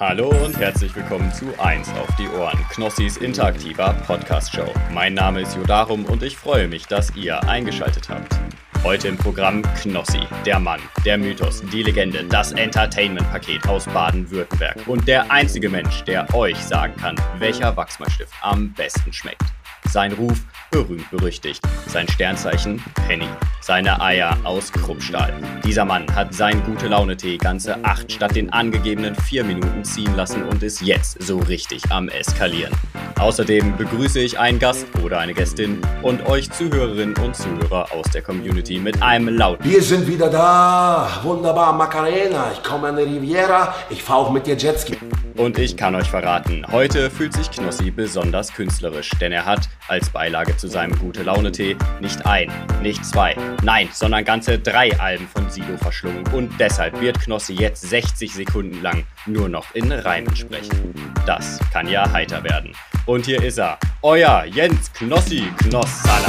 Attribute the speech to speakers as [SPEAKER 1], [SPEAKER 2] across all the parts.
[SPEAKER 1] Hallo und herzlich willkommen zu 1 auf die Ohren, Knossis interaktiver Podcast-Show. Mein Name ist Jodarum und ich freue mich, dass ihr eingeschaltet habt. Heute im Programm Knossi, der Mann, der Mythos, die Legende, das Entertainment-Paket aus Baden-Württemberg und der einzige Mensch, der euch sagen kann, welcher Wachsmalstift am besten schmeckt. Sein Ruf berühmt berüchtigt. Sein Sternzeichen Penny. Seine Eier aus Kruppstahl. Dieser Mann hat seinen gute Laune-Tee ganze acht statt den angegebenen vier Minuten ziehen lassen und ist jetzt so richtig am Eskalieren. Außerdem begrüße ich einen Gast oder eine Gästin und euch Zuhörerinnen und Zuhörer aus der Community mit einem lauten
[SPEAKER 2] Wir sind wieder da. Wunderbar, Macarena. Ich komme an die Riviera. Ich fahre auch mit dir Jetski.
[SPEAKER 1] Und ich kann euch verraten, heute fühlt sich Knossi besonders künstlerisch, denn er hat als Beilage zu seinem Gute-Laune-Tee nicht ein, nicht zwei, nein, sondern ganze drei Alben von Sido verschlungen. Und deshalb wird Knossi jetzt 60 Sekunden lang nur noch in Reimen sprechen. Das kann ja heiter werden. Und hier ist er, euer Jens Knossi Knossala.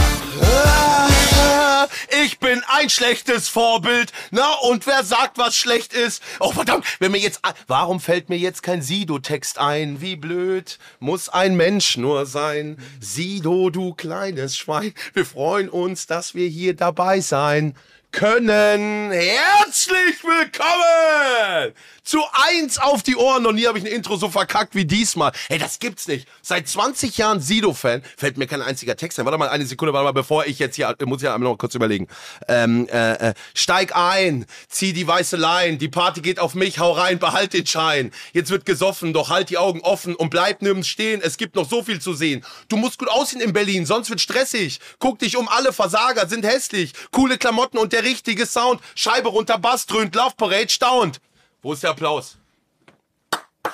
[SPEAKER 3] Ah, Ich bin ein schlechtes Vorbild. Na, und wer sagt, was schlecht ist? Oh, verdammt, wenn mir jetzt. Warum fällt mir jetzt kein Sido-Text ein? Wie blöd muss ein Mensch nur sein? Sido, du kleines Schwein. Wir freuen uns, dass wir hier dabei sein können. Herzlich willkommen zu eins auf die Ohren. Noch nie habe ich ein Intro so verkackt wie diesmal. Hey, das gibt's nicht. Seit 20 Jahren Sido-Fan. Fällt mir kein einziger Text ein. Warte mal eine Sekunde, warte mal, bevor ich jetzt hier, muss ich ja noch kurz überlegen. Ähm, äh, äh, steig ein, zieh die weiße Lein, die Party geht auf mich, hau rein, behalt den Schein. Jetzt wird gesoffen, doch halt die Augen offen und bleib nirgends stehen. Es gibt noch so viel zu sehen. Du musst gut aussehen in Berlin, sonst wird stressig. Guck dich um, alle Versager sind hässlich. Coole Klamotten und der richtige Sound. Scheibe runter, Bass dröhnt, Love Parade staunt. Wo ist der Applaus?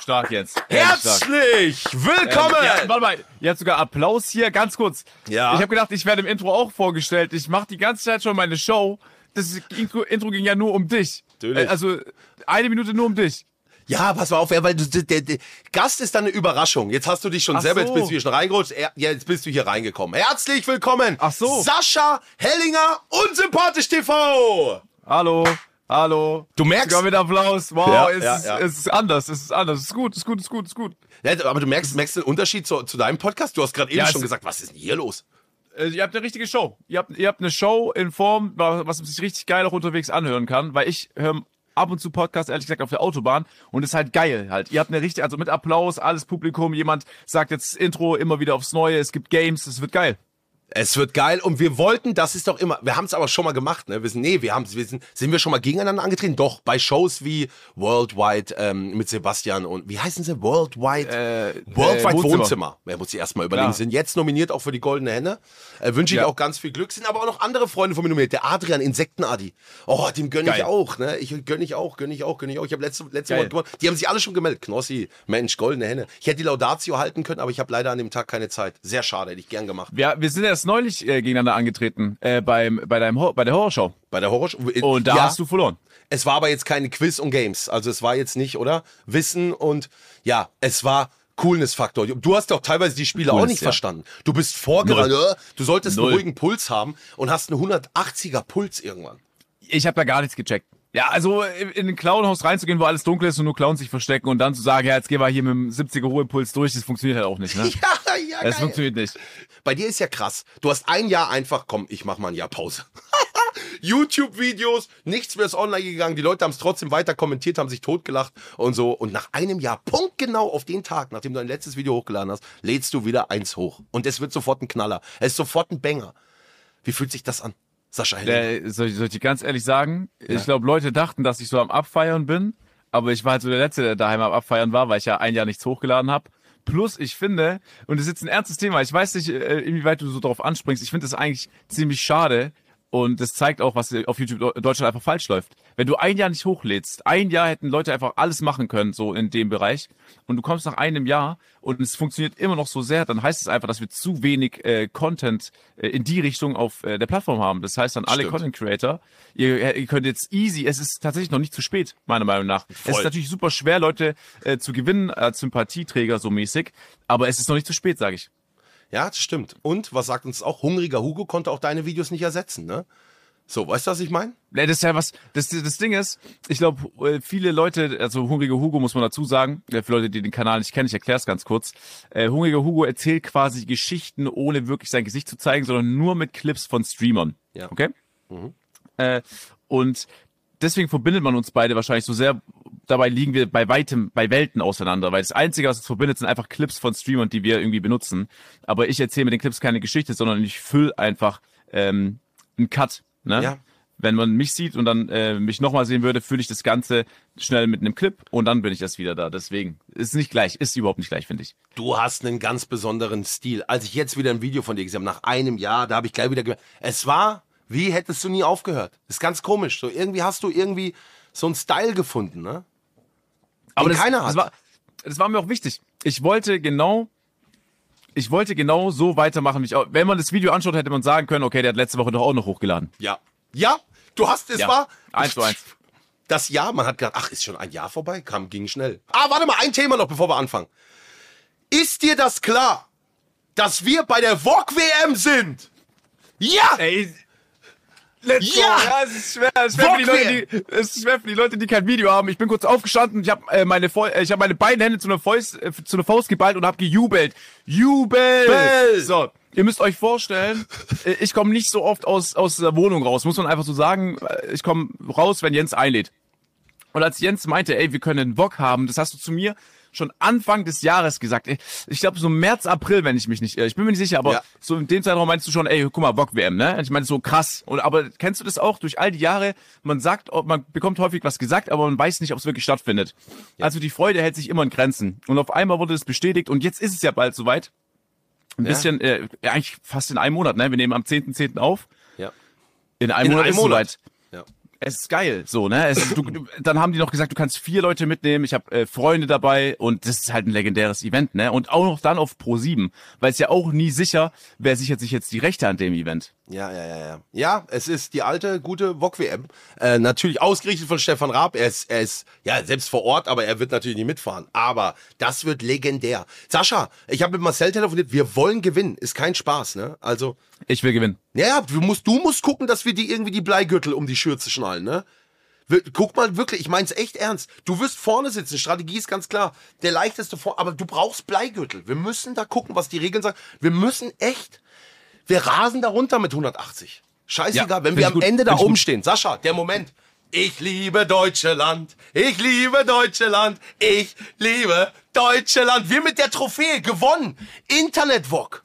[SPEAKER 4] Stark jetzt.
[SPEAKER 3] Herzlich willkommen!
[SPEAKER 4] Ähm, ja, warte mal, habt sogar Applaus hier, ganz kurz.
[SPEAKER 3] Ja.
[SPEAKER 4] Ich habe gedacht, ich werde im Intro auch vorgestellt. Ich mache die ganze Zeit schon meine Show. Das Intro, Intro ging ja nur um dich.
[SPEAKER 3] Natürlich.
[SPEAKER 4] Äh, Also eine Minute nur um dich.
[SPEAKER 3] Ja, pass mal auf, weil du, der, der Gast ist dann eine Überraschung. Jetzt hast du dich schon
[SPEAKER 4] Ach
[SPEAKER 3] selber,
[SPEAKER 4] so.
[SPEAKER 3] jetzt bist du hier schon reingerutscht. Er- jetzt bist du hier reingekommen. Herzlich willkommen,
[SPEAKER 4] Ach so.
[SPEAKER 3] Sascha Hellinger, unsympathisch TV.
[SPEAKER 4] Hallo, hallo.
[SPEAKER 3] Du merkst-
[SPEAKER 4] Sogar mit Applaus. Wow,
[SPEAKER 3] Ja,
[SPEAKER 4] es,
[SPEAKER 3] ja,
[SPEAKER 4] ist,
[SPEAKER 3] ja.
[SPEAKER 4] es ist anders, es ist anders. Es ist gut, es ist gut, es ist gut, es ist gut.
[SPEAKER 3] Aber du merkst, merkst den Unterschied zu, zu deinem Podcast? Du hast gerade eben schon
[SPEAKER 4] es-
[SPEAKER 3] gesagt, was ist denn hier los?
[SPEAKER 4] Äh, ihr habt eine richtige Show. Ihr habt, ihr habt eine Show in Form, wa- was man sich richtig geil auch unterwegs anhören kann, weil ich höre ab und zu Podcast, ehrlich gesagt, auf der Autobahn und ist halt geil halt. Ihr habt eine richtige, also mit Applaus, alles Publikum, jemand sagt jetzt Intro immer wieder aufs Neue, es gibt Games, es wird geil.
[SPEAKER 3] Es wird geil und wir wollten, das ist doch immer, wir haben es aber schon mal gemacht, ne? Wir sind, nee, wir haben, wir sind, sind wir schon mal gegeneinander angetreten? Doch, bei Shows wie Worldwide ähm, mit Sebastian und, wie heißen sie? Worldwide,
[SPEAKER 4] Äh,
[SPEAKER 3] Worldwide
[SPEAKER 4] äh,
[SPEAKER 3] Wohnzimmer.
[SPEAKER 4] Wohnzimmer.
[SPEAKER 3] Ja, muss ich erstmal überlegen.
[SPEAKER 4] Ja.
[SPEAKER 3] Sind jetzt nominiert auch für die Goldene Henne. Äh, Wünsche ich
[SPEAKER 4] Ja.
[SPEAKER 3] auch ganz viel Glück. Sind aber auch noch andere Freunde von mir nominiert. Der Adrian, Insektenadi. Oh, dem gönne ich auch, ne? Ich gönne ich auch, gönne ich auch, gönne ich auch. Ich habe letzte, letzte. Woche gewonnen. Die haben sich alle schon gemeldet. Knossi, Mensch, Goldene Henne. Ich hätte die Laudatio halten können, aber ich habe leider an dem Tag keine Zeit. Sehr schade, hätte ich gern gemacht.
[SPEAKER 4] Wir, wir sind erst neulich äh, gegeneinander angetreten, äh, beim, bei, deinem bei der Horrorshow.
[SPEAKER 3] Bei der Horror
[SPEAKER 4] Und da
[SPEAKER 3] ja,
[SPEAKER 4] hast du verloren.
[SPEAKER 3] Es war aber jetzt keine Quiz und Games. Also es war jetzt nicht, oder? Wissen und ja, es war Coolness-Faktor. Du hast doch teilweise die Spiele auch
[SPEAKER 4] Coolness,
[SPEAKER 3] nicht
[SPEAKER 4] ja.
[SPEAKER 3] verstanden. Du bist vorgerannt, äh, du solltest
[SPEAKER 4] Null.
[SPEAKER 3] einen ruhigen Puls haben und hast einen 180er Puls irgendwann.
[SPEAKER 4] Ich habe da gar nichts gecheckt. Ja, also in in ein Clownhaus reinzugehen, wo alles dunkel ist und nur Clowns sich verstecken und dann zu sagen, ja, jetzt gehen wir hier mit dem 70er Ruhepuls durch, das funktioniert halt auch nicht, ne?
[SPEAKER 3] Ja, ja,
[SPEAKER 4] Das
[SPEAKER 3] geil.
[SPEAKER 4] funktioniert nicht.
[SPEAKER 3] Bei dir ist ja krass. Du hast ein Jahr einfach, komm, ich mach mal ein Jahr Pause. YouTube-Videos, nichts mehr ist online gegangen. Die Leute haben es trotzdem weiter kommentiert, haben sich totgelacht und so. Und nach einem Jahr, punktgenau auf den Tag, nachdem du dein letztes Video hochgeladen hast, lädst du wieder eins hoch. Und es wird sofort ein Knaller. Es ist sofort ein Banger. Wie fühlt sich das an, Sascha Hellinger?
[SPEAKER 4] Äh, soll, ich, soll ich dir ganz ehrlich sagen? Ich glaube, Leute dachten, dass ich so am Abfeiern bin, aber ich war halt so der Letzte, der daheim am Abfeiern war, weil ich ja ein Jahr nichts hochgeladen habe. Plus, ich finde, und das ist jetzt ein ernstes Thema, ich weiß nicht, äh, inwieweit du so darauf anspringst, ich finde das eigentlich ziemlich schade, Und das zeigt auch, was auf YouTube Deutschland einfach falsch läuft. Wenn du ein Jahr nicht hochlädst, ein Jahr hätten Leute einfach alles machen können, so in dem Bereich, und du kommst nach einem Jahr und es funktioniert immer noch so sehr, dann heißt es einfach, dass wir zu wenig äh, Content äh, in die Richtung auf äh, der Plattform haben. Das heißt dann alle
[SPEAKER 3] Stimmt.
[SPEAKER 4] Content Creator, ihr, ihr könnt jetzt easy, es ist tatsächlich noch nicht zu spät, meiner Meinung nach. Es ist natürlich super schwer, Leute äh, zu gewinnen als Sympathieträger so mäßig, aber es ist noch nicht zu spät, sage ich.
[SPEAKER 3] Ja, das stimmt. Und was sagt uns auch? Hungriger Hugo konnte auch deine Videos nicht ersetzen, ne? So, weißt du, was ich meine?
[SPEAKER 4] Ne, das ist ja was, das, das Ding ist, ich glaube, viele Leute, also Hungrige Hugo muss man dazu sagen, äh, für Leute, die den Kanal nicht kennen, ich erkläre es ganz kurz. Äh, Hungriger Hugo erzählt quasi Geschichten, ohne wirklich sein Gesicht zu zeigen, sondern nur mit Clips von Streamern.
[SPEAKER 3] Ja.
[SPEAKER 4] Okay? Äh, und deswegen verbindet man uns beide wahrscheinlich so sehr. Dabei liegen wir bei weitem, bei Welten auseinander, weil das Einzige, was uns verbindet, sind einfach Clips von Streamern, die wir irgendwie benutzen. Aber ich erzähle mit den Clips keine Geschichte, sondern ich fülle einfach ähm, einen Cut. Ne?
[SPEAKER 3] Ja.
[SPEAKER 4] Wenn man mich sieht und dann äh, mich nochmal sehen würde, fülle ich das Ganze schnell mit einem Clip und dann bin ich erst wieder da. Deswegen ist nicht gleich, ist überhaupt nicht gleich, finde ich.
[SPEAKER 3] Du hast einen ganz besonderen Stil. Als ich jetzt wieder ein Video von dir gesehen habe, nach einem Jahr, da habe ich gleich wieder gemerkt, es war, wie hättest du nie aufgehört. ist ganz komisch. So irgendwie hast du irgendwie so einen Style gefunden, ne?
[SPEAKER 4] Aber das,
[SPEAKER 3] keiner
[SPEAKER 4] das
[SPEAKER 3] hat.
[SPEAKER 4] war, das war mir auch wichtig. Ich wollte genau, ich wollte genau so weitermachen. Ich, wenn man das Video anschaut, hätte man sagen können, okay, der hat letzte Woche doch auch noch hochgeladen.
[SPEAKER 3] Ja. Ja, du hast, es
[SPEAKER 4] Ja.
[SPEAKER 3] war
[SPEAKER 4] Eins zu eins.
[SPEAKER 3] das Jahr, man hat gedacht, ach, ist schon ein Jahr vorbei, kam, ging schnell. Ah, warte mal, ein Thema noch, bevor wir anfangen. Ist dir das klar, dass wir bei der VOG WM sind? Ja!
[SPEAKER 4] Ey, let's
[SPEAKER 3] Ja!
[SPEAKER 4] go. Ja, es ist schwer, es ist schwer, für die Leute, die, es ist schwer für die Leute, die kein Video haben. Ich bin kurz aufgestanden, ich habe äh, meine, äh, ich habe meine beiden Hände zu einer Faust, äh, zu einer Faust geballt und habe gejubelt. Jubel!
[SPEAKER 3] Bell!
[SPEAKER 4] So, ihr müsst euch vorstellen, äh, ich komme nicht so oft aus aus der Wohnung raus, muss man einfach so sagen. Äh, Ich komme raus, wenn Jens einlädt. Und als Jens meinte, ey, wir können einen Bock haben, das hast du zu mir schon Anfang des Jahres gesagt. Ich glaube so März, April, wenn ich mich nicht, irre. ich bin mir nicht sicher, aber
[SPEAKER 3] Ja.
[SPEAKER 4] so in dem Zeitraum meinst du schon, ey, guck mal, Bock WM, ne? Ich meine so krass. Und aber kennst du das auch durch all die Jahre? Man sagt, man bekommt häufig was gesagt, aber man weiß nicht, ob es wirklich stattfindet. Also die Freude hält sich immer in Grenzen. Und auf einmal wurde es bestätigt und jetzt ist es ja bald soweit. Ein bisschen, äh, ja, eigentlich fast in einem Monat, ne? Wir nehmen am 10.10. auf.
[SPEAKER 3] Ja.
[SPEAKER 4] In einem
[SPEAKER 3] In
[SPEAKER 4] Monat
[SPEAKER 3] einem
[SPEAKER 4] ist es soweit
[SPEAKER 3] ja.
[SPEAKER 4] Es ist geil, so, ne? Es, du, du, dann haben die noch gesagt, du kannst vier Leute mitnehmen, ich habe äh, Freunde dabei und das ist halt ein legendäres Event, ne? Und auch noch dann auf Pro 7, weil es ja auch nie sicher, wer sichert sich jetzt die Rechte an dem Event.
[SPEAKER 3] Ja, ja, ja, ja. Ja, es ist die alte, gute VOG-WM. Äh, natürlich ausgerichtet von Stefan Raab. Er ist, er ist, ja, selbst vor Ort, aber er wird natürlich nicht mitfahren. Aber das wird legendär. Sascha, ich habe mit Marcel telefoniert. Wir wollen gewinnen. Ist kein Spaß, ne? Also,
[SPEAKER 4] Ich will gewinnen.
[SPEAKER 3] ja, du musst, du musst gucken, dass wir die irgendwie die Bleigürtel um die Schürze schnallen, ne? Guck mal wirklich, ich mein's echt ernst. Du wirst vorne sitzen, Strategie ist ganz klar. Der leichteste vor, aber du brauchst Bleigürtel. Wir müssen da gucken, was die Regeln sagen. Wir müssen echt, wir rasen da runter mit 180. Scheißegal,
[SPEAKER 4] Ja,
[SPEAKER 3] wenn wir am
[SPEAKER 4] gut,
[SPEAKER 3] Ende da oben stehen. Sascha, der Moment. Ich liebe Deutschland. Ich liebe Deutschland. Ich liebe Deutschland. Wir mit der Trophäe gewonnen. Internet-Wok.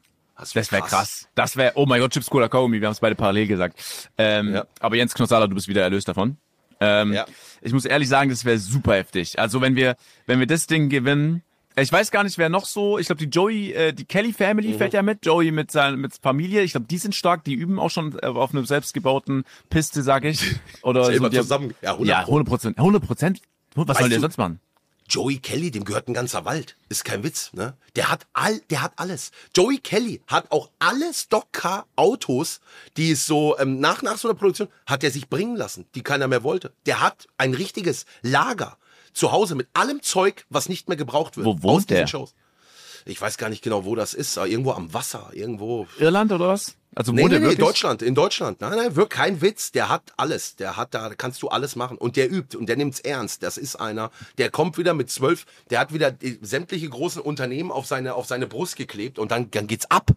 [SPEAKER 4] Das wäre krass. Das wäre, oh mein Gott, Chips Cola Kaugummi, wir haben es beide parallel gesagt. Ähm,
[SPEAKER 3] Ja.
[SPEAKER 4] Aber Jens Knossala, du bist wieder erlöst davon. Ähm,
[SPEAKER 3] Ja.
[SPEAKER 4] Ich muss ehrlich sagen, das wäre super heftig. Also wenn wir, wenn wir das Ding gewinnen, ich weiß gar nicht, wer noch so, ich glaube die Joey, äh, die Kelly Family
[SPEAKER 3] Mhm.
[SPEAKER 4] fährt ja mit, Joey mit seiner mit Familie, ich glaube die sind stark, die üben auch schon auf einer selbstgebauten Piste, sag ich. Oder so, die-
[SPEAKER 3] zusammen- ja, 100
[SPEAKER 4] ja, 100 Prozent. 100 Prozent? Was
[SPEAKER 3] Weißt
[SPEAKER 4] soll der sonst machen?
[SPEAKER 3] Joey Kelly, dem gehört ein ganzer Wald. Ist kein Witz, ne? Der hat all, der hat alles. Joey Kelly hat auch alle Stockcar-Autos, die es so ähm, nach nach so einer Produktion hat er sich bringen lassen, die keiner mehr wollte. Der hat ein richtiges Lager zu Hause mit allem Zeug, was nicht mehr gebraucht wird.
[SPEAKER 4] Wo wohnt
[SPEAKER 3] aus diesen
[SPEAKER 4] der?
[SPEAKER 3] Shows. Ich weiß gar nicht genau, wo das ist. aber Irgendwo am Wasser, irgendwo.
[SPEAKER 4] Irland oder was? Also
[SPEAKER 3] Nee,
[SPEAKER 4] wohnt
[SPEAKER 3] nee, nee,
[SPEAKER 4] wirklich?
[SPEAKER 3] Deutschland, in Deutschland. Nein, nein, wirklich kein Witz. Der hat alles. Der hat da, kannst du alles machen. Und der übt und der nimmt's ernst. Das ist einer, der kommt wieder mit zwölf, der hat wieder sämtliche großen Unternehmen auf seine, auf seine Brust geklebt und dann, dann geht's ab.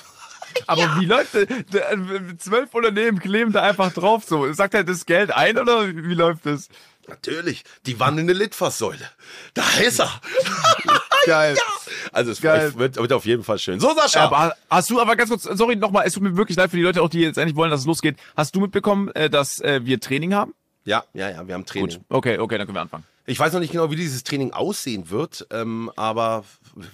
[SPEAKER 4] Aber wie läuft das? Äh, Zwölf Unternehmen kleben da einfach drauf so. Sagt er das Geld ein oder wie läuft das?
[SPEAKER 3] Natürlich, die wandelnde Litfaßsäule. Da ist er.
[SPEAKER 4] Geil.
[SPEAKER 3] Also es
[SPEAKER 4] Geil.
[SPEAKER 3] wird, wird auf jeden Fall schön. So, Sascha.
[SPEAKER 4] Aber hast du, aber ganz kurz, sorry nochmal, es tut mir wirklich leid für die Leute auch, die jetzt endlich wollen, dass es losgeht. Hast du mitbekommen, äh, dass äh, wir Training haben?
[SPEAKER 3] ja, ja, ja, wir haben Training.
[SPEAKER 4] Gut, okay, okay, dann können wir anfangen.
[SPEAKER 3] Ich weiß noch nicht genau, wie dieses Training aussehen wird, ähm, aber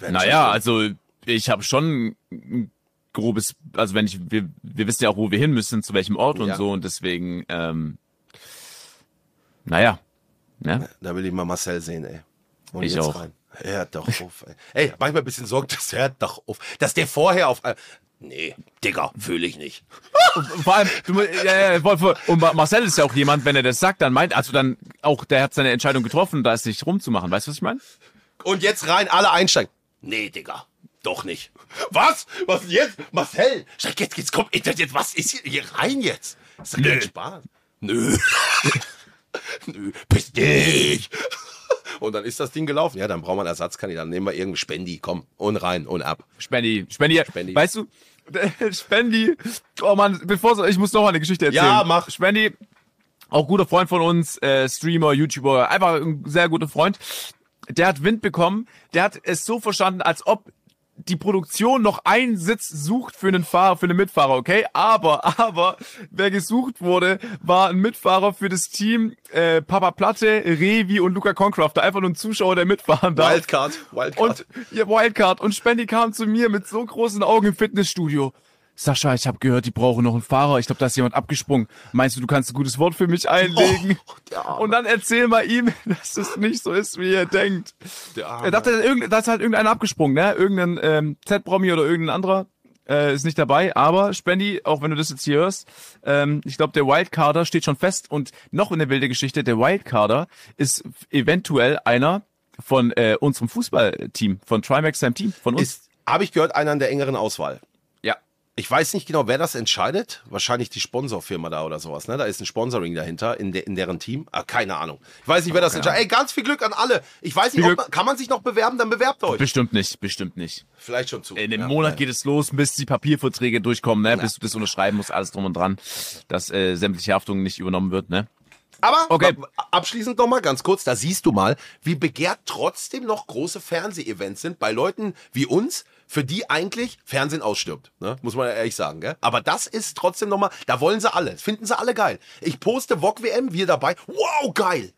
[SPEAKER 4] Naja, also ich habe schon ein grobes, also wenn ich, wir, wir wissen ja auch, wo wir hin müssen, zu welchem Ort und
[SPEAKER 3] Ja.
[SPEAKER 4] so und deswegen, ähm, naja, ne?
[SPEAKER 3] Da will ich mal Marcel sehen, ey. Und
[SPEAKER 4] Ich
[SPEAKER 3] jetzt
[SPEAKER 4] auch.
[SPEAKER 3] rein. Hört doch auf, ey. Ey, manchmal ein bisschen Sorge, das hört doch auf. Dass der vorher auf. äh, Nee, Digga, fühle ich nicht.
[SPEAKER 4] Vor allem, du, ja, ja, voll, voll. und Ma- Marcel ist ja auch jemand, wenn er das sagt, dann meint, also dann auch, der hat seine Entscheidung getroffen, da ist nicht rumzumachen. Weißt du, was ich meine?
[SPEAKER 3] Und jetzt rein, alle einsteigen. Nee, Digga, doch nicht. Was? Was jetzt? Marcel, steig jetzt, jetzt komm, jetzt, jetzt, was ist hier, hier rein jetzt? Ist doch kein Spaß. Nö. Nö, bist nicht. Und dann ist das Ding gelaufen. Ja, dann wir einen Ersatzkandidaten. Nehmen wir irgendeinen Spendi, komm, und rein und ab.
[SPEAKER 4] Spendi, Spendi,
[SPEAKER 3] Spendi.
[SPEAKER 4] weißt du, Spendi, oh Mann, bevor, so- ich muss noch mal eine Geschichte erzählen.
[SPEAKER 3] Ja, mach.
[SPEAKER 4] Spendi, auch guter Freund von uns, äh, Streamer, YouTuber, einfach ein sehr guter Freund. Der hat Wind bekommen, der hat es so verstanden, als ob die Produktion noch einen Sitz sucht für einen Fahrer, für einen Mitfahrer, okay? Aber, aber, wer gesucht wurde, war ein Mitfahrer für das Team äh, Papa Platte, Revi und Luca Concrafter. Einfach nur ein Zuschauer, der mitfahren darf.
[SPEAKER 3] Wildcard, Wildcard.
[SPEAKER 4] Und ja, Wildcard. Und Spendi kam zu mir mit so großen Augen im Fitnessstudio. Sascha, ich habe gehört, die brauchen noch einen Fahrer. Ich glaube, da ist jemand abgesprungen. Meinst du, du kannst ein gutes Wort für mich einlegen?
[SPEAKER 3] Oh, der
[SPEAKER 4] und dann erzähl mal ihm, dass es nicht so ist, wie er denkt.
[SPEAKER 3] Der.
[SPEAKER 4] Er dachte, da ist halt irgendeiner abgesprungen, ne? Irgendein ähm, Z-Promi oder irgendein anderer äh, ist nicht dabei. Aber Spendi, auch wenn du das jetzt hier hörst, ähm, ich glaube, der Wildcarder steht schon fest. Und noch eine wilde Geschichte, der Wildcarder ist eventuell einer von äh, unserem Fußballteam, von Trimax seinem Team, von uns.
[SPEAKER 3] habe ich gehört, einer in der engeren Auswahl. Ich weiß nicht genau, wer das entscheidet. Wahrscheinlich die Sponsorfirma da oder sowas. Ne? Da ist ein Sponsoring dahinter in, de in deren Team. Ah, keine Ahnung. Ich weiß nicht, wer das entscheidet. Ey, ganz viel Glück an alle. Ich weiß nicht, man, kann man sich noch bewerben? Dann bewerbt euch.
[SPEAKER 4] Bestimmt nicht, bestimmt nicht.
[SPEAKER 3] Vielleicht schon zu.
[SPEAKER 4] In dem
[SPEAKER 3] Ja,
[SPEAKER 4] Monat
[SPEAKER 3] ja.
[SPEAKER 4] geht es los, bis die Papierverträge durchkommen, ne? bis du das unterschreiben musst, alles drum und dran, dass äh, sämtliche Haftung nicht übernommen wird. Ne?
[SPEAKER 3] Aber
[SPEAKER 4] Okay.
[SPEAKER 3] abschließend noch mal ganz kurz, da siehst du mal, wie begehrt trotzdem noch große Fernseh-Events sind bei Leuten wie uns, für die eigentlich Fernsehen ausstirbt, ne? muss man ja ehrlich sagen. Gell? Aber das ist trotzdem noch mal, da wollen sie alle, finden sie alle geil. Ich poste VOG WM, wir dabei, wow, geil.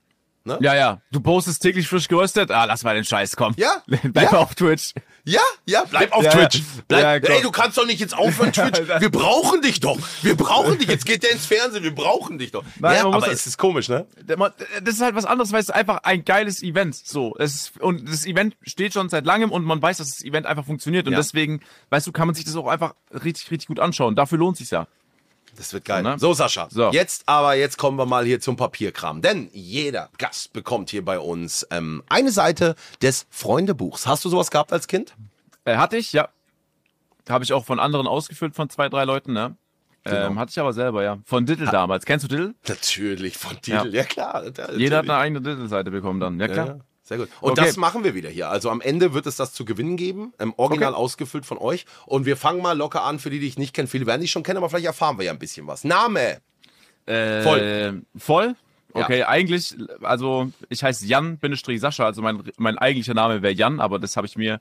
[SPEAKER 4] Ja, ja. Du postest täglich frisch geröstet. Ah, lass mal den Scheiß, komm.
[SPEAKER 3] Ja,
[SPEAKER 4] Bleib
[SPEAKER 3] ja.
[SPEAKER 4] auf Twitch.
[SPEAKER 3] Ja, ja, bleib auf
[SPEAKER 4] Ja,
[SPEAKER 3] Twitch. Bleib,
[SPEAKER 4] Ja,
[SPEAKER 3] ey, du kannst doch nicht jetzt aufhören, Twitch. Wir brauchen dich doch. Wir brauchen dich. Jetzt geht der ins Fernsehen. Wir brauchen dich doch.
[SPEAKER 4] Nein,
[SPEAKER 3] ja, aber
[SPEAKER 4] das-
[SPEAKER 3] es ist komisch, ne?
[SPEAKER 4] Das ist halt was anderes, weil es ist einfach ein geiles Event. So, es ist, und das Event steht schon seit langem und man weiß, dass das Event einfach funktioniert. Und deswegen, weißt du, kann man sich das auch einfach richtig, richtig gut anschauen. Dafür lohnt sich ja.
[SPEAKER 3] Das wird geil.
[SPEAKER 4] So, ne?
[SPEAKER 3] So, Sascha.
[SPEAKER 4] So.
[SPEAKER 3] Jetzt aber, jetzt kommen wir mal hier zum Papierkram. Denn jeder Gast bekommt hier bei uns ähm, eine Seite des Freundebuchs. Hast du sowas gehabt als Kind?
[SPEAKER 4] Äh, hatte ich, ja. Habe ich auch von anderen ausgefüllt, von zwei, drei Leuten, ne?
[SPEAKER 3] Genau.
[SPEAKER 4] Ähm, hatte ich aber selber, ja. Von Diddle damals. Kennst du Diddle?
[SPEAKER 3] Natürlich, von Titel. Ja, klar. natürlich.
[SPEAKER 4] Jeder hat eine eigene Diddle-Seite bekommen dann. Ja, klar.
[SPEAKER 3] Ja, sehr gut. Und
[SPEAKER 4] Okay.
[SPEAKER 3] das machen wir wieder hier. Also am Ende wird es das zu gewinnen geben, ähm, original
[SPEAKER 4] Okay.
[SPEAKER 3] ausgefüllt von euch. Und wir fangen mal locker an, für die, die ich nicht kenne. Viele werden dich schon kennen, aber vielleicht erfahren wir ja ein bisschen was. Name.
[SPEAKER 4] Äh,
[SPEAKER 3] Voll.
[SPEAKER 4] Voll?
[SPEAKER 3] Ja.
[SPEAKER 4] Okay, eigentlich, also ich heiße Jan Bindestrich Sascha, also mein, mein eigentlicher Name wäre Jan, aber das habe ich mir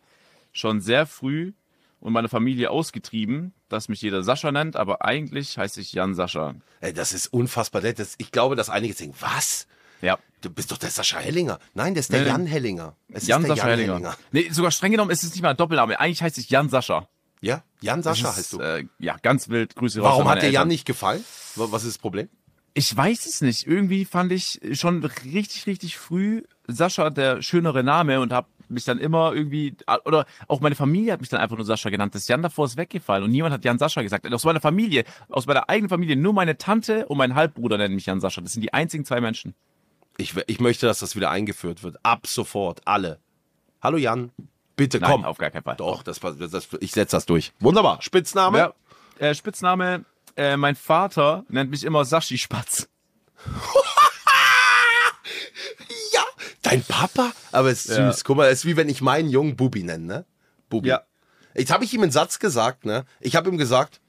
[SPEAKER 4] schon sehr früh und meine Familie ausgetrieben, dass mich jeder Sascha nennt, aber eigentlich heiße ich Jan Sascha.
[SPEAKER 3] Ey, das ist unfassbar. Das, ich glaube, dass einige denken, was?
[SPEAKER 4] Ja.
[SPEAKER 3] Du bist doch der Sascha Hellinger. Nein, der ist der
[SPEAKER 4] Nee.
[SPEAKER 3] Jan Hellinger. Es
[SPEAKER 4] Jan
[SPEAKER 3] ist der
[SPEAKER 4] Sascha Hellinger. Nee, sogar streng genommen ist es nicht mal ein Doppelname. Eigentlich heiße ich Jan Sascha.
[SPEAKER 3] Ja, Jan Sascha
[SPEAKER 4] Das
[SPEAKER 3] heißt
[SPEAKER 4] ist,
[SPEAKER 3] du.
[SPEAKER 4] Äh, ja, ganz wild. Grüße raus
[SPEAKER 3] Warum hat dir Jan nicht gefallen? Wa- Was ist das Problem?
[SPEAKER 4] Ich weiß es nicht. Irgendwie fand ich schon richtig, richtig früh Sascha der schönere Name und habe mich dann immer irgendwie, oder auch meine Familie hat mich dann einfach nur Sascha genannt. Das Jan davor ist weggefallen und niemand hat Jan Sascha gesagt. Aus meiner Familie, aus meiner eigenen Familie, nur meine Tante und mein Halbbruder nennen mich Jan Sascha. Das sind die einzigen zwei Menschen.
[SPEAKER 3] Ich, ich möchte, dass das wieder eingeführt wird. Ab sofort. Alle. Hallo Jan. Bitte
[SPEAKER 4] Nein,
[SPEAKER 3] komm.
[SPEAKER 4] auf gar keinen Fall.
[SPEAKER 3] Doch, das, das, das, ich setze das durch. Wunderbar. Spitzname?
[SPEAKER 4] Ja, äh, Spitzname, äh, mein Vater nennt mich immer Sashi Spatz.
[SPEAKER 3] Ja, dein Papa? Aber es ist
[SPEAKER 4] Ja.
[SPEAKER 3] süß. Guck mal, es ist wie wenn ich meinen jungen Bubi nenne, ne? Bubi.
[SPEAKER 4] Ja.
[SPEAKER 3] Jetzt habe ich ihm einen Satz gesagt, ne? Ich habe ihm gesagt,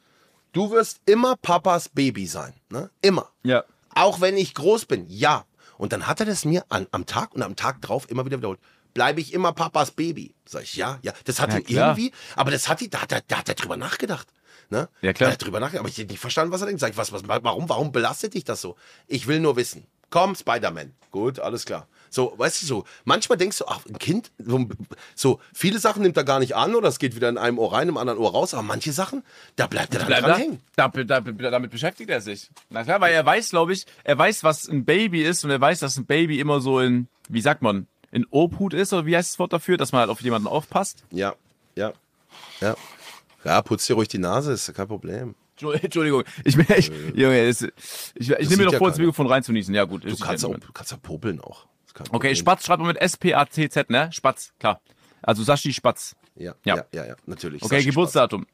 [SPEAKER 3] du wirst immer Papas Baby sein, ne? Immer.
[SPEAKER 4] Ja.
[SPEAKER 3] Auch wenn ich groß bin, ja. Und dann hat er das mir an, am Tag und am Tag drauf immer wieder wiederholt. Bleibe ich immer Papas Baby? Sag ich, ja, ja. Das hat
[SPEAKER 4] Ja,
[SPEAKER 3] ihn
[SPEAKER 4] klar.
[SPEAKER 3] irgendwie, aber das hat ihn, da hat er, da hat er drüber nachgedacht. Ne?
[SPEAKER 4] Ja, klar.
[SPEAKER 3] Da hat er drüber nachgedacht, aber ich hätte nicht verstanden, was er denkt. Sag ich, was, was, warum, warum belastet dich das so? Ich will nur wissen. Komm, Spider-Man. Gut, alles klar. So, weißt du so, manchmal denkst du, ach, ein Kind, so, so viele Sachen nimmt er gar nicht an oder es geht wieder in einem Ohr rein, im anderen Ohr raus, aber manche Sachen, da bleibt er dann
[SPEAKER 4] Bleib
[SPEAKER 3] dran
[SPEAKER 4] da,
[SPEAKER 3] hängen.
[SPEAKER 4] da, da, damit beschäftigt er sich. Na klar, weil er weiß, glaube ich, er weiß, was ein Baby ist und er weiß, dass ein Baby immer so in, wie sagt man, in Obhut ist oder wie heißt das Wort dafür, dass man halt auf jemanden aufpasst.
[SPEAKER 3] Ja, ja, ja. Ja, putz dir ruhig die Nase, ist kein Problem.
[SPEAKER 4] Entschuldigung, ich, bin- ich, Junge, es, ich, ich nehme mir doch
[SPEAKER 3] ja
[SPEAKER 4] vor, ins. Mikrofon reinzunießen. Ja gut.
[SPEAKER 3] Du
[SPEAKER 4] ist
[SPEAKER 3] kannst,
[SPEAKER 4] ja
[SPEAKER 3] auch, kannst ja popeln auch. Kein
[SPEAKER 4] Okay,
[SPEAKER 3] Problem.
[SPEAKER 4] Spatz schreibt man mit S-P-A-T-Z, ne? Spatz, klar. Also Sashi Spatz.
[SPEAKER 3] Ja,
[SPEAKER 4] Ja.
[SPEAKER 3] ja, ja, ja, natürlich.
[SPEAKER 4] Okay,
[SPEAKER 3] Sashi
[SPEAKER 4] Geburtsdatum.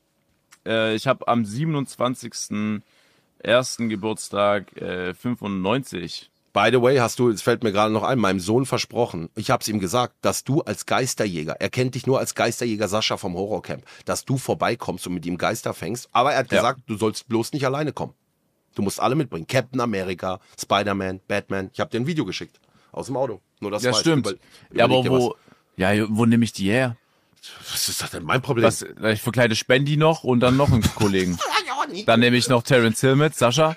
[SPEAKER 4] Äh, ich habe am 27. ersten Geburtstag äh, 95.
[SPEAKER 3] By the way, hast du, es fällt mir gerade noch ein, meinem Sohn versprochen, ich hab's ihm gesagt, dass du als Geisterjäger, er kennt dich nur als Geisterjäger Sascha vom Horrorcamp, dass du vorbeikommst und mit ihm Geister fängst, aber er hat
[SPEAKER 4] Ja.
[SPEAKER 3] gesagt, du sollst bloß nicht alleine kommen. Du musst alle mitbringen. Captain America, Spider-Man, Batman. Ich habe dir ein Video geschickt. Aus dem Auto. Nur das
[SPEAKER 4] Ja, stimmt.
[SPEAKER 3] Über-
[SPEAKER 4] ja, aber wo, ja, wo nehme ich die her?
[SPEAKER 3] Was. ist das denn mein Problem?
[SPEAKER 4] Was, ich verkleide Spendi noch und dann noch einen Kollegen. Dann nehme ich noch Terence Hill mit, Sascha,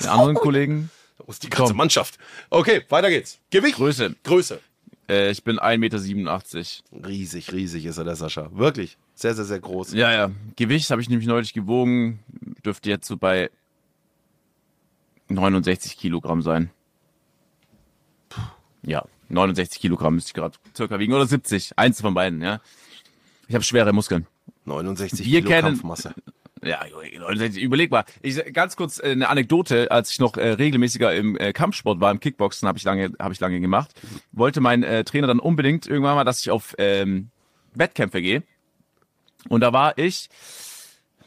[SPEAKER 4] den anderen Kollegen.
[SPEAKER 3] Da muss die ganze
[SPEAKER 4] Komm.
[SPEAKER 3] Mannschaft. Okay, weiter geht's. Gewicht.
[SPEAKER 4] Größe.
[SPEAKER 3] Größe.
[SPEAKER 4] Äh, ich bin 1,87 Meter.
[SPEAKER 3] Riesig, riesig ist er, der Sascha. Wirklich. Sehr, sehr, sehr groß.
[SPEAKER 4] Ja, ja. Gewicht habe ich nämlich neulich gewogen. Dürfte jetzt so bei 69 Kilogramm sein. Ja, 69 Kilogramm müsste ich gerade circa wiegen. Oder 70. Eins von beiden, ja. Ich habe schwere Muskeln.
[SPEAKER 3] 69
[SPEAKER 4] Wir
[SPEAKER 3] Kilo
[SPEAKER 4] kennen-
[SPEAKER 3] Kampfmasse.
[SPEAKER 4] Ja, 69, überleg mal. Ich, ganz kurz äh, eine Anekdote, als ich noch äh, regelmäßiger im äh, Kampfsport war, im Kickboxen habe ich lange habe ich lange gemacht, wollte mein äh, Trainer dann unbedingt irgendwann mal, dass ich auf ähm, Wettkämpfe gehe. Und da war ich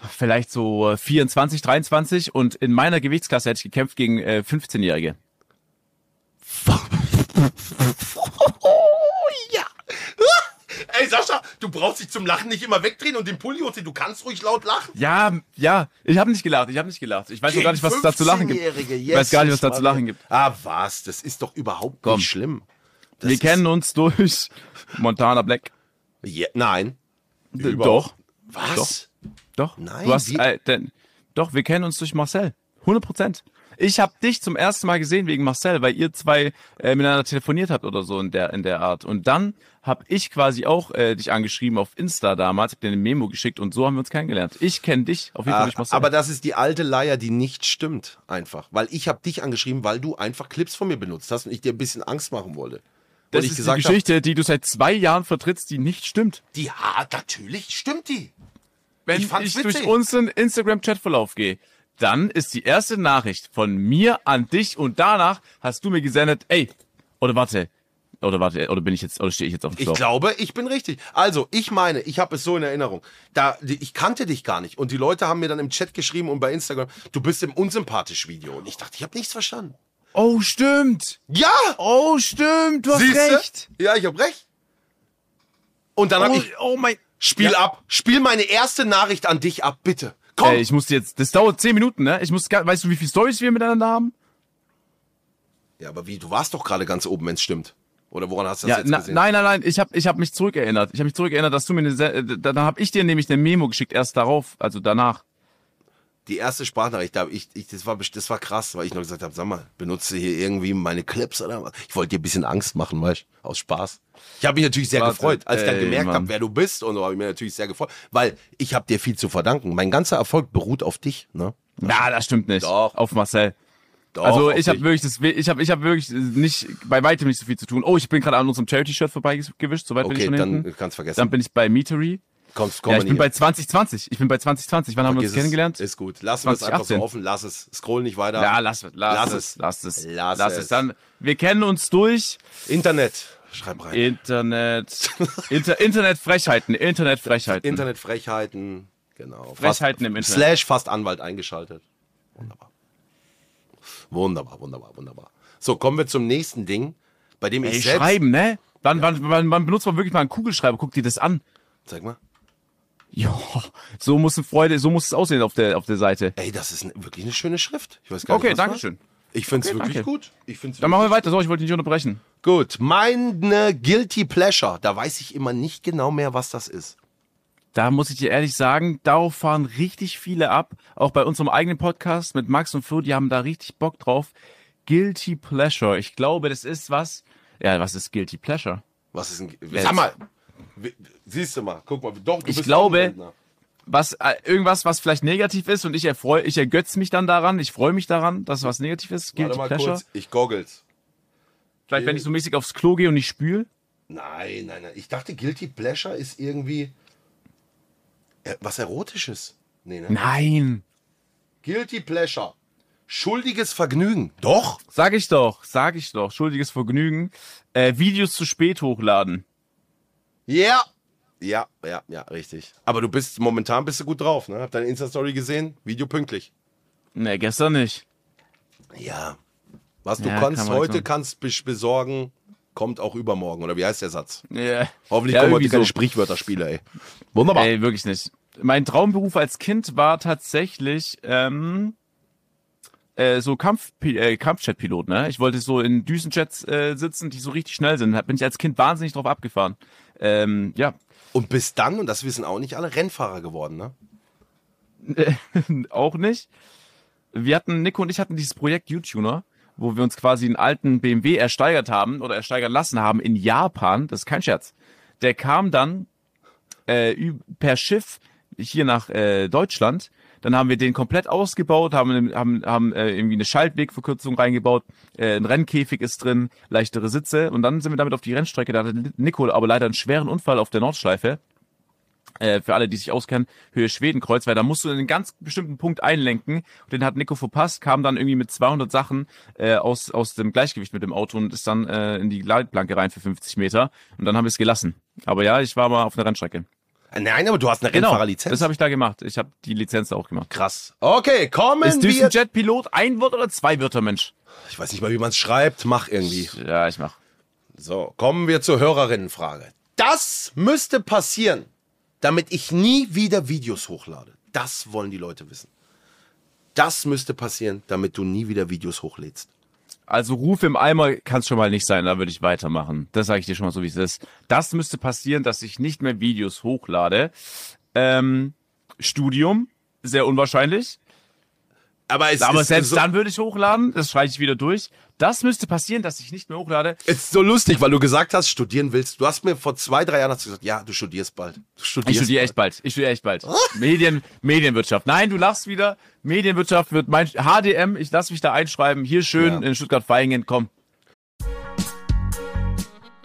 [SPEAKER 4] vielleicht so äh, 24, 23 und in meiner Gewichtsklasse hätte ich gekämpft gegen äh, 15-Jährige.
[SPEAKER 3] ja. Ey, Sascha, du brauchst dich zum Lachen nicht immer wegdrehen und den Pulli hochziehen. Du kannst ruhig laut lachen.
[SPEAKER 4] Ja, ja, ich habe nicht gelacht, ich habe nicht gelacht. Ich weiß gar nicht, was es da zu lachen gibt.
[SPEAKER 3] 15-Jährige,
[SPEAKER 4] Ich weiß gar nicht, was da zu lachen gibt.
[SPEAKER 3] Ah, was? Das ist doch überhaupt
[SPEAKER 4] Komm.
[SPEAKER 3] nicht schlimm. Das
[SPEAKER 4] Wir kennen uns durch Montana Black.
[SPEAKER 3] Ja, nein.
[SPEAKER 4] D-. Doch.
[SPEAKER 3] Was?
[SPEAKER 4] Doch.
[SPEAKER 3] Nein,
[SPEAKER 4] Du hast, äh, denn, doch, wir kennen uns durch Marcel. 100 Prozent. Ich habe dich zum ersten Mal gesehen wegen Marcel, weil ihr zwei äh, miteinander telefoniert habt oder so in der in der Art. Und dann habe ich quasi auch äh, dich angeschrieben auf Insta damals, hab dir eine Memo geschickt und so haben wir uns kennengelernt. Ich kenne dich auf jeden Fall durch Marcel.
[SPEAKER 3] aber das ist die alte Leier, die nicht stimmt, einfach. Weil ich habe dich angeschrieben, weil du einfach Clips von mir benutzt hast und ich dir ein bisschen Angst machen wollte.
[SPEAKER 4] das ist die
[SPEAKER 3] gesagt hab,
[SPEAKER 4] Geschichte, die du seit zwei Jahren vertrittst, die nicht stimmt.
[SPEAKER 3] die, ja, natürlich stimmt die.
[SPEAKER 4] Wenn
[SPEAKER 3] Ich
[SPEAKER 4] ich, durch unseren Instagram-Chatverlauf gehe, dann ist die erste Nachricht von mir an dich und danach hast du mir gesendet, ey, oder warte, oder warte, oder bin ich jetzt, oder stehe ich jetzt auf dem
[SPEAKER 3] Ich
[SPEAKER 4] Schlauch?
[SPEAKER 3] glaube, ich bin richtig. Also, ich meine, ich habe es so in Erinnerung. Da, ich kannte dich gar nicht. Und die Leute haben mir dann im Chat geschrieben und bei Instagram, du bist im unsympathisch Video. Und ich dachte, ich habe nichts verstanden.
[SPEAKER 4] Oh, stimmt.
[SPEAKER 3] Ja!
[SPEAKER 4] Oh, stimmt, du hast
[SPEAKER 3] Siehste?
[SPEAKER 4] recht.
[SPEAKER 3] Ja, ich habe recht. Und dann habe
[SPEAKER 4] Oh,
[SPEAKER 3] ich,
[SPEAKER 4] oh mein...
[SPEAKER 3] spiel
[SPEAKER 4] Ja.
[SPEAKER 3] ab. Spiel meine erste Nachricht an dich ab, bitte. Komm.
[SPEAKER 4] Ey, ich muss jetzt, das dauert zehn Minuten, ne? Ich muss, weißt du, wie viele Stories wir miteinander haben?
[SPEAKER 3] ja, aber wie, du warst doch gerade ganz oben, wenn es stimmt. Oder woran hast du das
[SPEAKER 4] Ja,
[SPEAKER 3] jetzt
[SPEAKER 4] na,
[SPEAKER 3] gesehen?
[SPEAKER 4] nein, nein, nein, ich habe ich hab mich zurückerinnert. Ich habe mich zurückerinnert, dass du mir eine, äh, dann habe ich dir nämlich eine Memo geschickt, erst darauf, also danach.
[SPEAKER 3] Die erste Sprachnachricht, da ich, ich, das, war, das war krass, weil ich noch gesagt habe, sag mal, benutze hier irgendwie meine Clips oder was? Ich wollte dir ein bisschen Angst machen, weißt du, aus Spaß. Ich habe mich natürlich sehr
[SPEAKER 4] Warte,
[SPEAKER 3] gefreut, als ich dann
[SPEAKER 4] ey,
[SPEAKER 3] gemerkt habe, wer du bist und so, habe ich mir natürlich sehr gefreut, weil ich habe dir viel zu verdanken. Mein ganzer Erfolg beruht auf dich, ne?
[SPEAKER 4] Ja, das stimmt nicht.
[SPEAKER 3] Doch.
[SPEAKER 4] Auf Marcel.
[SPEAKER 3] Doch,
[SPEAKER 4] also ich habe wirklich das, ich habe ich habe wirklich nicht bei weitem nicht so viel zu tun. Oh, ich bin gerade an unserem Charity-Shirt vorbeigewischt, soweit bin ich
[SPEAKER 3] Okay,
[SPEAKER 4] schon
[SPEAKER 3] dann
[SPEAKER 4] hinten.
[SPEAKER 3] kannst vergessen.
[SPEAKER 4] Dann bin ich bei Meetery.
[SPEAKER 3] Kommst, komm
[SPEAKER 4] Ja, ich bin
[SPEAKER 3] hier.
[SPEAKER 4] bei 2020. Ich bin bei 2020. Wann haben wir uns
[SPEAKER 3] Vergiss
[SPEAKER 4] kennengelernt?
[SPEAKER 3] Ist gut. Lassen wir es einfach so
[SPEAKER 4] 2018.
[SPEAKER 3] offen. Lass es. Scroll nicht weiter.
[SPEAKER 4] Ja, lass, lass,
[SPEAKER 3] Lass
[SPEAKER 4] es, lass es,
[SPEAKER 3] Lass
[SPEAKER 4] lass,
[SPEAKER 3] es.
[SPEAKER 4] es. Dann, wir kennen uns durch
[SPEAKER 3] Internet. Schreib rein.
[SPEAKER 4] Internet, Inter, Internetfrechheiten, Internetfrechheiten.
[SPEAKER 3] Internetfrechheiten. Genau.
[SPEAKER 4] Frechheiten im Internet.
[SPEAKER 3] Slash fast Anwalt eingeschaltet. Wunderbar. Wunderbar, wunderbar, wunderbar. So, kommen wir zum nächsten Ding, bei dem ich
[SPEAKER 4] Ey,
[SPEAKER 3] selbst.
[SPEAKER 4] schreiben, ne? Wann, wann, wann, wann benutzt man wirklich mal einen Kugelschreiber? Guck dir das an.
[SPEAKER 3] Zeig mal.
[SPEAKER 4] Ja, so muss eine Freude, so muss es aussehen auf der, auf der Seite.
[SPEAKER 3] Ey, das ist ne- wirklich eine schöne Schrift. Ich weiß gar
[SPEAKER 4] Okay,
[SPEAKER 3] nicht.
[SPEAKER 4] danke
[SPEAKER 3] war.
[SPEAKER 4] schön.
[SPEAKER 3] Ich find's
[SPEAKER 4] Okay,
[SPEAKER 3] wirklich
[SPEAKER 4] danke.
[SPEAKER 3] gut. Ich find's
[SPEAKER 4] Dann machen wir weiter. So, ich wollte nicht unterbrechen.
[SPEAKER 3] Gut. Meine Guilty Pleasure. Da weiß ich immer nicht genau mehr, was das ist.
[SPEAKER 4] Da muss ich dir ehrlich sagen, darauf fahren richtig viele ab. Auch bei unserem eigenen Podcast mit Max und Flo, die haben da richtig Bock drauf. Guilty Pleasure. Ich glaube, das ist was. Ja, was ist Guilty Pleasure?
[SPEAKER 3] Was ist ein. Sag mal. Siehst du mal. Guck mal. Doch, du
[SPEAKER 4] Ich
[SPEAKER 3] bist
[SPEAKER 4] glaube-. Was, äh, irgendwas, was vielleicht negativ ist und ich erfreue, ich ergötze mich dann daran, ich freue mich daran, dass was negativ ist. Guilty
[SPEAKER 3] Warte mal
[SPEAKER 4] Pleasure.
[SPEAKER 3] kurz. Ich goggles.
[SPEAKER 4] Vielleicht, wenn ich so mäßig aufs Klo gehe und nicht spül.
[SPEAKER 3] Nein, nein, nein. Ich dachte, Guilty Pleasure ist irgendwie äh, was Erotisches. Nee, ne?
[SPEAKER 4] Nein.
[SPEAKER 3] Guilty Pleasure. Schuldiges Vergnügen. Doch.
[SPEAKER 4] Sag ich doch, sag ich doch. Schuldiges Vergnügen. Äh, Videos zu spät hochladen.
[SPEAKER 3] Ja. Ja, ja, ja, richtig. Aber du bist, momentan bist du gut drauf, ne? Hab deine Insta-Story gesehen? Video pünktlich.
[SPEAKER 4] Ne, gestern nicht.
[SPEAKER 3] Ja. Was du
[SPEAKER 4] Ja,
[SPEAKER 3] kannst
[SPEAKER 4] kann
[SPEAKER 3] heute kannst bes- besorgen, kommt auch übermorgen. Oder wie heißt der Satz?
[SPEAKER 4] Ja.
[SPEAKER 3] Hoffentlich
[SPEAKER 4] Ja,
[SPEAKER 3] kommen heute keine
[SPEAKER 4] so.
[SPEAKER 3] Sprichwörterspiele, ey. Wunderbar.
[SPEAKER 4] Ey, wirklich nicht. Mein Traumberuf als Kind war tatsächlich ähm, äh, so Kampf, äh, Kampfjet-Pilot. Ne? Ich wollte so in Düsenjets äh, sitzen, die so richtig schnell sind. Da bin ich als Kind wahnsinnig drauf abgefahren. Ähm, ja,
[SPEAKER 3] Und bis dann, und das wissen auch nicht alle, Rennfahrer geworden, ne?
[SPEAKER 4] auch nicht. Wir hatten, Nico und ich hatten dieses Projekt U-Tuner, wo wir uns quasi einen alten BMW ersteigert haben oder ersteigern lassen haben in Japan. Das ist kein Scherz. Der kam dann äh, per Schiff hier nach äh, Deutschland. Dann haben wir den komplett ausgebaut, haben, haben, haben äh, irgendwie eine Schaltwegverkürzung reingebaut, äh, ein Rennkäfig ist drin, leichtere Sitze und dann sind wir damit auf die Rennstrecke. Da hatte Nico aber leider einen schweren Unfall auf der Nordschleife äh, für alle, die sich auskennen, Höhe Schwedenkreuz, weil da musst du in einen ganz bestimmten Punkt einlenken. Und den hat Nico verpasst, kam dann irgendwie mit 200 Sachen äh, aus, aus dem Gleichgewicht mit dem Auto und ist dann äh, in die Leitplanke rein für 50 Meter. Und dann haben wir es gelassen. Aber ja, ich war mal auf einer Rennstrecke.
[SPEAKER 3] Nein, aber du hast eine
[SPEAKER 4] Genau,
[SPEAKER 3] Rennfahrerlizenz.
[SPEAKER 4] das habe ich da gemacht. Ich habe die Lizenz da auch gemacht.
[SPEAKER 3] Krass. Okay, kommen
[SPEAKER 4] Ist
[SPEAKER 3] wir...
[SPEAKER 4] Düsenjet-Pilot ein Wort oder zwei Wörter, Mensch?
[SPEAKER 3] Ich weiß nicht mal, wie man es schreibt. Mach irgendwie.
[SPEAKER 4] Ja, ich mach.
[SPEAKER 3] So, kommen wir zur Hörerinnenfrage. Das müsste passieren, damit ich nie wieder Videos hochlade. Das wollen die Leute wissen. Das müsste passieren, damit du nie wieder Videos hochlädst.
[SPEAKER 4] Also Ruf im Eimer kann es schon mal nicht sein, da würde ich weitermachen. Das sage ich dir schon mal so, wie es ist. Das müsste passieren, dass ich nicht mehr Videos hochlade. Ähm, Studium, sehr unwahrscheinlich.
[SPEAKER 3] Aber es
[SPEAKER 4] Aber selbst
[SPEAKER 3] so,
[SPEAKER 4] dann würde ich hochladen, das schreibe ich wieder durch. Das müsste passieren, dass ich nicht mehr hochlade.
[SPEAKER 3] ist so lustig, weil du gesagt hast, studieren willst. Du hast mir vor zwei, drei Jahren hast gesagt, ja, du studierst bald. Du
[SPEAKER 4] Ich
[SPEAKER 3] studierst
[SPEAKER 4] studiere echt bald. Ich studiere echt bald. Medien, Medienwirtschaft. Nein, du lachst wieder. Medienwirtschaft wird mein HDM. Ich lass mich da einschreiben. Hier schön
[SPEAKER 3] Ja.
[SPEAKER 4] in Stuttgart-Vaihingen. Komm.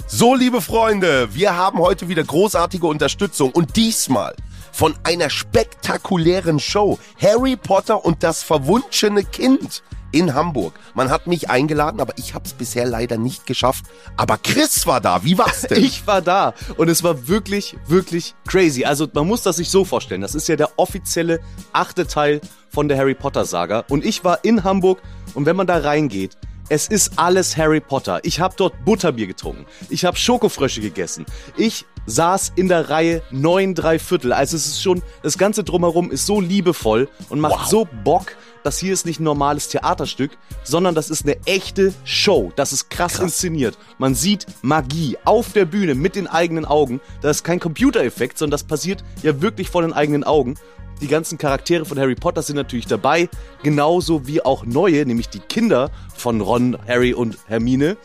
[SPEAKER 3] So, liebe Freunde, wir haben heute wieder großartige Unterstützung und diesmal von einer spektakulären Show. Harry Potter und das verwunschene Kind in Hamburg. Man hat mich eingeladen, aber ich habe es bisher leider nicht geschafft. Aber Chris war da. Wie war's denn?
[SPEAKER 5] Ich war da und es war wirklich, wirklich crazy. Also man muss das sich so vorstellen. Das ist ja der offizielle achte Teil von der Harry Potter Saga. Und ich war in Hamburg und wenn man da reingeht, es ist alles Harry Potter. Ich habe dort Butterbier getrunken. Ich habe Schokofrösche gegessen. Ich saß in der Reihe neun drei Viertel. Also es ist schon, das ganze drumherum ist so liebevoll und macht so Bock. Das hier ist nicht ein normales Theaterstück, sondern das ist eine echte Show. Das ist krass, inszeniert. Man sieht Magie auf der Bühne mit den eigenen Augen. Das ist kein Computereffekt, sondern das passiert ja wirklich vor den eigenen Augen. Die ganzen Charaktere von Harry Potter sind natürlich dabei, genauso wie auch neue, nämlich die Kinder von Ron, Harry und Hermine.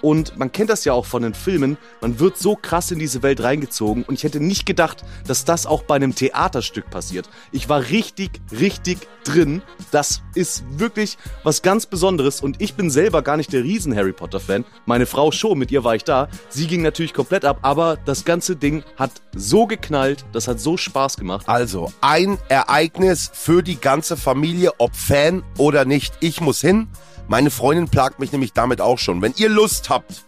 [SPEAKER 5] Und man kennt das ja auch von den Filmen, man wird so krass in diese Welt reingezogen und ich hätte nicht gedacht, dass das auch bei einem Theaterstück passiert. Ich war richtig, richtig drin. Das ist wirklich was ganz Besonderes und ich bin selber gar nicht der riesen Harry Potter Fan. Meine Frau schon, mit ihr war ich da. Sie ging natürlich komplett ab, aber das ganze Ding hat so geknallt, das hat so Spaß gemacht.
[SPEAKER 3] Also, ein Ereignis für die ganze Familie, ob Fan oder nicht. Ich muss hin. Meine Freundin plagt mich nämlich damit auch schon. Wenn ihr Lust habt,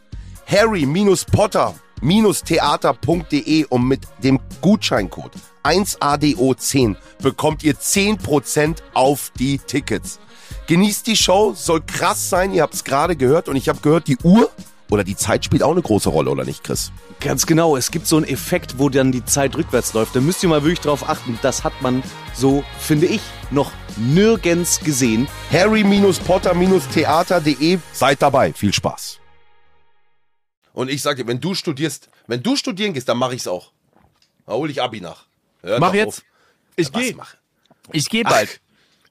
[SPEAKER 3] harry-potter-theater.de und mit dem Gutscheincode 1ADO10 bekommt ihr 10% auf die Tickets. Genießt die Show, soll krass sein, ihr habt es gerade gehört und ich habe gehört, die Uhr oder die Zeit spielt auch eine große Rolle, oder nicht, Chris?
[SPEAKER 5] Ganz genau, es gibt so einen Effekt, wo dann die Zeit rückwärts läuft. Da müsst ihr mal wirklich drauf achten. Das hat man so, finde ich, noch nirgends gesehen.
[SPEAKER 3] harry-potter-theater.de. Seid dabei. Viel Spaß. Und ich sag dir, wenn du studierst, wenn du studieren gehst, dann mache ich's auch. Da hol ich Abi nach. Hör
[SPEAKER 4] Mach jetzt.
[SPEAKER 3] auf.
[SPEAKER 4] Ich gehe.
[SPEAKER 3] mache?
[SPEAKER 4] Ich gehe bald.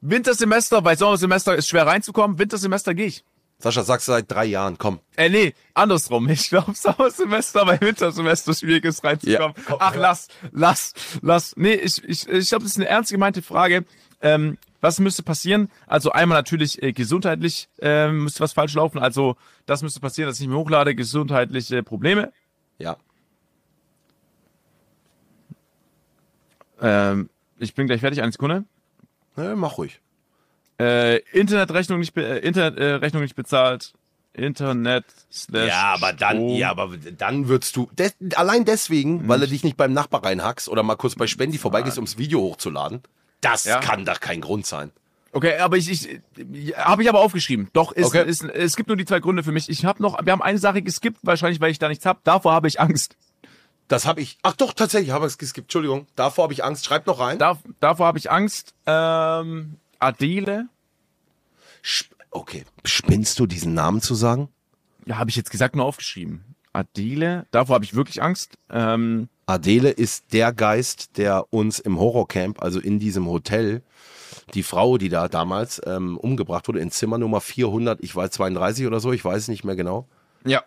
[SPEAKER 4] Wintersemester, bei Sommersemester ist schwer reinzukommen. Wintersemester gehe ich.
[SPEAKER 3] Sascha, sagst du seit drei Jahren, komm.
[SPEAKER 4] Äh, nee, andersrum. Ich glaube, Sommersemester bei Wintersemester schwierig ist reinzukommen.
[SPEAKER 3] Ja, komm,
[SPEAKER 4] Ach,
[SPEAKER 3] hör.
[SPEAKER 4] lass, lass, lass. Nee, ich, ich, ich glaube, das ist eine ernst gemeinte Frage. Ähm, was müsste passieren? Also einmal natürlich äh, gesundheitlich äh, müsste was falsch laufen. Also das müsste passieren, dass ich nicht mehr hochlade, gesundheitliche Probleme.
[SPEAKER 3] Ja.
[SPEAKER 4] Ähm, ich bin gleich fertig, eine Sekunde.
[SPEAKER 3] Ne, mach ruhig.
[SPEAKER 4] Äh, Internetrechnung nicht, äh, Internetrechnung äh, nicht bezahlt. Internet slash
[SPEAKER 3] Ja, aber dann,
[SPEAKER 4] Strom.
[SPEAKER 3] ja, aber dann würdest du, des, allein deswegen, weil du dich nicht beim Nachbar reinhackst oder mal kurz bei Spendi vorbeigehst, ums Video hochzuladen, das
[SPEAKER 4] Ja.
[SPEAKER 3] kann doch kein Grund sein.
[SPEAKER 4] Okay, aber ich, ich habe ich aber aufgeschrieben. Doch, ist,
[SPEAKER 3] Okay.
[SPEAKER 4] ist, es gibt nur die zwei Gründe für mich. Ich habe noch, wir haben eine Sache geskippt, wahrscheinlich, weil ich da nichts hab. Davor habe ich Angst.
[SPEAKER 3] Das habe ich. Ach doch, tatsächlich habe ich es geskippt. Entschuldigung. Davor habe ich Angst. Schreib noch rein.
[SPEAKER 4] Da, davor habe ich Angst. Ähm, Adele.
[SPEAKER 3] Sp- Okay. Spinnst du diesen Namen zu sagen?
[SPEAKER 4] Ja, habe ich jetzt gesagt, nur aufgeschrieben. Adele. Davor habe ich wirklich Angst. Ähm,
[SPEAKER 3] Adele ist der Geist, der uns im Horrorcamp, also in diesem Hotel, die Frau, die da damals ähm, umgebracht wurde, in Zimmer Nummer 400, ich weiß 32 oder so, ich weiß es nicht mehr genau.
[SPEAKER 4] ja.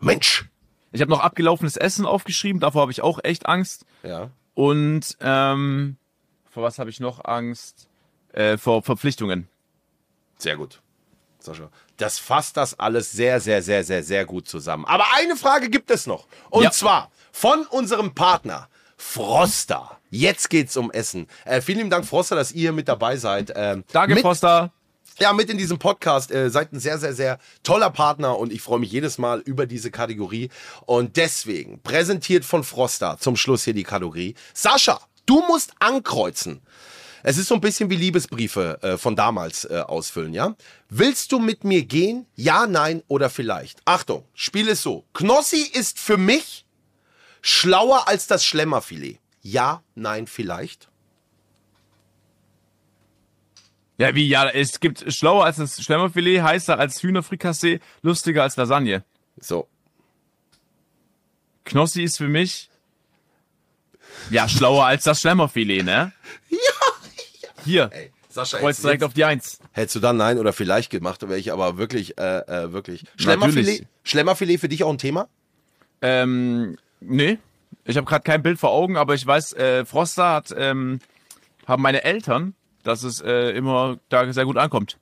[SPEAKER 3] Mensch!
[SPEAKER 4] Ich habe noch abgelaufenes Essen aufgeschrieben. Davor habe ich auch echt Angst.
[SPEAKER 3] Ja.
[SPEAKER 4] Und ähm, vor was habe ich noch Angst? Äh, vor Verpflichtungen.
[SPEAKER 3] Sehr gut. Sascha. Das fasst das alles sehr, sehr, sehr, sehr, sehr gut zusammen. Aber eine Frage gibt es noch. Und
[SPEAKER 4] Ja.
[SPEAKER 3] zwar von unserem Partner Froster. Jetzt geht's um Essen. Äh, vielen lieben Dank, Froster, dass ihr mit dabei seid. Ähm,
[SPEAKER 4] Danke,
[SPEAKER 3] mit,
[SPEAKER 4] Foster.
[SPEAKER 3] Ja, mit in diesem Podcast. Äh, seid ein sehr, sehr, sehr toller Partner und ich freue mich jedes Mal über diese Kategorie. Und deswegen präsentiert von Froster zum Schluss hier die Kategorie. Sascha, du musst ankreuzen. Es ist so ein bisschen wie Liebesbriefe äh, von damals äh, ausfüllen, ja? Willst du mit mir gehen? Ja, nein oder vielleicht. Achtung, Spiel ist so. Knossi ist für mich schlauer als das Schlemmerfilet. Ja, nein, vielleicht.
[SPEAKER 4] Ja, wie, ja, es gibt schlauer als das Schlemmerfilet, heißer als Hühnerfrikassee, lustiger als Lasagne.
[SPEAKER 3] So.
[SPEAKER 4] Knossi ist für mich, ja, schlauer als das Schlemmerfilet, ne? Ja, Hier,
[SPEAKER 3] Ey, Sascha,
[SPEAKER 4] kreuz direkt
[SPEAKER 3] jetzt-
[SPEAKER 4] auf die Eins.
[SPEAKER 3] Hättest du dann nein oder vielleicht gemacht, wäre ich aber wirklich, äh, äh, wirklich. Schlemmerfilet. Schlemmerfilet für dich auch ein Thema?
[SPEAKER 4] Ähm, nee, ich habe gerade kein Bild vor Augen, aber ich weiß, äh, Froster hat, ähm, haben meine Eltern, dass es äh, immer da sehr gut ankommt.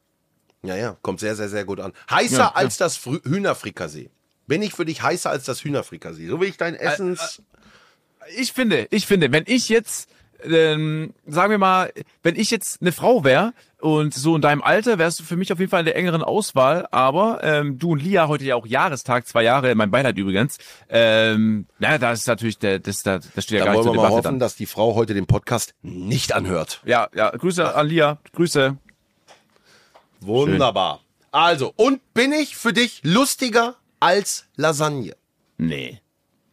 [SPEAKER 3] Ja, ja, kommt sehr, sehr, sehr gut an. Heißer
[SPEAKER 4] Ja, ja.
[SPEAKER 3] als das Frü- Hühnerfrikassee. Bin ich für dich heißer als das Hühnerfrikassee? So will ich dein Essens.
[SPEAKER 4] Ich finde, ich finde, wenn ich jetzt, ähm, sagen wir mal, wenn ich jetzt eine Frau wäre und so in deinem Alter, wärst du für mich auf jeden Fall in der engeren Auswahl. Aber ähm, du und Lia heute ja auch Jahrestag, zwei Jahre, mein Beileid übrigens. Ähm, na, da ist natürlich der, das, da, das steht ja
[SPEAKER 3] da
[SPEAKER 4] gar nicht
[SPEAKER 3] wollen wir
[SPEAKER 4] zur
[SPEAKER 3] mal
[SPEAKER 4] Debatte
[SPEAKER 3] hoffen,
[SPEAKER 4] dann.
[SPEAKER 3] dass die Frau heute den Podcast nicht anhört.
[SPEAKER 4] Ja, ja, Grüße an Lia, Grüße.
[SPEAKER 3] Wunderbar. Also, und bin ich für dich lustiger als Lasagne?
[SPEAKER 4] Nee,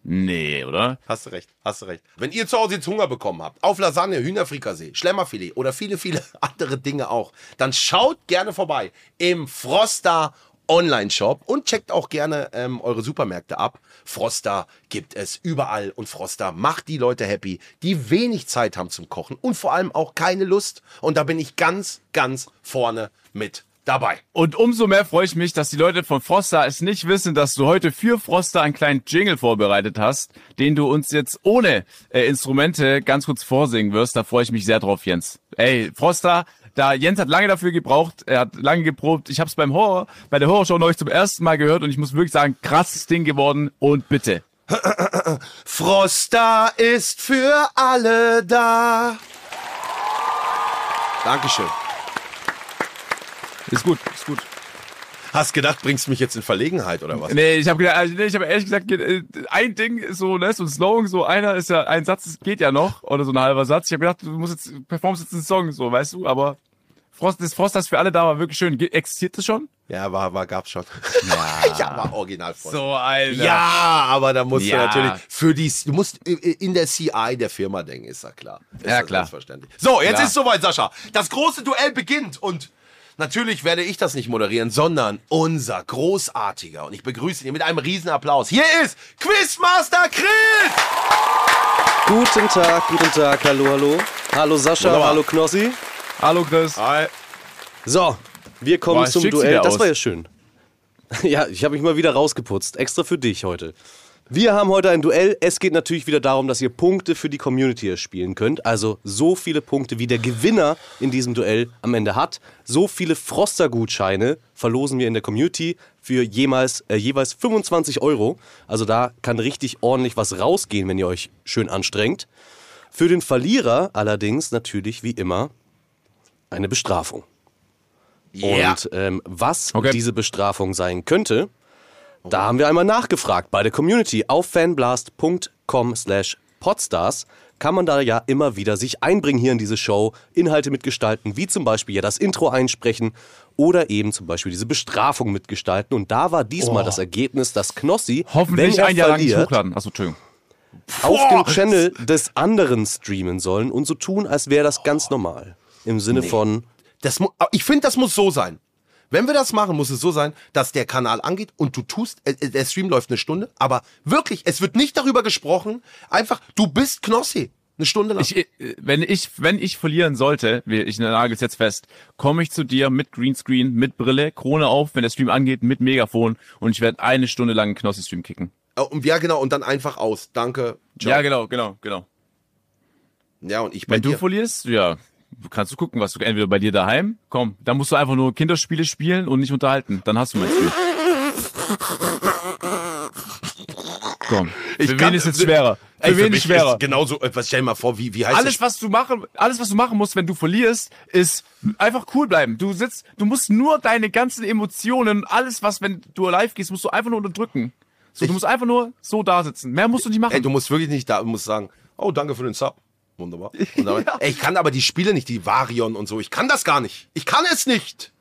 [SPEAKER 4] nee, oder?
[SPEAKER 3] Hast du recht, hast du recht. Wenn ihr zu Hause jetzt Hunger bekommen habt, auf Lasagne, Hühnerfrikassee, Schlemmerfilet oder viele, viele andere Dinge auch, dann schaut gerne vorbei im Froster Online-Shop und checkt auch gerne ähm, eure Supermärkte ab. Froster gibt es überall und Froster macht die Leute happy, die wenig Zeit haben zum Kochen und vor allem auch keine Lust. Und da bin ich ganz, ganz vorne mit dabei.
[SPEAKER 4] Und umso mehr freue ich mich, dass die Leute von Froster es nicht wissen, dass du heute für Froster einen kleinen Jingle vorbereitet hast, den du uns jetzt ohne äh, Instrumente ganz kurz vorsingen wirst. Da freue ich mich sehr drauf, Jens. Ey, Froster, da Jens hat lange dafür gebraucht, er hat lange geprobt. Ich habe es beim Horror, bei der Horrorshow neulich zum ersten Mal gehört und ich muss wirklich sagen, krasses Ding geworden und bitte.
[SPEAKER 3] Froster ist für alle da. Dankeschön.
[SPEAKER 4] Ist gut, ist gut.
[SPEAKER 3] Hast gedacht, bringst mich jetzt in Verlegenheit oder was?
[SPEAKER 4] Nee, ich habe gedacht, also, nee, ich habe ehrlich gesagt, äh, ein Ding ist so, ne, so ein Slogan, so einer ist ja, ein Satz das geht ja noch, oder so ein halber Satz. Ich habe gedacht, du musst jetzt, performst jetzt einen Song, so, weißt du, aber Frost, das Frost, das für alle da war wirklich schön. Existiert das schon?
[SPEAKER 3] Ja, war, war, gab's schon. Ja, ja war original Froster.
[SPEAKER 4] Alter.
[SPEAKER 3] Ja, aber da musst
[SPEAKER 4] Ja.
[SPEAKER 3] du natürlich für die, du musst in der CI der Firma denken, ist ja klar. Ist
[SPEAKER 4] Ja, klar.
[SPEAKER 3] Selbstverständlich. So, jetzt
[SPEAKER 4] Ja.
[SPEAKER 3] ist soweit, Sascha. Das große Duell beginnt und natürlich werde ich das nicht moderieren, sondern unser großartiger und ich begrüße ihn mit einem riesen Applaus. Hier ist Quizmaster Chris!
[SPEAKER 6] Guten Tag, guten Tag, hallo, hallo. Hallo Sascha,
[SPEAKER 3] Wunderbar.
[SPEAKER 6] hallo Knossi.
[SPEAKER 4] Hallo Chris.
[SPEAKER 3] Hi.
[SPEAKER 6] So, wir kommen
[SPEAKER 4] Boah,
[SPEAKER 6] zum Duell. Das
[SPEAKER 4] aus.
[SPEAKER 6] war ja schön. Ja, ich habe mich mal wieder rausgeputzt. Extra für dich heute. Wir haben heute ein Duell. Es geht natürlich wieder darum, dass ihr Punkte für die Community erspielen könnt. Also so viele Punkte, wie der Gewinner in diesem Duell am Ende hat. So viele Froster-Gutscheine verlosen wir in der Community für jemals, äh, jeweils 25 Euro. Also da kann richtig ordentlich was rausgehen, wenn ihr euch schön anstrengt. Für den Verlierer allerdings natürlich wie immer eine Bestrafung.
[SPEAKER 3] Ja.
[SPEAKER 6] Und ähm, was
[SPEAKER 4] Okay.
[SPEAKER 6] diese Bestrafung sein könnte, da haben wir einmal nachgefragt bei der Community auf fanblast.com slash Podstars kann man da ja immer wieder sich einbringen hier in diese Show, Inhalte mitgestalten, wie zum Beispiel ja das Intro einsprechen oder eben zum Beispiel diese Bestrafung mitgestalten. Und da war diesmal das Ergebnis, dass Knossi,
[SPEAKER 4] Hoffentlich
[SPEAKER 6] wenn er
[SPEAKER 4] ein Jahr lang nicht
[SPEAKER 6] verliert,
[SPEAKER 4] hochladen. Achso, Entschuldigung.
[SPEAKER 6] auf dem Channel des anderen streamen sollen und so tun, als wäre das ganz normal. Im Sinne von,
[SPEAKER 3] Das ich finde, das muss so sein. Wenn wir das machen, muss es so sein, dass der Kanal angeht und du tust, äh, äh, der Stream läuft eine Stunde, aber wirklich, es wird nicht darüber gesprochen, einfach, du bist Knossi. Eine Stunde lang.
[SPEAKER 4] Ich, äh, wenn ich, wenn ich verlieren sollte, ich nagel es jetzt fest, komme ich zu dir mit Greenscreen, mit Brille, Krone auf, wenn der Stream angeht, mit Megafon und ich werde eine Stunde lang einen Knossi-Stream kicken.
[SPEAKER 3] Äh, und ja, genau, und dann einfach aus. Danke. Ciao.
[SPEAKER 4] Ja, genau, genau, genau.
[SPEAKER 3] Ja, und ich bei
[SPEAKER 4] Wenn du
[SPEAKER 3] dir.
[SPEAKER 4] verlierst, ja, kannst du gucken, was du entweder bei dir daheim, komm, dann musst du einfach nur Kinderspiele spielen und nicht unterhalten. Dann hast du mein Spiel. Komm. Für
[SPEAKER 3] kann-
[SPEAKER 4] wen ist es schwerer? Für
[SPEAKER 3] Ey,
[SPEAKER 4] wen
[SPEAKER 3] mich
[SPEAKER 4] ist schwerer?
[SPEAKER 3] Ist genauso, äh, was stell dir mal vor, wie, wie heißt
[SPEAKER 4] alles
[SPEAKER 3] das?
[SPEAKER 4] was du machen, alles was du machen musst, wenn du verlierst, ist einfach cool bleiben. Du sitzt, du musst nur deine ganzen Emotionen, alles was, wenn du live gehst, musst du einfach nur unterdrücken. So, du musst einfach nur so da sitzen. Mehr musst du nicht machen.
[SPEAKER 3] Ey, du musst wirklich nicht da, du musst sagen, oh, danke für den Sub. Wunderbar. Und dann, Ey, ich kann aber die Spiele nicht, die Varion und so. Ich kann das gar nicht. Ich kann es nicht.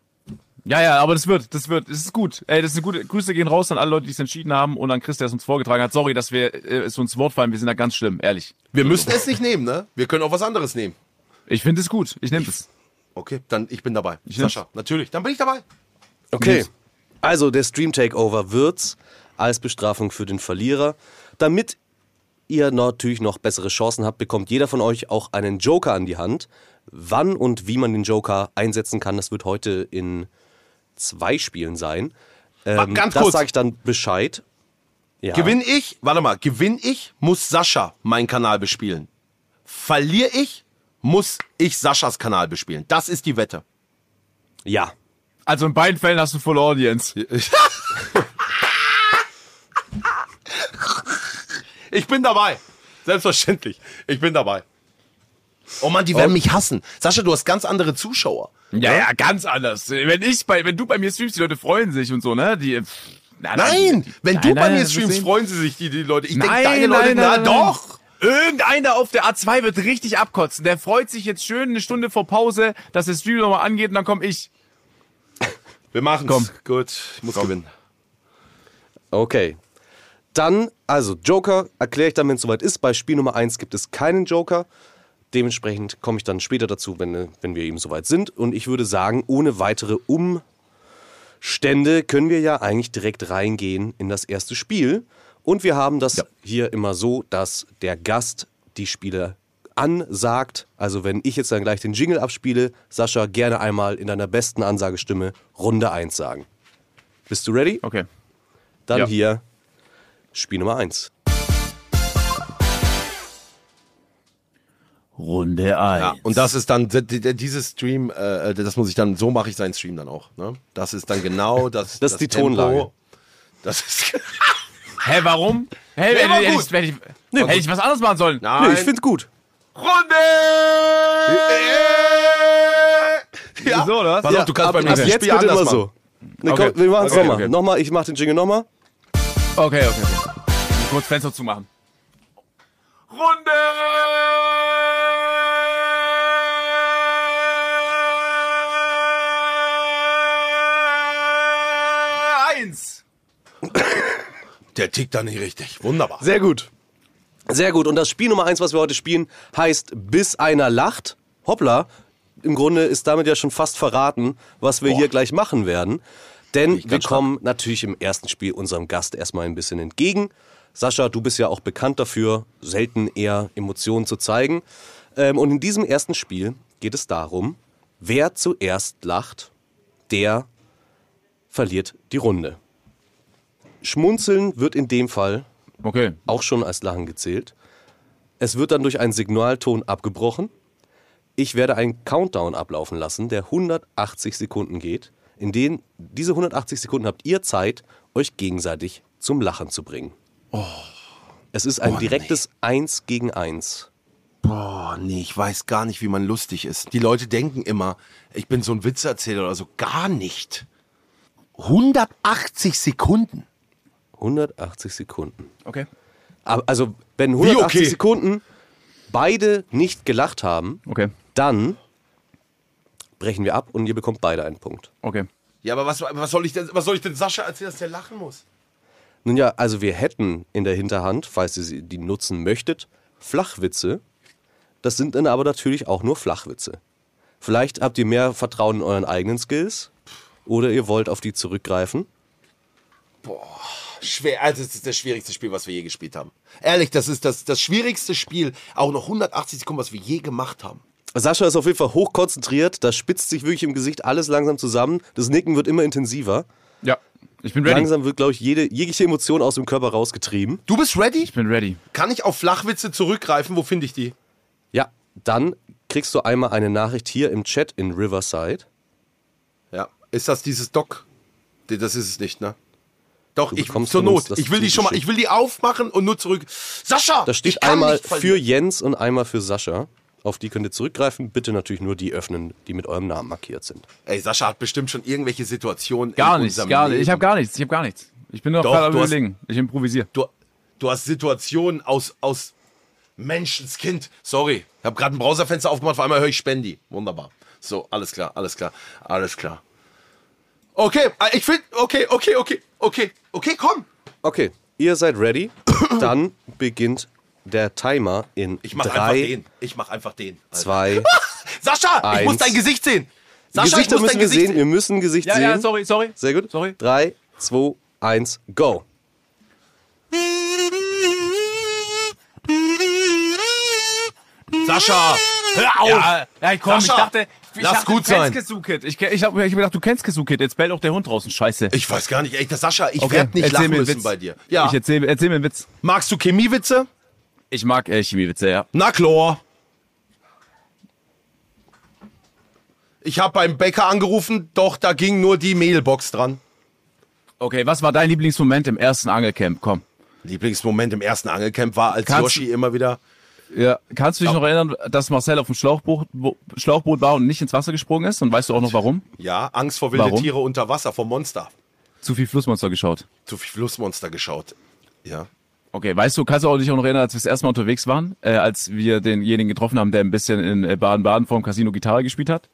[SPEAKER 4] ja, ja, aber das wird, das wird, das ist gut. Ey, das ist eine gute. Grüße gehen raus an alle Leute, die es entschieden haben und an Chris, der es uns vorgetragen hat. Sorry, dass wir äh, es uns Wort fallen. Wir sind da ganz schlimm, ehrlich.
[SPEAKER 3] Wir müssen es nicht nehmen, ne? Wir können auch was anderes nehmen.
[SPEAKER 4] Ich finde es gut. Ich nehme das.
[SPEAKER 3] Okay, dann ich bin dabei.
[SPEAKER 4] nehm's.
[SPEAKER 3] Sascha, natürlich, dann bin ich dabei.
[SPEAKER 6] okay, also der Stream Takeover wird's als Bestrafung für den Verlierer. Damit ihr natürlich noch bessere Chancen habt, bekommt jeder von euch auch einen Joker an die Hand. Wann und wie man den Joker einsetzen kann, das wird heute in zwei Spielen sein. Ähm,
[SPEAKER 3] ganz
[SPEAKER 6] das
[SPEAKER 3] kurz.
[SPEAKER 6] sage ich dann Bescheid. Ja.
[SPEAKER 3] Gewinn ich, warte mal, gewinn ich, muss Sascha meinen Kanal bespielen. Verliere ich, muss ich Saschas Kanal bespielen. Das ist die Wette.
[SPEAKER 6] Ja.
[SPEAKER 4] Also in beiden Fällen hast du Full Audience.
[SPEAKER 3] Ich bin dabei. Selbstverständlich. Ich bin dabei. Oh Mann, die werden mich hassen. Sascha, du hast ganz andere Zuschauer.
[SPEAKER 4] Ja, ja, ganz anders. Wenn ich bei, wenn du bei mir streamst, die Leute freuen sich und so, ne? Die. na,
[SPEAKER 3] Nein,
[SPEAKER 4] die-
[SPEAKER 3] wenn
[SPEAKER 4] nein,
[SPEAKER 3] du bei
[SPEAKER 4] nein,
[SPEAKER 3] mir
[SPEAKER 4] das
[SPEAKER 3] streamst, freuen sie sich, die, die Leute. Ich denke,
[SPEAKER 4] Nein,
[SPEAKER 3] deine Leute,
[SPEAKER 4] nein,
[SPEAKER 3] na
[SPEAKER 4] nein, nein.
[SPEAKER 3] doch.
[SPEAKER 4] Irgendeiner auf der A2 wird richtig abkotzen. Der freut sich jetzt schön eine Stunde vor Pause, dass der Stream nochmal angeht und dann komm ich.
[SPEAKER 3] Wir machen's.
[SPEAKER 4] Komm.
[SPEAKER 3] Gut, ich muss gewinnen.
[SPEAKER 6] Okay. Dann, also Joker erkläre ich dann, wenn es soweit ist. Bei Spiel Nummer 1 gibt es keinen Joker. Dementsprechend komme ich dann später dazu, wenn, wenn wir eben soweit sind. Und ich würde sagen, ohne weitere Umstände können wir ja eigentlich direkt reingehen in das erste Spiel. Und wir haben das hier immer so, dass der Gast die Spiele ansagt. Also wenn ich jetzt dann gleich den Jingle abspiele, Sascha, gerne einmal in deiner besten Ansagestimme Runde 1 sagen. Bist du ready?
[SPEAKER 4] Okay.
[SPEAKER 6] Dann
[SPEAKER 4] Ja.
[SPEAKER 6] hier Spiel Nummer 1.
[SPEAKER 4] Runde 1.
[SPEAKER 3] Ja, und das ist dann, dieses Stream, äh, das muss ich dann, so mache ich seinen Stream dann auch. Ne? Das ist dann genau das.
[SPEAKER 6] Das ist die Tonlage.
[SPEAKER 3] Das ist.
[SPEAKER 4] Hä, warum? Hä,
[SPEAKER 3] Nee,
[SPEAKER 4] hätte, ich, hätte, ich, hätte ich was anderes machen sollen?
[SPEAKER 3] Nein.
[SPEAKER 6] Nee, ich find's gut.
[SPEAKER 3] Runde! Ja.
[SPEAKER 4] So, oder was?
[SPEAKER 3] Pass auf, du kannst
[SPEAKER 6] ab,
[SPEAKER 3] beim
[SPEAKER 6] ab
[SPEAKER 3] nächsten
[SPEAKER 6] jetzt
[SPEAKER 3] Spiel
[SPEAKER 6] bitte
[SPEAKER 3] anders
[SPEAKER 6] immer
[SPEAKER 3] machen.
[SPEAKER 6] so. Nee,
[SPEAKER 4] Okay.
[SPEAKER 6] komm, wir machen's
[SPEAKER 4] Okay,
[SPEAKER 6] nochmal.
[SPEAKER 4] okay.
[SPEAKER 6] Nochmal, ich mach den Jingle nochmal.
[SPEAKER 4] Okay, okay, okay. Kurz Fenster zumachen.
[SPEAKER 3] Runde!
[SPEAKER 4] Eins.
[SPEAKER 3] Der tickt da nicht richtig. Wunderbar.
[SPEAKER 6] Sehr gut. Sehr gut. Und das Spiel Nummer 1, was wir heute spielen, heißt Bis einer lacht. Hoppla. Im Grunde ist damit ja schon fast verraten, was wir hier gleich machen werden. Denn wir kommen natürlich im ersten Spiel unserem Gast erstmal ein bisschen entgegen. Sascha, du bist ja auch bekannt dafür, selten eher Emotionen zu zeigen. Ähm, und in diesem ersten Spiel geht es darum, wer zuerst lacht, der verliert die Runde. Schmunzeln wird in dem Fall
[SPEAKER 4] Okay.
[SPEAKER 6] auch schon als Lachen gezählt. Es wird dann durch einen Signalton abgebrochen. Ich werde einen Countdown ablaufen lassen, der 180 Sekunden geht. In denen diese 180 Sekunden habt ihr Zeit, euch gegenseitig zum Lachen zu bringen. Es ist ein direktes Eins gegen Eins.
[SPEAKER 3] Boah, nee, ich weiß gar nicht, wie man lustig ist. Die Leute denken immer, ich bin so ein Witzerzähler oder so. Gar nicht. 180 Sekunden.
[SPEAKER 6] 180 Sekunden.
[SPEAKER 4] Okay.
[SPEAKER 6] Also, wenn 180
[SPEAKER 3] okay?
[SPEAKER 6] Sekunden beide nicht gelacht haben,
[SPEAKER 4] Okay,
[SPEAKER 6] dann brechen wir ab und ihr bekommt beide einen Punkt.
[SPEAKER 4] okay.
[SPEAKER 3] Ja, aber was, was, soll ich denn, was soll ich denn Sascha erzählen, dass der lachen muss?
[SPEAKER 6] Nun ja, also wir hätten in der Hinterhand, falls ihr sie- die nutzen möchtet, Flachwitze. Das sind dann aber natürlich auch nur Flachwitze. Vielleicht habt ihr mehr Vertrauen in euren eigenen Skills oder ihr wollt auf die zurückgreifen.
[SPEAKER 3] Schwer, also das ist das schwierigste Spiel, was wir je gespielt haben. Ehrlich, das ist das, das schwierigste Spiel, auch noch 180 Sekunden, was wir je gemacht haben.
[SPEAKER 6] Sascha ist auf jeden Fall hochkonzentriert, da spitzt sich wirklich im Gesicht alles langsam zusammen. Das Nicken wird immer intensiver.
[SPEAKER 4] Ja, ich bin ready.
[SPEAKER 6] Langsam wird, glaube ich, jede, jegliche Emotion aus dem Körper rausgetrieben.
[SPEAKER 3] Du bist ready?
[SPEAKER 4] Ich bin ready.
[SPEAKER 3] Kann ich auf Flachwitze zurückgreifen? Wo finde ich die?
[SPEAKER 6] Ja, dann kriegst du einmal eine Nachricht hier im Chat in Riverside.
[SPEAKER 3] Ja. Ist das dieses Doc? Das ist es nicht, ne? Doch, ich zur Not. Ich will die schon mal, ich will die aufmachen und nur zurück. Sascha!
[SPEAKER 6] Da
[SPEAKER 3] ich
[SPEAKER 6] steht
[SPEAKER 3] kann
[SPEAKER 6] einmal
[SPEAKER 3] nicht
[SPEAKER 6] für. Jens und einmal für Sascha. Auf die könnt ihr zurückgreifen. Bitte natürlich nur die öffnen, die mit eurem Namen markiert sind.
[SPEAKER 3] Ey, Sascha hat bestimmt schon irgendwelche Situationen.
[SPEAKER 4] Gar
[SPEAKER 3] in
[SPEAKER 4] nichts,
[SPEAKER 3] unserem
[SPEAKER 4] gar nicht. Ich habe gar nichts, ich habe gar nichts. Ich bin noch
[SPEAKER 3] Doch,
[SPEAKER 4] gerade am
[SPEAKER 3] du hast-
[SPEAKER 4] überlegen. Ich improvisiere.
[SPEAKER 3] Du, du hast Situationen aus, aus Menschenskind. Sorry, ich habe gerade ein Browserfenster aufgemacht, auf einmal höre ich Spendi. Wunderbar. So, alles klar, alles klar, alles klar. Okay, äh, ich finde, okay, okay, okay, okay, okay, komm.
[SPEAKER 6] Okay, ihr seid ready. Dann beginnt der Timer in
[SPEAKER 3] Ich mach einfach
[SPEAKER 6] drei,
[SPEAKER 3] den. Ich mach einfach den. Alter.
[SPEAKER 6] zwei.
[SPEAKER 3] Sascha, ich muss
[SPEAKER 6] Eins.
[SPEAKER 3] dein Gesicht sehen. Sascha,
[SPEAKER 6] Gesichter
[SPEAKER 3] ich muss
[SPEAKER 6] müssen
[SPEAKER 3] dein
[SPEAKER 6] wir
[SPEAKER 3] Gesicht
[SPEAKER 6] sehen. Wir müssen ein Gesicht
[SPEAKER 4] Ja,
[SPEAKER 6] sehen.
[SPEAKER 4] ja, sorry, sorry.
[SPEAKER 6] Sehr gut.
[SPEAKER 4] Sorry.
[SPEAKER 6] Drei, zwei, eins, go.
[SPEAKER 3] Sascha, hör auf.
[SPEAKER 4] Ja, ja komm,
[SPEAKER 3] Sascha,
[SPEAKER 4] ich dachte, ich
[SPEAKER 3] lass
[SPEAKER 4] dachte,
[SPEAKER 3] gut
[SPEAKER 4] du kennst
[SPEAKER 3] sein.
[SPEAKER 4] Kesukit. Ich, ich habe ich hab gedacht, du kennst Kesukit. Jetzt bellt auch der Hund draußen. Scheiße.
[SPEAKER 3] Ich weiß gar nicht, ey, das Sascha, ich
[SPEAKER 4] Okay,
[SPEAKER 3] werd nicht
[SPEAKER 4] erzähl
[SPEAKER 3] lachen
[SPEAKER 4] mir einen
[SPEAKER 3] müssen
[SPEAKER 4] Witz.
[SPEAKER 3] bei dir. Ja.
[SPEAKER 4] Ich erzähl, erzähl mir einen Witz.
[SPEAKER 3] Magst du Chemiewitze?
[SPEAKER 4] Ich mag äh, Chemiewitze, ja.
[SPEAKER 3] Na klar. Ich habe beim Bäcker angerufen, doch da ging nur die Mailbox dran.
[SPEAKER 4] Okay, was war dein Lieblingsmoment im ersten Angelcamp? Komm.
[SPEAKER 3] Lieblingsmoment im ersten Angelcamp war, als
[SPEAKER 4] Kannst
[SPEAKER 3] Yoshi immer wieder.
[SPEAKER 4] Ja, kannst du dich noch erinnern, dass Marcel auf dem Schlauchboot, Schlauchboot war und nicht ins Wasser gesprungen ist? Und weißt du auch noch warum?
[SPEAKER 3] Ja, Angst vor wilde
[SPEAKER 4] Warum?
[SPEAKER 3] Tiere unter Wasser, vor Monster.
[SPEAKER 4] Zu viel Flussmonster geschaut.
[SPEAKER 3] Zu viel Flussmonster geschaut. Ja.
[SPEAKER 4] Okay, weißt du, kannst du auch dich auch noch erinnern, als wir das erste Mal unterwegs waren, äh, als wir denjenigen getroffen haben, der ein bisschen in äh, Baden-Baden vor dem Casino Gitarre gespielt hat?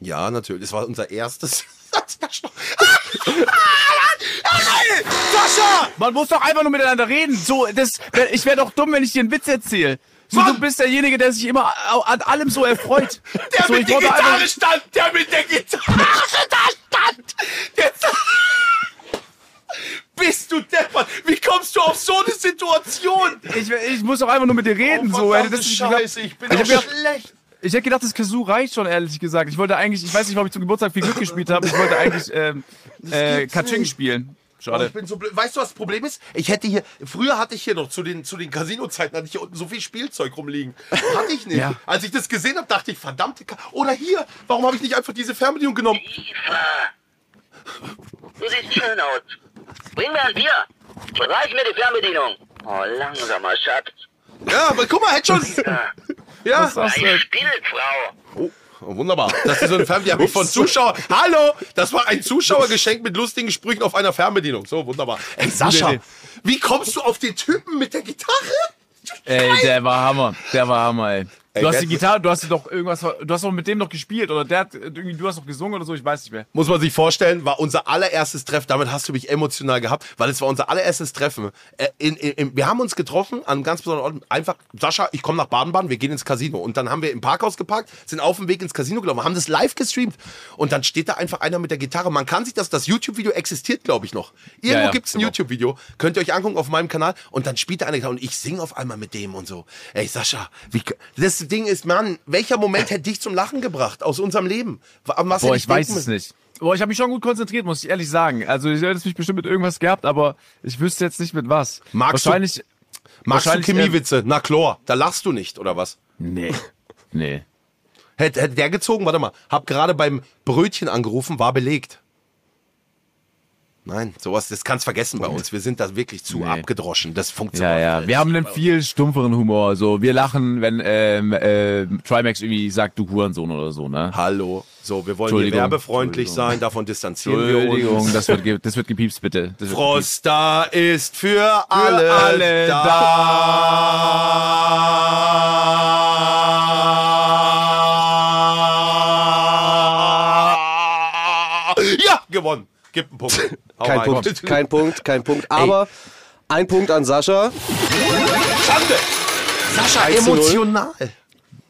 [SPEAKER 3] Ja, natürlich. Das war unser erstes. Sascha!
[SPEAKER 4] Man muss doch einfach nur miteinander reden. So, das, ich wäre doch dumm, wenn ich dir einen Witz erzähle. So,
[SPEAKER 3] Mann!
[SPEAKER 4] du bist derjenige, der sich immer an allem so erfreut.
[SPEAKER 3] Der
[SPEAKER 4] so,
[SPEAKER 3] mit der Gitarre
[SPEAKER 4] einfach-
[SPEAKER 3] stand! Der mit der Gitarre da stand! Der Bist du deppert? Wie kommst du auf so eine Situation?
[SPEAKER 4] Ich, ich muss doch einfach nur mit dir reden. so, ey, das ist
[SPEAKER 3] Scheiße, ich bin
[SPEAKER 4] Ich
[SPEAKER 3] doch schlecht.
[SPEAKER 4] Ich hätte gedacht, das Kazoo reicht schon, ehrlich gesagt. Ich wollte eigentlich, ich weiß nicht, ob ich zum Geburtstag viel Glück gespielt habe. Ich wollte eigentlich ähm, äh, Kaching
[SPEAKER 3] nicht.
[SPEAKER 4] spielen.
[SPEAKER 3] Oh,
[SPEAKER 4] Schade.
[SPEAKER 3] ich bin so blöd. Weißt du, was das Problem ist? Ich hätte hier, früher hatte ich hier noch zu den, zu den Casino-Zeiten, hatte ich hier unten so viel Spielzeug rumliegen. Hatte ich nicht.
[SPEAKER 4] Ja.
[SPEAKER 3] Als ich das gesehen habe, dachte ich, verdammte Ka Oder hier, warum habe ich nicht einfach diese Fernbedienung genommen?
[SPEAKER 7] Du siehst schön aus. Bring mir ein Bier. Reich mir die Fernbedienung. Oh, langsamer Schatz.
[SPEAKER 3] Ja, aber guck mal, hätte schon.
[SPEAKER 7] Ja,
[SPEAKER 3] Ja.
[SPEAKER 4] Was sagst du?
[SPEAKER 3] Oh, wunderbar. Das ist so eine Fernbedienung, von Zuschauern. Hallo, das war ein Zuschauergeschenk mit lustigen Sprüchen auf einer Fernbedienung. So, wunderbar. Ey, Sascha, wie kommst du auf den Typen mit der Gitarre?
[SPEAKER 4] Ey, der war Hammer. Der war Hammer, ey.
[SPEAKER 3] Ey,
[SPEAKER 4] Du hast die Gitarre, du hast doch irgendwas, du hast doch mit dem noch gespielt oder der hat irgendwie, du hast doch gesungen oder so, ich weiß nicht mehr.
[SPEAKER 3] Muss man sich vorstellen, war unser allererstes Treffen. Damit hast du mich emotional gehabt, weil es war unser allererstes Treffen. Äh, in, in, in, wir haben uns getroffen an einem ganz besonderen Ort. Einfach, Sascha, ich komme nach Baden-Baden, wir gehen ins Casino. Und dann haben wir im Parkhaus geparkt, sind auf dem Weg ins Casino gelaufen, haben das live gestreamt. Und dann steht da einfach einer mit der Gitarre. Man kann sich das, das YouTube-Video existiert, glaube ich, noch. Irgendwo
[SPEAKER 4] Ja, ja,
[SPEAKER 3] gibt es ein
[SPEAKER 4] genau.
[SPEAKER 3] YouTube-Video. Könnt ihr euch angucken auf meinem Kanal. Und dann spielt da einer Gitarre und ich singe auf einmal mit dem und so. Ey, Sascha, wie, das Ding ist, Mann, welcher Moment hätte dich zum Lachen gebracht aus unserem Leben? Was
[SPEAKER 4] Boah,
[SPEAKER 3] hätte
[SPEAKER 4] ich weiß es nicht. Boah, ich habe mich schon gut konzentriert, muss ich ehrlich sagen. Also ich hätte mich bestimmt mit irgendwas gehabt, aber ich wüsste jetzt nicht mit was.
[SPEAKER 3] Magst du-
[SPEAKER 4] Wahrscheinlich.
[SPEAKER 3] Magst du
[SPEAKER 4] wahrscheinlich,
[SPEAKER 3] Chemiewitze? Na Chlor, da lachst du nicht, oder was?
[SPEAKER 4] Nee. Nee.
[SPEAKER 3] Hätte, hätte der gezogen? Warte mal. Hab gerade beim Brötchen angerufen, war belegt. Nein, sowas, das kannst vergessen bei uns. Wir sind da wirklich zu
[SPEAKER 4] Nee.
[SPEAKER 3] abgedroschen. Das funktioniert.
[SPEAKER 4] Ja, ja. Wir haben einen viel stumpferen Humor. So, wir lachen, wenn ähm, äh, Trimax irgendwie sagt, du Hurensohn oder so, ne?
[SPEAKER 3] Hallo. So, wir wollen hier
[SPEAKER 4] Entschuldigung.
[SPEAKER 3] werbefreundlich
[SPEAKER 4] Entschuldigung.
[SPEAKER 3] sein, davon distanzieren wir
[SPEAKER 4] Entschuldigung,
[SPEAKER 3] uns.
[SPEAKER 4] das wird, das wird gepiepst, bitte. Das
[SPEAKER 3] Frosta ist für alle,
[SPEAKER 4] alle
[SPEAKER 3] da. Ja, gewonnen. Gib einen Punkt. Hau
[SPEAKER 6] Kein. Punkt, kein Punkt, kein Punkt. Aber ein Punkt an Sascha.
[SPEAKER 3] Schande. Sascha,
[SPEAKER 6] 1 zu 0.
[SPEAKER 3] emotional.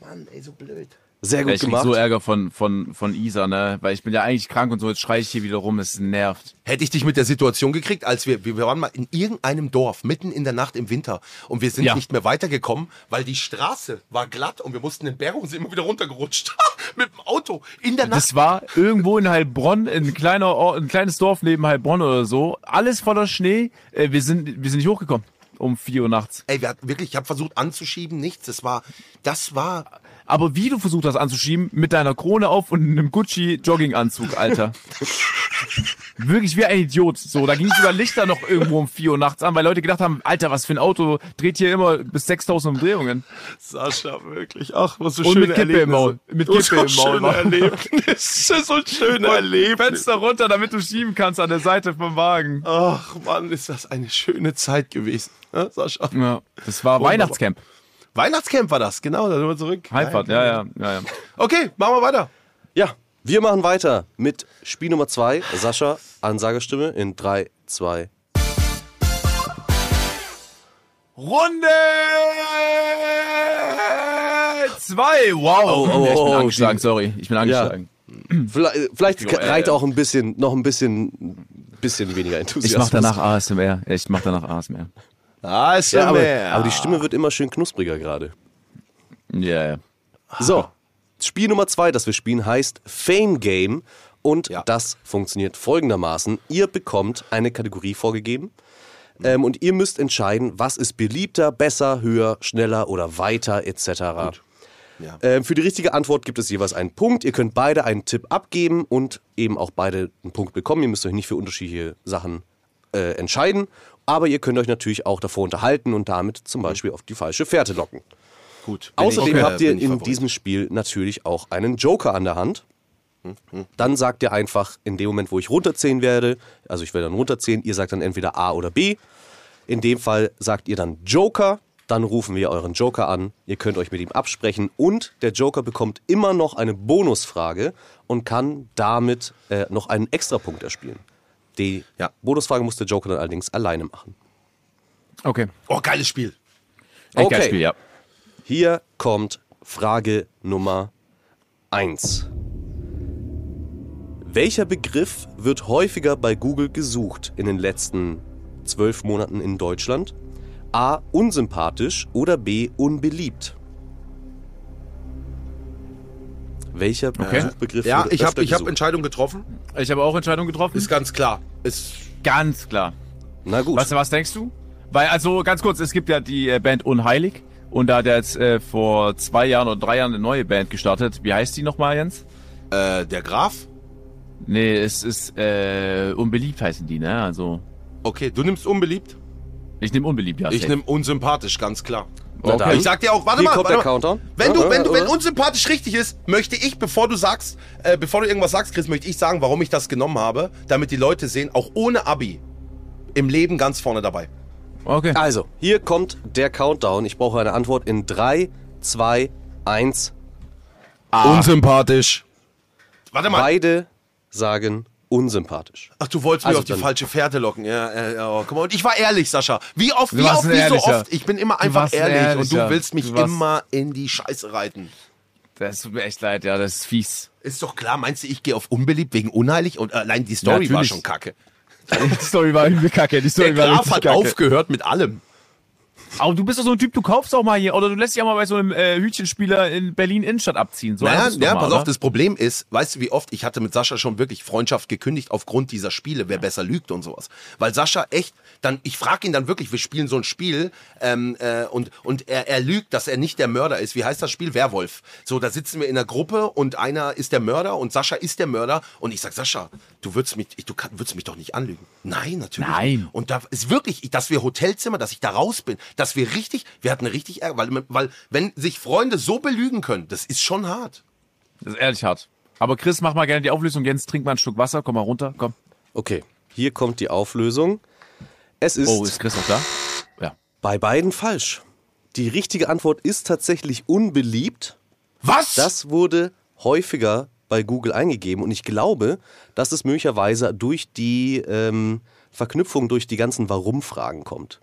[SPEAKER 3] Mann, ey, so blöd.
[SPEAKER 6] Sehr gut
[SPEAKER 4] ich
[SPEAKER 6] gemacht.
[SPEAKER 4] so Ärger von, von, von Isa, ne? Weil ich bin ja eigentlich krank und so, jetzt schreie ich hier wieder rum, es nervt.
[SPEAKER 3] Hätte ich dich mit der Situation gekriegt, als wir, wir waren mal in irgendeinem Dorf, mitten in der Nacht im Winter und wir sind
[SPEAKER 4] Ja.
[SPEAKER 3] nicht mehr weitergekommen, weil die Straße war glatt und wir mussten den Berg und sind immer wieder runtergerutscht. mit dem Auto in der Nacht.
[SPEAKER 4] Das war irgendwo in Heilbronn, ein kleiner Ort, ein kleines Dorf neben Heilbronn oder so. Alles voller Schnee. Äh, wir sind, wir sind nicht hochgekommen. Um 4 Uhr nachts.
[SPEAKER 3] Ey, wir hatten wirklich, ich habe versucht anzuschieben, nichts. Das war, das war,
[SPEAKER 4] Aber wie du versucht hast anzuschieben, mit deiner Krone auf und einem Gucci-Jogginganzug, Alter. Wirklich wie ein Idiot. So, da ging sogar Lichter noch irgendwo um 4 Uhr nachts an, weil Leute gedacht haben, Alter, was für ein Auto dreht hier immer bis 6000 Umdrehungen.
[SPEAKER 3] Sascha, wirklich. Ach, was so
[SPEAKER 4] Und
[SPEAKER 3] schöne
[SPEAKER 4] mit Kippe im Maul. Mit Kippe im
[SPEAKER 3] so
[SPEAKER 4] Maul.
[SPEAKER 3] schöne Erlebnisse. so ein schöne Erlebnis.
[SPEAKER 4] Fenster runter, damit du schieben kannst an der Seite vom Wagen.
[SPEAKER 3] Ach, Mann, ist das eine schöne Zeit gewesen. Ja, Sascha.
[SPEAKER 4] Ja, das war Weihnachtscamp.
[SPEAKER 3] Weihnachtscamp war das, genau, da sind wir zurück.
[SPEAKER 4] Heimfahrt, ja, ja, ja, ja.
[SPEAKER 3] Okay, machen wir weiter.
[SPEAKER 6] Ja, wir machen weiter mit Spiel Nummer 2. Sascha, Ansagerstimme in 3, 2.
[SPEAKER 4] Runde zwei. Wow.
[SPEAKER 6] Oh, oh,
[SPEAKER 4] ich bin
[SPEAKER 6] oh,
[SPEAKER 4] angeschlagen,
[SPEAKER 6] die-
[SPEAKER 4] sorry. Ich bin angeschlagen.
[SPEAKER 6] Vielleicht, vielleicht
[SPEAKER 4] Jo, äh,
[SPEAKER 6] reicht auch ein bisschen, noch ein bisschen, bisschen weniger Enthusiasmus.
[SPEAKER 4] Ich mach danach ASMR. Ich mach danach ASMR.
[SPEAKER 3] Ah, ist
[SPEAKER 6] Ja, aber, aber die Stimme wird immer schön knuspriger gerade.
[SPEAKER 4] Ja, ja.
[SPEAKER 6] So, Spiel Nummer zwei, das wir spielen, heißt Fame Game. Und
[SPEAKER 3] Ja.
[SPEAKER 6] das funktioniert folgendermaßen. Ihr bekommt eine Kategorie vorgegeben. Ähm, und ihr müsst entscheiden, was ist beliebter, besser, höher, schneller oder weiter etc.
[SPEAKER 3] Ja.
[SPEAKER 6] Ähm, für die richtige Antwort gibt es jeweils einen Punkt. Ihr könnt beide einen Tipp abgeben und eben auch beide einen Punkt bekommen. Ihr müsst euch nicht für unterschiedliche Sachen äh, entscheiden. Aber ihr könnt euch natürlich auch davor unterhalten und damit zum Beispiel auf die falsche Fährte locken.
[SPEAKER 3] Gut.
[SPEAKER 6] Außerdem
[SPEAKER 3] ich,
[SPEAKER 6] habt ihr in
[SPEAKER 3] Favorit.
[SPEAKER 6] diesem Spiel natürlich auch einen Joker an der Hand. Dann sagt ihr einfach, in dem Moment, wo ich runterzählen werde, also ich werde dann runterzählen, ihr sagt dann entweder A oder B. In dem Fall sagt ihr dann Joker, dann rufen wir euren Joker an, ihr könnt euch mit ihm absprechen und der Joker bekommt immer noch eine Bonusfrage und kann damit äh, noch einen Extrapunkt erspielen. Die
[SPEAKER 3] Ja.
[SPEAKER 6] Bonusfrage muss der Joker dann allerdings alleine machen.
[SPEAKER 4] Okay.
[SPEAKER 3] Oh, geiles Spiel.
[SPEAKER 4] Echt
[SPEAKER 6] Okay.
[SPEAKER 4] geiles Spiel, ja.
[SPEAKER 6] Hier kommt Frage Nummer 1. Welcher Begriff wird häufiger bei Google gesucht in den letzten zwölf Monaten in Deutschland? A. Unsympathisch oder B. Unbeliebt? Welcher Suchbegriff
[SPEAKER 3] Ja,
[SPEAKER 6] wird
[SPEAKER 3] ich habe hab? Entscheidung getroffen.
[SPEAKER 4] Ich habe auch Entscheidung getroffen.
[SPEAKER 3] Ist ganz klar. Ist
[SPEAKER 4] ganz klar.
[SPEAKER 6] Na gut.
[SPEAKER 4] Was, was denkst du? Weil, also ganz kurz, es gibt ja die äh, Band Unheilig und da hat er jetzt äh, vor zwei Jahren oder drei Jahren eine neue Band gestartet. Wie heißt die nochmal, Jens?
[SPEAKER 3] äh, der Graf.
[SPEAKER 4] Nee, es ist äh, unbeliebt heißen die, ne? Also
[SPEAKER 3] Okay, du nimmst unbeliebt.
[SPEAKER 4] ich nehme unbeliebt, ja.
[SPEAKER 3] Ich nehme unsympathisch, ganz klar.
[SPEAKER 4] Okay.
[SPEAKER 3] Ich sag dir auch, warte
[SPEAKER 6] Hier
[SPEAKER 3] mal,
[SPEAKER 6] kommt
[SPEAKER 3] warte
[SPEAKER 6] der
[SPEAKER 3] mal.
[SPEAKER 6] Countdown.
[SPEAKER 3] Wenn du, wenn du, wenn unsympathisch richtig ist, möchte ich, bevor du sagst, äh, bevor du irgendwas sagst, Chris, möchte ich sagen, warum ich das genommen habe, damit die Leute sehen, auch ohne Abi im Leben ganz vorne dabei.
[SPEAKER 4] Okay.
[SPEAKER 6] Also, hier kommt der Countdown. Ich brauche eine Antwort in 3, 2, 1.
[SPEAKER 3] Unsympathisch. Warte mal.
[SPEAKER 6] Beide sagen unsympathisch.
[SPEAKER 3] Ach, du wolltest
[SPEAKER 6] Also
[SPEAKER 3] mich auf die falche Fährte locken. Ja, ja, ja, oh, guck mal. Und ich war ehrlich, Sascha. Wie oft, wie oft, wie so oft. Ich bin immer einfach
[SPEAKER 4] warst ein
[SPEAKER 3] ehrlich und du willst mich
[SPEAKER 4] Du
[SPEAKER 3] immer in die Scheiße reiten.
[SPEAKER 4] Das tut mir echt leid, ja, das ist fies.
[SPEAKER 3] Ist doch klar, meinst du, ich gehe auf unbeliebt wegen unheilig? Und allein die Story war
[SPEAKER 4] Natürlich.
[SPEAKER 3] schon kacke.
[SPEAKER 4] Die Story war irgendwie kacke. Die
[SPEAKER 3] Der
[SPEAKER 4] Story war
[SPEAKER 3] Graf hat
[SPEAKER 4] kacke.
[SPEAKER 3] aufgehört mit allem.
[SPEAKER 4] Aber du bist doch so ein Typ, du kaufst auch mal hier oder du lässt dich auch mal bei so einem äh, Hütchenspieler in Berlin Innenstadt abziehen. So
[SPEAKER 3] Naja, ja,
[SPEAKER 4] mal,
[SPEAKER 3] pass auf,
[SPEAKER 4] oder?
[SPEAKER 3] das Problem ist, weißt du, wie oft ich hatte mit Sascha schon wirklich Freundschaft gekündigt aufgrund dieser Spiele, wer besser lügt und sowas. Weil Sascha echt, dann, ich frage ihn dann wirklich, wir spielen so ein Spiel ähm, äh, und, und er, er lügt, dass er nicht der Mörder ist. Wie heißt das Spiel? Werwolf. So, da sitzen wir in einer Gruppe und einer ist der Mörder und Sascha ist der Mörder und ich sag, Sascha, du würdest mich, du würdest mich doch nicht anlügen. Nein, natürlich.
[SPEAKER 4] Nein.
[SPEAKER 3] Und da ist wirklich, dass wir Hotelzimmer, dass ich da raus bin, dass wir richtig, wir hatten richtig Ärger, weil, weil wenn sich Freunde so belügen können, das ist schon hart.
[SPEAKER 4] Das ist ehrlich hart. Aber Chris, mach mal gerne die Auflösung. Jens, trink mal ein Stück Wasser. Komm mal runter. Komm.
[SPEAKER 6] Okay, hier kommt die Auflösung. Es ist,
[SPEAKER 4] Oh, ist Chris noch da? Ja.
[SPEAKER 6] bei beiden falsch. Die richtige Antwort ist tatsächlich unbeliebt.
[SPEAKER 3] Was?
[SPEAKER 6] Das wurde häufiger bei Google eingegeben und ich glaube, dass es möglicherweise durch die ähm, Verknüpfung durch die ganzen Warum-Fragen kommt.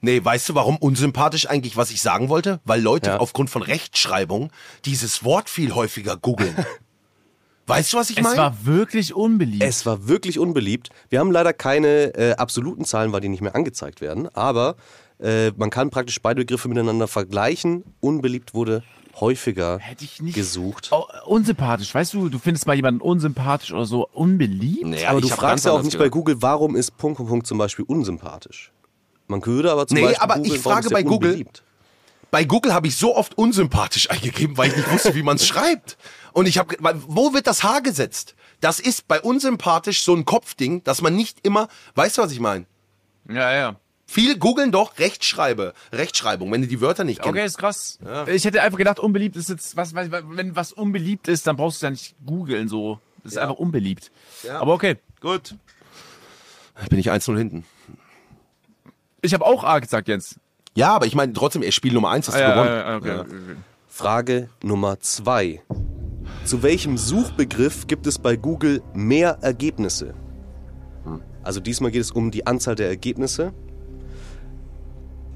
[SPEAKER 3] Nee, weißt du, warum unsympathisch eigentlich, was ich sagen wollte? Weil Leute
[SPEAKER 6] Ja.
[SPEAKER 3] aufgrund von Rechtschreibung dieses Wort viel häufiger googeln. weißt du, was ich
[SPEAKER 4] Es
[SPEAKER 3] meine?
[SPEAKER 4] war wirklich unbeliebt.
[SPEAKER 6] Es war wirklich unbeliebt. Wir haben leider keine äh, absoluten Zahlen, weil die nicht mehr angezeigt werden. Aber äh, man kann praktisch beide Begriffe miteinander vergleichen. Unbeliebt wurde häufiger
[SPEAKER 4] Hätte ich nicht.
[SPEAKER 6] gesucht.
[SPEAKER 4] Oh, unsympathisch. Weißt du, du findest mal jemanden unsympathisch oder so unbeliebt?
[SPEAKER 3] Nee,
[SPEAKER 6] aber du fragst ja auch nicht bei
[SPEAKER 3] gedacht.
[SPEAKER 6] Google, warum ist Punkt, Punkt, Punkt zum Beispiel unsympathisch. Man würde aber zum
[SPEAKER 3] Nee,
[SPEAKER 6] Beispiel
[SPEAKER 3] aber
[SPEAKER 6] googeln,
[SPEAKER 3] ich frage bei Google-
[SPEAKER 6] unbeliebt?
[SPEAKER 3] Bei Google habe ich so oft unsympathisch eingegeben, weil ich nicht wusste, wie man es schreibt. Und ich habe, wo wird das H gesetzt? Das ist bei unsympathisch so ein Kopfding, dass man nicht immer, weißt du, was ich meine?
[SPEAKER 4] Ja, ja.
[SPEAKER 3] Viele googeln doch Rechtschreibe, Rechtschreibung, wenn die die Wörter nicht kennen.
[SPEAKER 4] Okay, ist krass. Ich hätte einfach gedacht, unbeliebt ist jetzt, was, was, wenn was unbeliebt ist, dann brauchst du ja nicht googeln so. Das ist einfach unbeliebt. Aber okay.
[SPEAKER 3] Gut. Bin ich 1-0 hinten.
[SPEAKER 4] Ich habe auch A gesagt, Jens.
[SPEAKER 3] Ja, aber ich meine trotzdem, er Spiel Nummer 1 hast du
[SPEAKER 4] Ah, ja,
[SPEAKER 3] gewonnen.
[SPEAKER 4] ja, okay.
[SPEAKER 3] Ja.
[SPEAKER 4] okay.
[SPEAKER 6] Frage Nummer zwei. Zu welchem Suchbegriff gibt es bei Google mehr Ergebnisse? Also diesmal geht es um die Anzahl der Ergebnisse.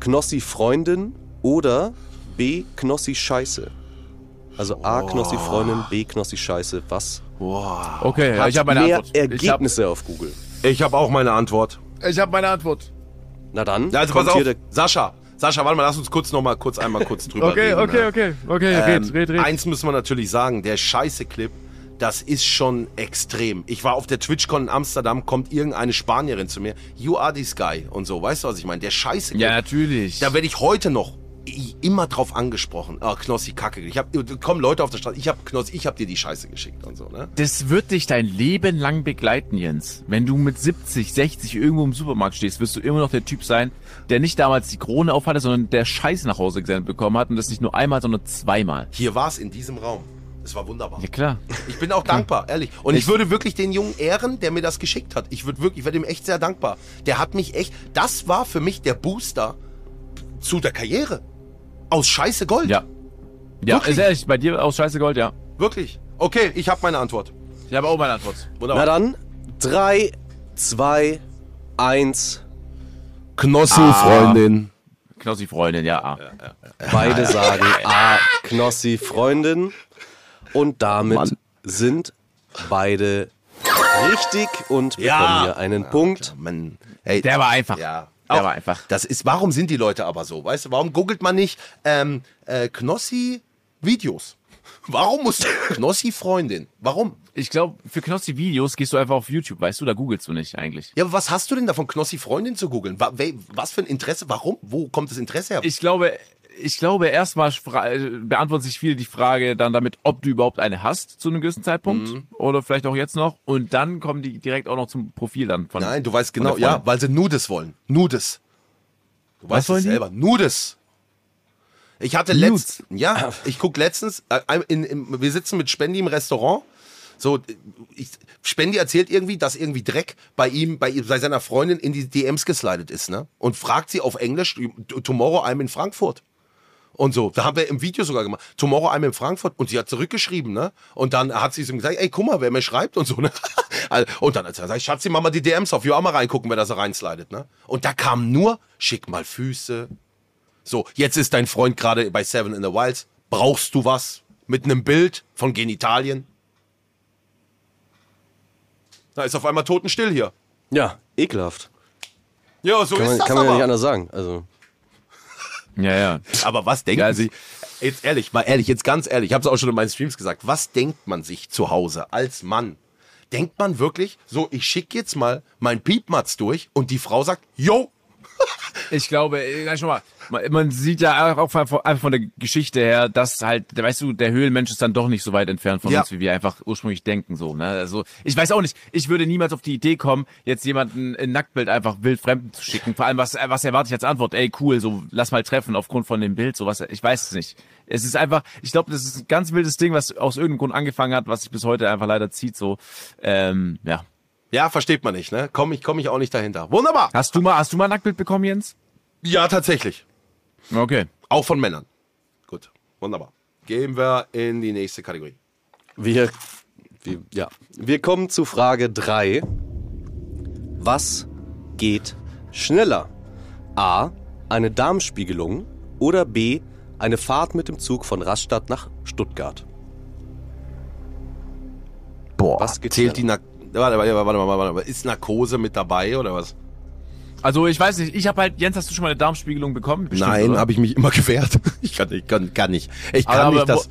[SPEAKER 6] Knossi Freundin oder B Knossi Scheiße. Also A Knossi Freundin, B Knossi Scheiße. Was
[SPEAKER 4] Okay,
[SPEAKER 6] hat
[SPEAKER 4] ich habe meine
[SPEAKER 6] mehr
[SPEAKER 4] Antwort. Ich habe
[SPEAKER 6] Ergebnisse auf Google?
[SPEAKER 3] Ich habe auch meine Antwort.
[SPEAKER 4] ich hab meine Antwort.
[SPEAKER 6] Na dann,
[SPEAKER 3] Ja, also
[SPEAKER 6] kommt
[SPEAKER 3] pass auf, Sascha. Sascha, warte mal, lass uns kurz noch mal kurz einmal kurz drüber
[SPEAKER 4] Okay,
[SPEAKER 3] reden.
[SPEAKER 4] okay,
[SPEAKER 3] ne?
[SPEAKER 4] okay. Okay,
[SPEAKER 3] Ähm,
[SPEAKER 4] red, red, red.
[SPEAKER 3] Eins müssen wir natürlich sagen, der scheiße Clip, das ist schon extrem. Ich war auf der TwitchCon in Amsterdam, kommt irgendeine Spanierin zu mir, you are this guy und so, weißt du, was ich meine? Der scheiße Clip.
[SPEAKER 4] Ja, natürlich.
[SPEAKER 3] Da werde ich heute noch immer drauf angesprochen. Ah, Knossi, Kacke. Ich hab, kommen Leute auf der Straße, ich hab Knossi, ich hab dir die Scheiße geschickt und so, ne?
[SPEAKER 4] Das wird dich dein Leben lang begleiten, Jens. Wenn du mit 70, 60 irgendwo im Supermarkt stehst, wirst du immer noch der Typ sein, der nicht damals die Krone aufhatte, sondern der Scheiß nach Hause gesendet bekommen hat und das nicht nur einmal, sondern zweimal.
[SPEAKER 3] Hier war's in diesem Raum. Es war wunderbar.
[SPEAKER 4] Ja klar.
[SPEAKER 3] Ich bin auch dankbar, ehrlich. Und ich, würde wirklich den Jungen ehren, der mir das geschickt hat. Ich würde wirklich, ich werde ihm echt sehr dankbar. Der hat mich echt, das war für mich der Booster zu der Karriere. Aus Scheiße Gold.
[SPEAKER 4] Ja. Ja,
[SPEAKER 3] Wirklich?
[SPEAKER 4] ist ehrlich, bei dir aus Scheiße Gold, ja.
[SPEAKER 3] Wirklich. Okay, ich habe meine Antwort.
[SPEAKER 4] Ich habe auch meine Antwort.
[SPEAKER 3] Wunderbar.
[SPEAKER 6] Na dann, 3, 2, 1.
[SPEAKER 3] Knossi, Freundin.
[SPEAKER 4] Knossi Freundin, ja. A.
[SPEAKER 6] Beide sagen A, Knossi Freundin. Und damit sind beide richtig und bekommen
[SPEAKER 3] Ja.
[SPEAKER 6] hier einen Punkt.
[SPEAKER 3] Mann. Hey,
[SPEAKER 4] Der war einfach.
[SPEAKER 3] Ja. Auch-
[SPEAKER 4] war einfach.
[SPEAKER 3] Das ist, warum sind die Leute aber so? Weißt du, warum googelt man nicht ähm, äh, Knossi Videos? Warum muss Knossi Freundin? Warum?
[SPEAKER 4] Ich glaube, für Knossi Videos gehst du einfach auf YouTube, weißt du, da googelst du nicht eigentlich.
[SPEAKER 3] Ja, aber was hast du denn davon, Knossi Freundin zu googeln? Was für ein Interesse? Warum? Wo kommt das Interesse her?
[SPEAKER 4] Ich glaube, ich glaube, erstmal beantworten sich viele die Frage dann damit, ob du überhaupt eine hast zu einem gewissen Zeitpunkt
[SPEAKER 3] Mhm.
[SPEAKER 4] oder vielleicht auch jetzt noch. Und dann kommen die direkt auch noch zum Profil dann von.
[SPEAKER 3] Nein, du weißt genau, ja, weil sie Nudes wollen. Nudes. Du weißt
[SPEAKER 4] wollen
[SPEAKER 3] es
[SPEAKER 4] die?
[SPEAKER 3] selber. Nudes. Ich hatte letztens, ja, ich guck letztens, äh, in, in, wir sitzen mit Spendi im Restaurant. So, ich, Spendi erzählt irgendwie, dass irgendwie Dreck bei ihm, bei, bei seiner Freundin in die DMs geslidet ist, ne? Und fragt sie auf Englisch, tomorrow I'm in Frankfurt. Und so, da haben wir im Video sogar gemacht, Tomorrow I'm in Frankfurt. Und sie hat zurückgeschrieben, ne? Und dann hat sie ihm gesagt, ey, guck mal, wer mir schreibt und so, ne? Und dann hat sie gesagt, Schatzi, mach mal die DMs auf, wir auch mal reingucken, wer da so reinslidet, ne? Und da kam nur, schick mal Füße. So, jetzt ist dein Freund gerade bei Seven in the Wilds. Brauchst du was? Mit einem Bild von Genitalien? Da ist auf einmal totenstill hier.
[SPEAKER 6] Ja, ekelhaft.
[SPEAKER 3] Ja, so
[SPEAKER 6] Kann
[SPEAKER 3] ist
[SPEAKER 6] man,
[SPEAKER 3] das
[SPEAKER 6] kann man ja
[SPEAKER 3] aber.
[SPEAKER 6] nicht anders sagen. Also,
[SPEAKER 4] Ja, ja.
[SPEAKER 3] Aber was denken
[SPEAKER 4] Ja,
[SPEAKER 3] Sie, jetzt ehrlich, mal ehrlich, jetzt ganz ehrlich, ich habe es auch schon in meinen Streams gesagt, was denkt man sich zu Hause als Mann? Denkt man wirklich, so, ich schicke jetzt mal mein Piepmatz durch und die Frau sagt, yo,
[SPEAKER 4] Ich glaube, äh, schon mal, man, sieht ja auch einfach einfach von der Geschichte her, dass halt, weißt du, der Höhlenmensch ist dann doch nicht so weit entfernt von
[SPEAKER 3] Ja.
[SPEAKER 4] uns, wie wir einfach ursprünglich denken, so, ne? Also, ich weiß auch nicht, ich würde niemals auf die Idee kommen, jetzt jemanden in Nacktbild einfach wild Fremden zu schicken. Vor allem, was, was erwarte ich als Antwort? Ey, cool, so, lass mal treffen aufgrund von dem Bild, sowas. Ich weiß es nicht. Es ist einfach, ich glaube, das ist ein ganz wildes Ding, was aus irgendeinem Grund angefangen hat, was sich bis heute einfach leider zieht, so, ähm, ja.
[SPEAKER 3] Ja, versteht man nicht, ne? Komm ich, komm ich auch nicht dahinter. Wunderbar.
[SPEAKER 4] Hast du mal, hast du mal ein Nacktbild bekommen, Jens?
[SPEAKER 3] Ja, tatsächlich.
[SPEAKER 4] Okay.
[SPEAKER 3] Auch von Männern. Gut, wunderbar. Gehen wir in die nächste Kategorie.
[SPEAKER 6] Wir, wir, ja. wir kommen zu Frage 3. Was geht schneller? A. Eine Darmspiegelung oder B. Eine Fahrt mit dem Zug von Rastatt nach Stuttgart.
[SPEAKER 3] Boah,
[SPEAKER 6] Was geht
[SPEAKER 3] zählt die
[SPEAKER 6] schneller?
[SPEAKER 3] Warte, warte, warte, warte, warte, warte. Ist Narkose mit dabei oder was?
[SPEAKER 4] Also ich weiß nicht, ich habe halt, Jens, hast du schon mal eine Darmspiegelung bekommen? Bestimmt,
[SPEAKER 3] Nein, habe ich mich immer gewehrt. Ich kann, ich kann, kann nicht. Ich kann
[SPEAKER 4] Aber-
[SPEAKER 3] nicht, dass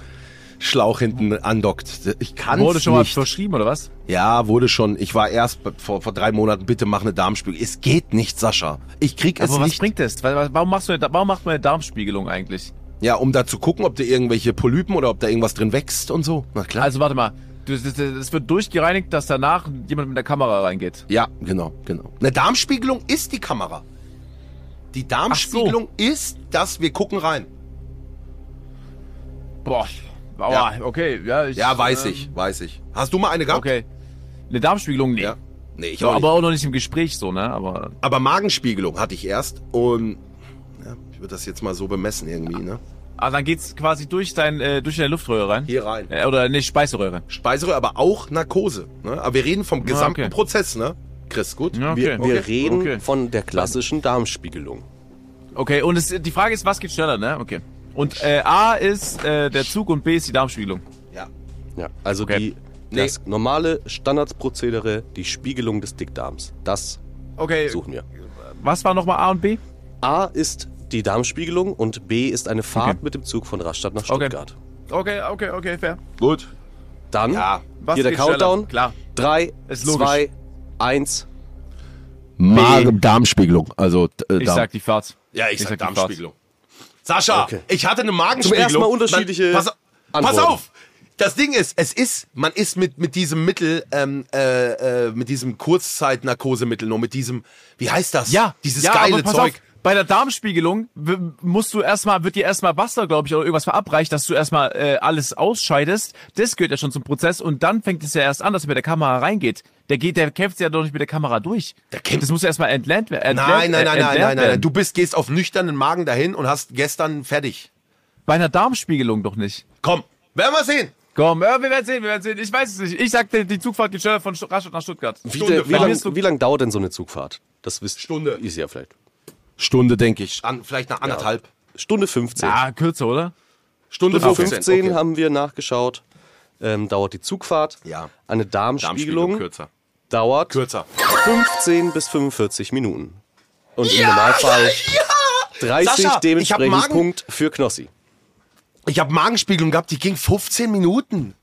[SPEAKER 3] Schlauch hinten andockt. Ich kann
[SPEAKER 4] Wurde schon mal
[SPEAKER 3] nicht.
[SPEAKER 4] verschrieben, oder was?
[SPEAKER 3] Ja, wurde schon. Ich war erst vor, vor drei Monaten, bitte mach eine Darmspiegelung. Es geht nicht, Sascha. Ich krieg es
[SPEAKER 4] Aber was
[SPEAKER 3] nicht.
[SPEAKER 4] bringt das? Warum machst du eine, warum macht man eine Darmspiegelung eigentlich?
[SPEAKER 3] Ja, um da zu gucken, ob da irgendwelche Polypen oder ob da irgendwas drin wächst und so. Na klar.
[SPEAKER 4] Also warte mal, es wird durchgereinigt, dass danach jemand mit der Kamera reingeht.
[SPEAKER 3] ja, genau, genau. Eine Darmspiegelung ist die Kamera. Die Darmspiegelung ist, dass wir gucken rein.
[SPEAKER 4] Boah, aua,
[SPEAKER 3] Ja.
[SPEAKER 4] okay, ja. Ich,
[SPEAKER 3] Ja, weiß
[SPEAKER 4] ähm,
[SPEAKER 3] ich, weiß ich. Hast du mal eine gehabt?
[SPEAKER 4] Okay. Eine Darmspiegelung, nee.
[SPEAKER 3] Ja. Nee, ich
[SPEAKER 4] So,
[SPEAKER 3] auch nicht.
[SPEAKER 4] aber auch noch nicht im Gespräch so, ne? Aber
[SPEAKER 3] Aber Magenspiegelung hatte ich erst und ja, ich würde das jetzt mal so bemessen irgendwie, ne?
[SPEAKER 4] Ah, dann geht's quasi durch dein, äh, durch deine Luftröhre rein.
[SPEAKER 3] Hier rein.
[SPEAKER 4] Äh, oder nicht Speiseröhre.
[SPEAKER 3] Speiseröhre, aber auch Narkose. Ne? Aber wir reden vom gesamten
[SPEAKER 4] okay.
[SPEAKER 3] Prozess, ne? Chris, gut?
[SPEAKER 4] Ja, okay.
[SPEAKER 6] Wir, wir
[SPEAKER 4] okay.
[SPEAKER 6] reden
[SPEAKER 4] Okay.
[SPEAKER 6] von der klassischen Darmspiegelung.
[SPEAKER 4] Okay, und es, die Frage ist, was geht schneller, ne? Okay. Und äh, A ist äh, der Zug und B ist die Darmspiegelung.
[SPEAKER 3] Ja.
[SPEAKER 6] Ja, also
[SPEAKER 4] Okay.
[SPEAKER 6] die,
[SPEAKER 3] Nee.
[SPEAKER 6] das normale Standardprozedere, die Spiegelung des Dickdarms. Das
[SPEAKER 4] Okay.
[SPEAKER 6] suchen wir.
[SPEAKER 4] Was war nochmal A und B?
[SPEAKER 6] A ist die Darmspiegelung und B ist eine Fahrt
[SPEAKER 4] Okay.
[SPEAKER 6] mit dem Zug von Rastatt nach. Stuttgart.
[SPEAKER 4] Okay, okay, okay, fair.
[SPEAKER 3] Gut.
[SPEAKER 6] Dann
[SPEAKER 3] Ja.
[SPEAKER 4] Was
[SPEAKER 6] hier der
[SPEAKER 4] geht schneller?
[SPEAKER 6] Countdown.
[SPEAKER 4] Klar.
[SPEAKER 6] 3,
[SPEAKER 4] Ist logisch.
[SPEAKER 6] 2, 1.
[SPEAKER 3] Magen-Darmspiegelung. Also, äh,
[SPEAKER 4] Ich
[SPEAKER 3] Darm.
[SPEAKER 4] sag die Fahrt.
[SPEAKER 3] ja, ich, sag
[SPEAKER 4] die Fahrt.
[SPEAKER 3] Darmspiegelung. Sascha,
[SPEAKER 6] Okay.
[SPEAKER 3] ich hatte eine Magenspiegelung.
[SPEAKER 6] ersten Mal unterschiedliche
[SPEAKER 3] Man, pass, pass auf! Das Ding ist, es ist, man ist mit, mit diesem Mittel, ähm, äh, äh, mit diesem Kurzzeit-Narkosemittel, nur mit diesem, wie heißt das?
[SPEAKER 4] Ja,
[SPEAKER 3] Dieses
[SPEAKER 4] ja,
[SPEAKER 3] geile
[SPEAKER 4] aber pass
[SPEAKER 3] Zeug.
[SPEAKER 4] Auf, bei der Darmspiegelung w- musst du erstmal, wird dir erstmal Wasser, glaube ich, oder irgendwas verabreicht, dass du erstmal äh, alles ausscheidest. Das gehört ja schon zum Prozess und dann fängt es ja erst an, dass er mit der Kamera reingeht. Der geht, der kämpft ja doch nicht mit der Kamera durch.
[SPEAKER 3] Der kämpft-
[SPEAKER 4] das muss ja erstmal entlernt werden.
[SPEAKER 3] Nein, nein, nein, nein, nein, nein, nein.
[SPEAKER 4] werden.
[SPEAKER 3] Du bist, gehst auf nüchternen Magen dahin und hast gestern fertig.
[SPEAKER 4] Bei einer Darmspiegelung doch nicht.
[SPEAKER 3] Komm, werden wir sehen.
[SPEAKER 4] Komm, ja, wir werden sehen, wir werden sehen. Ich weiß es nicht. Ich sagte, die Zugfahrt geht schneller von Rastatt nach Stuttgart.
[SPEAKER 6] Wie,
[SPEAKER 3] Stunde,
[SPEAKER 6] wie
[SPEAKER 3] Fahrt.
[SPEAKER 6] lange wie lang dauert denn so eine Zugfahrt? Das wisst
[SPEAKER 3] Stunde.
[SPEAKER 6] Ist ja vielleicht.
[SPEAKER 3] Stunde, denke ich. An, vielleicht nach anderthalb.
[SPEAKER 6] Stunde 15.
[SPEAKER 4] Ja, kürzer, oder?
[SPEAKER 3] Stunde
[SPEAKER 6] Stunde
[SPEAKER 3] 15.
[SPEAKER 6] 15
[SPEAKER 3] okay.
[SPEAKER 6] haben wir nachgeschaut. Ähm, dauert die Zugfahrt.
[SPEAKER 3] Ja.
[SPEAKER 6] Eine
[SPEAKER 3] Darmspiegelung
[SPEAKER 6] Darmspiegelung
[SPEAKER 3] kürzer.
[SPEAKER 6] dauert
[SPEAKER 3] Kürzer.
[SPEAKER 6] 15 bis 45 Minuten. Und im Normalfall 30
[SPEAKER 3] Sascha, ich hab
[SPEAKER 6] dementsprechend
[SPEAKER 3] Magen-
[SPEAKER 6] Punkt für Knossi.
[SPEAKER 3] Ich habe Magenspiegelung gehabt, die ging 15 Minuten.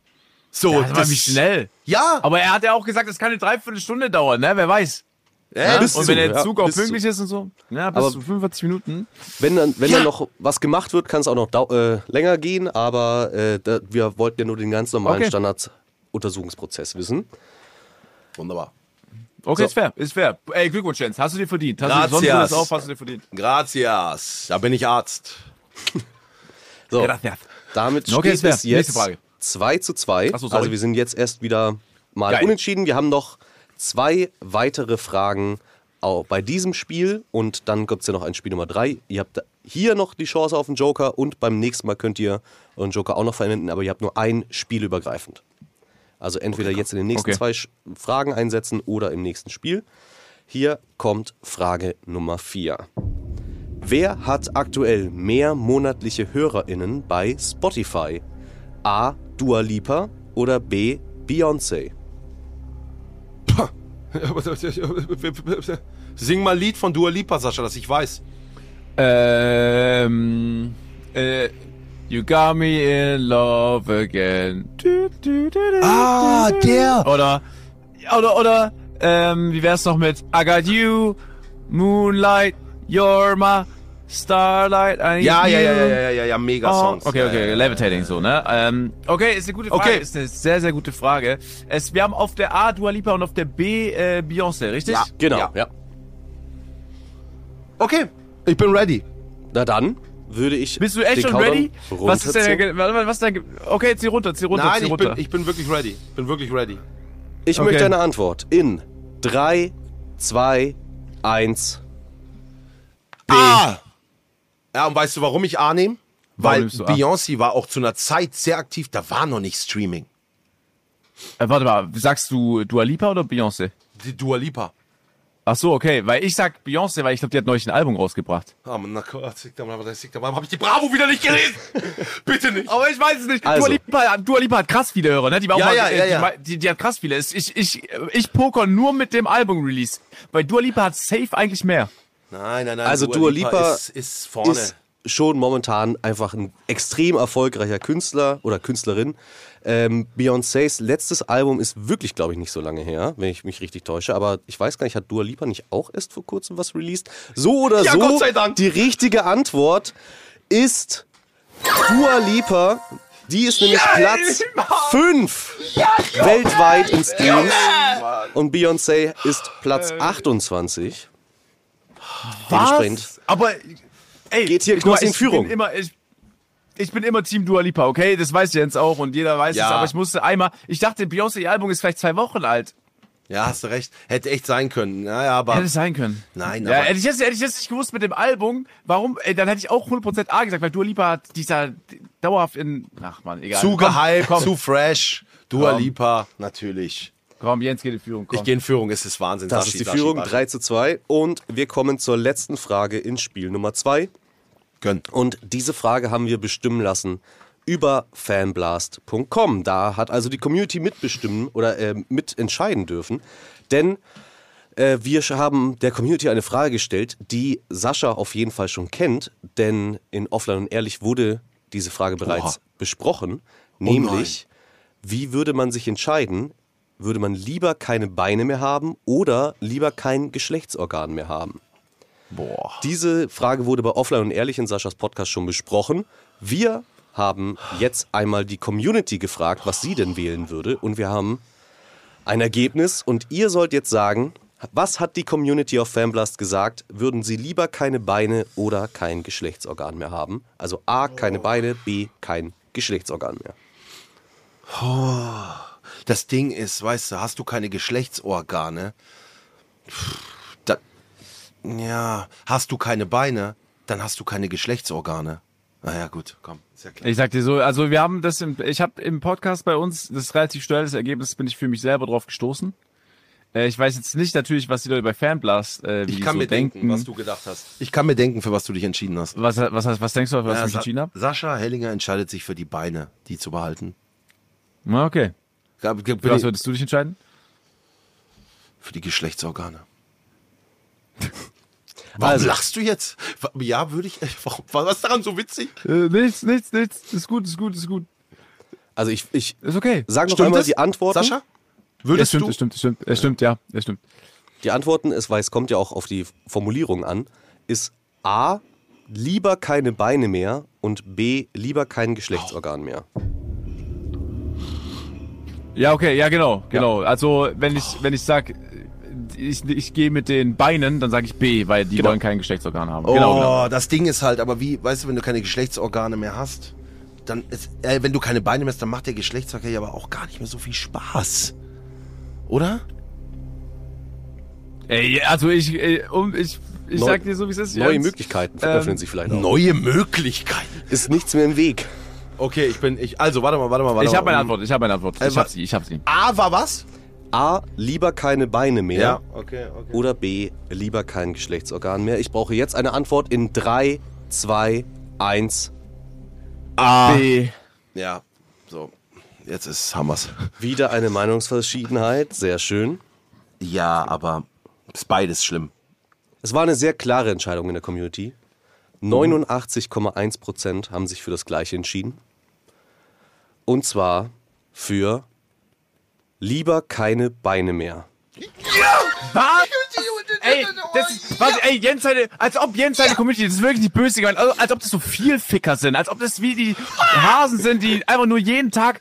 [SPEAKER 3] So,
[SPEAKER 4] Ja, das war wie schnell.
[SPEAKER 3] Ja,
[SPEAKER 4] Aber er hat ja auch gesagt, es kann eine Dreiviertelstunde dauern, ne? Wer weiß.
[SPEAKER 6] Bis
[SPEAKER 4] und wenn der
[SPEAKER 6] ja,
[SPEAKER 4] Zug auch
[SPEAKER 6] bis zu.
[SPEAKER 4] pünktlich ist und so, ja, bis
[SPEAKER 6] Aber-
[SPEAKER 4] zu 45 Minuten.
[SPEAKER 6] Wenn dann, wenn
[SPEAKER 3] Ja.
[SPEAKER 6] dann noch was gemacht wird, kann es auch noch äh, länger gehen, aber äh, da, wir wollten ja nur den ganz normalen
[SPEAKER 4] Okay.
[SPEAKER 6] Standard-Untersuchungsprozess wissen.
[SPEAKER 3] wunderbar.
[SPEAKER 4] Okay,
[SPEAKER 6] So.
[SPEAKER 4] ist fair, ist fair. Ey, Glückwunsch, Jens. Hast du dir verdient. Hast
[SPEAKER 3] Gracias.
[SPEAKER 4] du Sonnenbrille auf, hast du dir verdient.
[SPEAKER 3] Gracias. Da bin ich Arzt.
[SPEAKER 6] So,
[SPEAKER 4] Gracias.
[SPEAKER 6] damit
[SPEAKER 4] Okay,
[SPEAKER 6] steht es jetzt
[SPEAKER 4] Nächste Frage.
[SPEAKER 6] 2 zu 2.
[SPEAKER 4] Ach so,
[SPEAKER 6] also wir sind jetzt erst wieder mal
[SPEAKER 4] Geil.
[SPEAKER 6] unentschieden. Wir haben noch zwei weitere Fragen auch bei diesem Spiel und dann gibt es ja noch ein Spiel Nummer 3. Ihr habt hier noch die Chance auf einen Joker und beim nächsten Mal könnt ihr euren Joker auch noch verwenden, aber ihr habt nur ein Spiel übergreifend. Also entweder jetzt in den nächsten
[SPEAKER 4] Okay.
[SPEAKER 6] zwei Fragen einsetzen oder im nächsten Spiel. Hier kommt Frage Nummer 4. Wer hat aktuell mehr monatliche HörerInnen bei Spotify? A. Dua Lipa oder B. Beyoncé?
[SPEAKER 3] Sing mal ein Lied von Dua Lipa, Sascha, dass ich weiß.
[SPEAKER 4] Ähm, äh, you got me in love again. Du, du, du, du,
[SPEAKER 3] Ah, der.
[SPEAKER 4] Oder, oder, oder, ähm, wie wär's noch mit I got you, Moonlight, you're my starlight,
[SPEAKER 3] Ja, ja, ja, ja, ja, ja, ja, mega
[SPEAKER 4] Oh,
[SPEAKER 3] Songs.
[SPEAKER 4] okay,
[SPEAKER 3] Ja,
[SPEAKER 4] okay,
[SPEAKER 3] ja.
[SPEAKER 4] Levitating so, ne? Ähm, okay, ist eine gute Frage.
[SPEAKER 3] Okay.
[SPEAKER 4] Ist eine sehr, sehr gute Frage. Es, wir haben auf der A Dua Lipa und auf der B äh, Beyoncé, richtig?
[SPEAKER 3] Ja.
[SPEAKER 6] Genau,
[SPEAKER 3] Ja.
[SPEAKER 6] ja.
[SPEAKER 3] Okay, ich bin ready.
[SPEAKER 6] Na dann würde ich.
[SPEAKER 4] Bist du echt
[SPEAKER 6] den
[SPEAKER 4] schon
[SPEAKER 6] Countdown
[SPEAKER 4] ready? Was ist denn, was ist denn, okay, zieh runter, zieh runter,
[SPEAKER 3] Nein,
[SPEAKER 4] zieh
[SPEAKER 3] ich
[SPEAKER 4] runter.
[SPEAKER 3] bin, ich bin wirklich ready. Bin wirklich ready.
[SPEAKER 6] Ich
[SPEAKER 4] Okay.
[SPEAKER 6] möchte eine Antwort in 3, 2, 1.
[SPEAKER 3] A. Ja, und weißt du, warum ich A nehme?
[SPEAKER 4] Warum
[SPEAKER 3] Weil? Beyoncé war auch zu einer Zeit sehr aktiv, da war noch nicht Streaming.
[SPEAKER 4] äh, warte mal, sagst du Dua Lipa oder Beyoncé?
[SPEAKER 3] Die Dua Lipa.
[SPEAKER 4] Ach so, okay, weil ich sag Beyoncé, weil ich glaube, die hat neulich ein Album rausgebracht.
[SPEAKER 3] Ah, man, na mal. Hab ich die Bravo wieder nicht gelesen? Bitte nicht.
[SPEAKER 4] Aber ich weiß es nicht.
[SPEAKER 6] Also.
[SPEAKER 4] Dua, Lipa, Dua Lipa hat krass viele Hörer, ne? Die, war auch
[SPEAKER 3] Ja,
[SPEAKER 4] mal,
[SPEAKER 3] ja,
[SPEAKER 4] äh,
[SPEAKER 3] ja,
[SPEAKER 4] die,
[SPEAKER 3] ja.
[SPEAKER 4] Die, die hat krass viele. Ich, ich, ich poker nur mit dem Album-Release. Weil Dua Lipa hat safe eigentlich mehr.
[SPEAKER 3] Nein, nein, nein.
[SPEAKER 6] Also Dua Lipa
[SPEAKER 3] ist, ist vorne.
[SPEAKER 6] Ist schon momentan einfach ein extrem erfolgreicher Künstler oder Künstlerin. Ähm, Beyoncés letztes Album ist wirklich, glaube ich, nicht so lange her, wenn ich mich richtig täusche. Aber ich weiß gar nicht, hat Dua Lipa nicht auch erst vor kurzem was released? So oder
[SPEAKER 3] Ja,
[SPEAKER 6] so,
[SPEAKER 3] Gott sei Dank.
[SPEAKER 6] die richtige Antwort ist Dua Lipa. Die ist nämlich Platz 5 weltweit in Streams. Und Beyoncé ist Platz 28. Dementsprechend
[SPEAKER 4] Aber, ey,
[SPEAKER 6] Geht hier Knossi in
[SPEAKER 4] ich
[SPEAKER 6] Führung.
[SPEAKER 4] Bin immer, ich, ich bin immer Team Dua Lipa, okay? Das weiß Jens auch und jeder weiß
[SPEAKER 3] Ja.
[SPEAKER 4] es, aber ich musste einmal, ich dachte, Beyoncé, ihr Album ist vielleicht zwei Wochen alt.
[SPEAKER 3] Ja, hast du recht. Hätte echt sein können. Naja, aber.
[SPEAKER 4] Hätte sein können.
[SPEAKER 3] Nein,
[SPEAKER 4] ja,
[SPEAKER 3] aber-
[SPEAKER 4] hätte ich, jetzt, hätte ich jetzt nicht gewusst mit dem Album, warum, ey, dann hätte ich auch 100% A gesagt, weil Dua Lipa hat dieser dauerhaft in, ach man, egal.
[SPEAKER 3] zu gehypt,
[SPEAKER 4] komm,
[SPEAKER 3] zu fresh. Dua
[SPEAKER 4] Komm.
[SPEAKER 3] Lipa, natürlich.
[SPEAKER 4] Komm, Jens geht in Führung, komm.
[SPEAKER 3] Ich gehe in Führung, es ist Wahnsinn.
[SPEAKER 6] Das
[SPEAKER 3] Sashi,
[SPEAKER 6] ist die
[SPEAKER 3] Sashi,
[SPEAKER 6] Führung
[SPEAKER 3] Sashi.
[SPEAKER 6] 3 zu 2 und wir kommen zur letzten Frage in Spiel Nummer 2.
[SPEAKER 3] Gönn.
[SPEAKER 6] Und diese Frage haben wir bestimmen lassen über fanblast.com. Da hat also die Community mitbestimmen oder äh, mitentscheiden dürfen. Denn äh, wir haben der Community eine Frage gestellt, die Sascha auf jeden Fall schon kennt. Denn in Offline und Ehrlich wurde diese Frage bereits
[SPEAKER 3] Oha.
[SPEAKER 6] besprochen. Nämlich, wie würde man sich entscheiden? Würde man lieber keine Beine mehr haben oder lieber kein Geschlechtsorgan mehr haben?
[SPEAKER 3] Boah.
[SPEAKER 6] Diese Frage wurde bei Offline und Ehrlich in Saschas Podcast schon besprochen. Wir haben jetzt einmal die Community gefragt, was sie denn wählen würde. Und wir haben ein Ergebnis. Und ihr sollt jetzt sagen, was hat die Community auf Fanblast gesagt? Würden sie lieber keine Beine oder kein Geschlechtsorgan mehr haben? Also A, keine Beine, B, kein Geschlechtsorgan mehr.
[SPEAKER 3] Das Ding ist, weißt du, hast du keine Geschlechtsorgane, da, ja, hast du keine Beine, dann hast du keine Geschlechtsorgane. Naja, gut, komm, ist ja klar.
[SPEAKER 4] Ich sag dir so, also wir haben das, im, ich habe im Podcast bei uns, das ist relativ das Ergebnis bin ich für mich selber drauf gestoßen. Äh, ich weiß jetzt nicht natürlich, was die Leute bei Fanblast, äh, wie
[SPEAKER 3] Ich kann
[SPEAKER 4] so
[SPEAKER 3] mir denken,
[SPEAKER 4] denken.
[SPEAKER 3] was du gedacht hast. Ich kann mir denken, für was du dich entschieden hast.
[SPEAKER 4] was, was, was, was denkst du, was
[SPEAKER 3] Ja,
[SPEAKER 4] ich entschieden habe?
[SPEAKER 3] Sascha Hellinger entscheidet sich für die Beine, die zu behalten.
[SPEAKER 4] Na, okay.
[SPEAKER 3] Gab- gab-
[SPEAKER 4] Für was würdest du dich entscheiden?
[SPEAKER 3] Für die Geschlechtsorgane. Warum
[SPEAKER 6] Also-
[SPEAKER 3] lachst du jetzt? Ja, würde ich. Warum, was ist daran so witzig?
[SPEAKER 4] Äh, nichts, nichts, nichts. Ist gut, ist gut, ist gut.
[SPEAKER 6] Also ich, ich
[SPEAKER 4] Ist okay.
[SPEAKER 6] sage noch einmal die Antworten.
[SPEAKER 3] Sascha?
[SPEAKER 4] Es
[SPEAKER 3] Würdest
[SPEAKER 4] stimmt,
[SPEAKER 3] du?
[SPEAKER 4] es stimmt, es stimmt, es stimmt, ja, es stimmt.
[SPEAKER 6] Die Antworten ist, weil es kommt ja auch auf die Formulierung an, ist A, lieber keine Beine mehr und B, lieber kein Geschlechtsorgan mehr.
[SPEAKER 4] Ja, okay, ja, genau, genau. Also, wenn ich, wenn ich sag, ich, ich gehe mit den Beinen, dann sage ich B, weil die
[SPEAKER 6] Genau.
[SPEAKER 4] wollen kein Geschlechtsorgan haben.
[SPEAKER 3] Oh,
[SPEAKER 4] Genau, genau.
[SPEAKER 3] das Ding ist halt, aber wie, weißt du, wenn du keine Geschlechtsorgane mehr hast, dann ist, äh, wenn du keine Beine mehr hast, dann macht der Geschlechtsverkehr ja aber auch gar nicht mehr so viel Spaß. Oder?
[SPEAKER 4] Ey, also ich, äh, um, ich, ich
[SPEAKER 6] Neu-
[SPEAKER 4] sag dir so, wie es ist.
[SPEAKER 6] Neue
[SPEAKER 4] Jens.
[SPEAKER 6] Möglichkeiten
[SPEAKER 4] ähm,
[SPEAKER 6] öffnen sich vielleicht auch.
[SPEAKER 3] Neue Möglichkeiten.
[SPEAKER 6] Ist nichts mehr im Weg.
[SPEAKER 3] Okay, ich bin, ich, also, warte mal, warte mal, warte
[SPEAKER 4] Ich
[SPEAKER 3] mal.
[SPEAKER 4] habe meine Antwort, ich habe meine Antwort.
[SPEAKER 3] Äh,
[SPEAKER 4] Ich hab sie, ich hab sie.
[SPEAKER 3] A war was?
[SPEAKER 6] A, lieber keine Beine mehr.
[SPEAKER 3] okay, okay.
[SPEAKER 6] Oder B, lieber kein Geschlechtsorgan mehr. Ich brauche jetzt eine Antwort in 3, 2, 1.
[SPEAKER 3] A.
[SPEAKER 4] B.
[SPEAKER 3] Ja, so. Jetzt ist Hammers.
[SPEAKER 6] Wieder eine Meinungsverschiedenheit. Sehr schön.
[SPEAKER 3] Ja, aber ist beides schlimm.
[SPEAKER 6] Es war eine sehr klare Entscheidung in der Community. 89,1% haben sich für das gleiche entschieden. Und zwar für lieber keine Beine mehr.
[SPEAKER 4] Was? Ey, das ist, was, ey, Jens seine, als ob Jens seine Community, das ist wirklich nicht böse gemeint, also, als ob das so viel Ficker sind, als ob das wie die Hasen sind, die einfach nur jeden Tag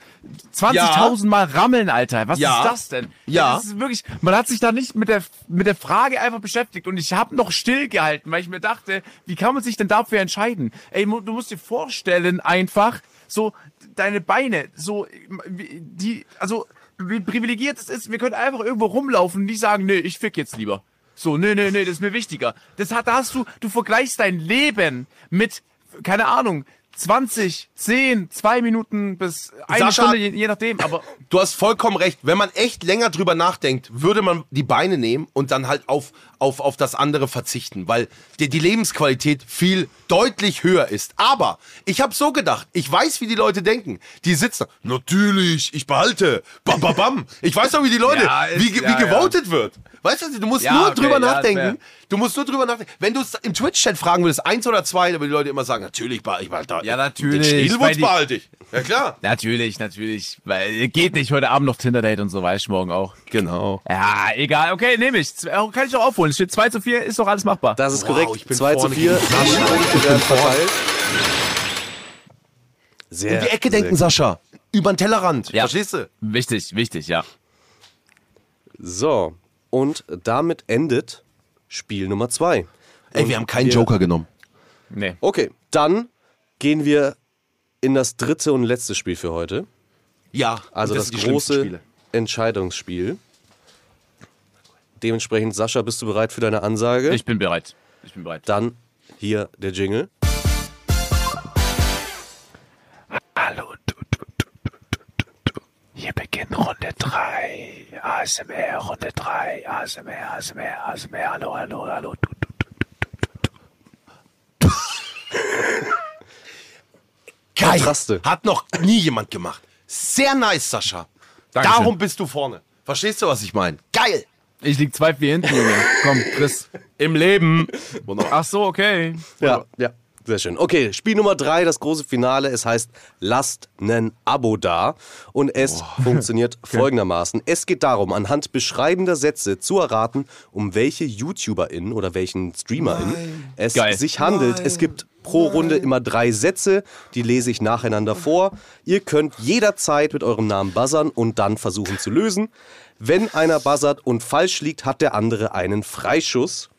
[SPEAKER 4] 20.000 Mal rammeln, Alter. Was
[SPEAKER 3] Ja.
[SPEAKER 4] ist das denn?
[SPEAKER 3] Ja.
[SPEAKER 4] Das ist wirklich, man hat sich da nicht mit der, mit der Frage einfach beschäftigt und ich habe noch stillgehalten, weil ich mir dachte, wie kann man sich denn dafür entscheiden? Ey, du musst dir vorstellen einfach, so, deine Beine, so, die, also, wie privilegiert es ist, wir können einfach irgendwo rumlaufen und die sagen, nee, ich fick jetzt lieber. So, nee, nee, nee, das ist mir wichtiger. Das hat, da hast du, du vergleichst dein Leben mit, keine Ahnung, 20, 10, 2 Minuten bis eine
[SPEAKER 3] Sascha-
[SPEAKER 4] Stunde, je, je nachdem, aber
[SPEAKER 3] Du hast vollkommen recht. Wenn man echt länger drüber nachdenkt, würde man die Beine nehmen und dann halt auf, auf, auf das andere verzichten, weil die, die Lebensqualität viel deutlich höher ist. Aber ich habe so gedacht, ich weiß, wie die Leute denken. Die sitzen, natürlich, ich behalte, bam, bam, bam. Ich weiß doch, wie die Leute,
[SPEAKER 4] Ja, ist-
[SPEAKER 3] wie,
[SPEAKER 4] ja,
[SPEAKER 3] wie gewotet wird. Weißt du, du musst
[SPEAKER 4] Ja,
[SPEAKER 3] nur
[SPEAKER 4] okay,
[SPEAKER 3] drüber
[SPEAKER 4] ja,
[SPEAKER 3] nachdenken. Du musst nur drüber nachdenken. Wenn du es im Twitch-Chat fragen würdest, eins oder zwei, dann würden die Leute immer sagen, natürlich, behalte ich behalte
[SPEAKER 4] Ja, natürlich,
[SPEAKER 3] Den
[SPEAKER 4] die-
[SPEAKER 3] behalte ich. Ja, klar.
[SPEAKER 4] natürlich, natürlich, weil geht nicht heute Abend noch Tinder-Date und so, weiß ich morgen auch.
[SPEAKER 3] Genau.
[SPEAKER 4] Ja, egal, okay, nehme ich. Äh, Kann ich doch aufholen. Es steht 2 zu 4, ist doch alles machbar.
[SPEAKER 6] Das ist
[SPEAKER 3] Wow,
[SPEAKER 6] korrekt.
[SPEAKER 3] ich bin
[SPEAKER 6] 2 zu
[SPEAKER 3] vorne
[SPEAKER 6] 4.
[SPEAKER 3] gewesen.
[SPEAKER 6] Punkte werden verteilt. Sehr,
[SPEAKER 3] Um die Ecke
[SPEAKER 6] sehr
[SPEAKER 3] denken, Sascha. Über den Tellerrand.
[SPEAKER 4] Ja.
[SPEAKER 3] Verstehst du?
[SPEAKER 4] Wichtig, wichtig, ja.
[SPEAKER 6] So, und damit endet Spiel Nummer 2.
[SPEAKER 3] Ey, wir haben keinen Joker genommen.
[SPEAKER 4] Nee.
[SPEAKER 6] Okay, dann gehen wir in das dritte und letzte Spiel für heute.
[SPEAKER 3] Ja.
[SPEAKER 6] Also das,
[SPEAKER 3] schlimmsten
[SPEAKER 6] große. Entscheidungsspiel. Dementsprechend, Sascha, bist du bereit für deine Ansage?
[SPEAKER 4] Ich bin bereit. Ich bin bereit.
[SPEAKER 6] Dann hier der Jingle.
[SPEAKER 4] Hier beginnt Runde 3. ASMR, Runde 3. ASMR, ASMR, ASMR. Hallo, hallo, hallo. Du, du, du.
[SPEAKER 3] Geil.
[SPEAKER 6] Kontraste.
[SPEAKER 3] Hat noch nie jemand gemacht. Sehr nice, Sascha.
[SPEAKER 4] Dankeschön.
[SPEAKER 3] Darum bist du vorne. Verstehst du, was ich meine? Geil.
[SPEAKER 4] Ich lieg 2 4 hinten, Junge. Komm, Chris.
[SPEAKER 3] Im Leben.
[SPEAKER 4] Ach so, okay.
[SPEAKER 6] Ja, ja. Sehr schön. Okay, Spiel Nummer drei, das große Finale. Es heißt Lasst nen Abo da. Und es funktioniert folgendermaßen. Es geht darum, anhand beschreibender Sätze zu erraten, um welche YouTuberin oder welchen Streamerin es
[SPEAKER 4] Geil.
[SPEAKER 6] sich handelt. Es gibt pro Runde immer drei Sätze, die lese ich nacheinander vor. Ihr könnt jederzeit mit eurem Namen buzzern und dann versuchen zu lösen. Wenn einer buzzert und falsch liegt, hat der andere einen Freischuss.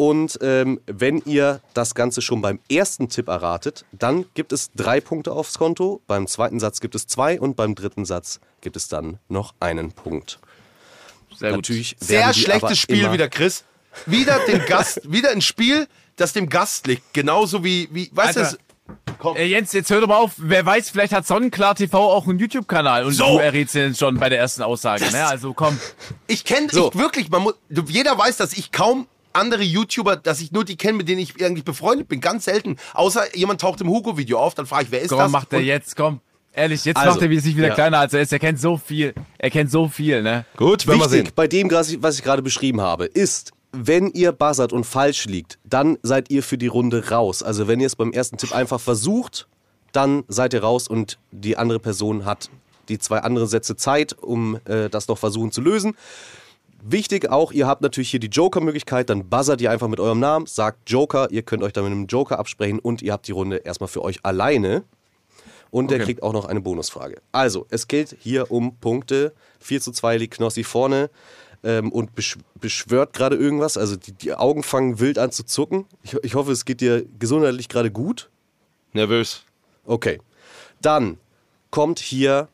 [SPEAKER 6] Und ähm, wenn ihr das Ganze schon beim ersten Tipp erratet, dann gibt es drei Punkte aufs Konto. Beim zweiten Satz gibt es zwei und beim dritten Satz gibt es dann noch einen Punkt.
[SPEAKER 4] Sehr gut.
[SPEAKER 6] Natürlich
[SPEAKER 3] Sehr
[SPEAKER 6] die aber
[SPEAKER 3] schlechtes Spiel wieder, Chris. Wieder den Gast, wieder ein Spiel, das dem Gast liegt. Genauso wie, wie weißt du, das-
[SPEAKER 4] Äh, Jens, jetzt hör doch mal auf. Wer weiß, vielleicht hat Sonnenklar TV auch einen YouTube-Kanal und
[SPEAKER 3] So.
[SPEAKER 4] du errätst den schon bei der ersten Aussage. Ne? Also komm.
[SPEAKER 3] ich kenne
[SPEAKER 6] So.
[SPEAKER 3] ich wirklich, man muss, jeder weiß, dass ich kaum andere YouTuber, dass ich nur die kenne, mit denen ich irgendwie befreundet bin. Ganz selten. Außer jemand taucht im Hugo-Video auf, dann frage ich, wer ist
[SPEAKER 4] Komm,
[SPEAKER 3] das?
[SPEAKER 4] macht er jetzt, komm. Ehrlich, jetzt
[SPEAKER 6] Also,
[SPEAKER 4] macht er sich wieder
[SPEAKER 6] ja.
[SPEAKER 4] kleiner als er ist. Er kennt so viel. Er kennt so viel, ne?
[SPEAKER 3] Gut, werden wir sehen.
[SPEAKER 6] Wichtig bei dem, was ich was ich gerade beschrieben habe, ist, wenn ihr buzzert und falsch liegt, dann seid ihr für die Runde raus. Also wenn ihr es beim ersten Tipp einfach versucht, dann seid ihr raus und die andere Person hat die zwei anderen Sätze Zeit, um äh, das noch versuchen zu lösen. Wichtig auch, ihr habt natürlich hier die Joker-Möglichkeit, dann buzzert ihr einfach mit eurem Namen, sagt Joker, ihr könnt euch dann mit einem Joker absprechen und ihr habt die Runde erstmal für euch alleine. Und der
[SPEAKER 4] Okay.
[SPEAKER 6] kriegt auch noch eine Bonusfrage. Also, es geht hier um Punkte. 4 zu 2 liegt Knossi vorne ähm, und besch beschwört gerade irgendwas. Also, die, die Augen fangen wild an zu zucken. Ich, ich hoffe, es geht dir gesundheitlich gerade gut.
[SPEAKER 3] Nervös.
[SPEAKER 6] Okay. Dann kommt hier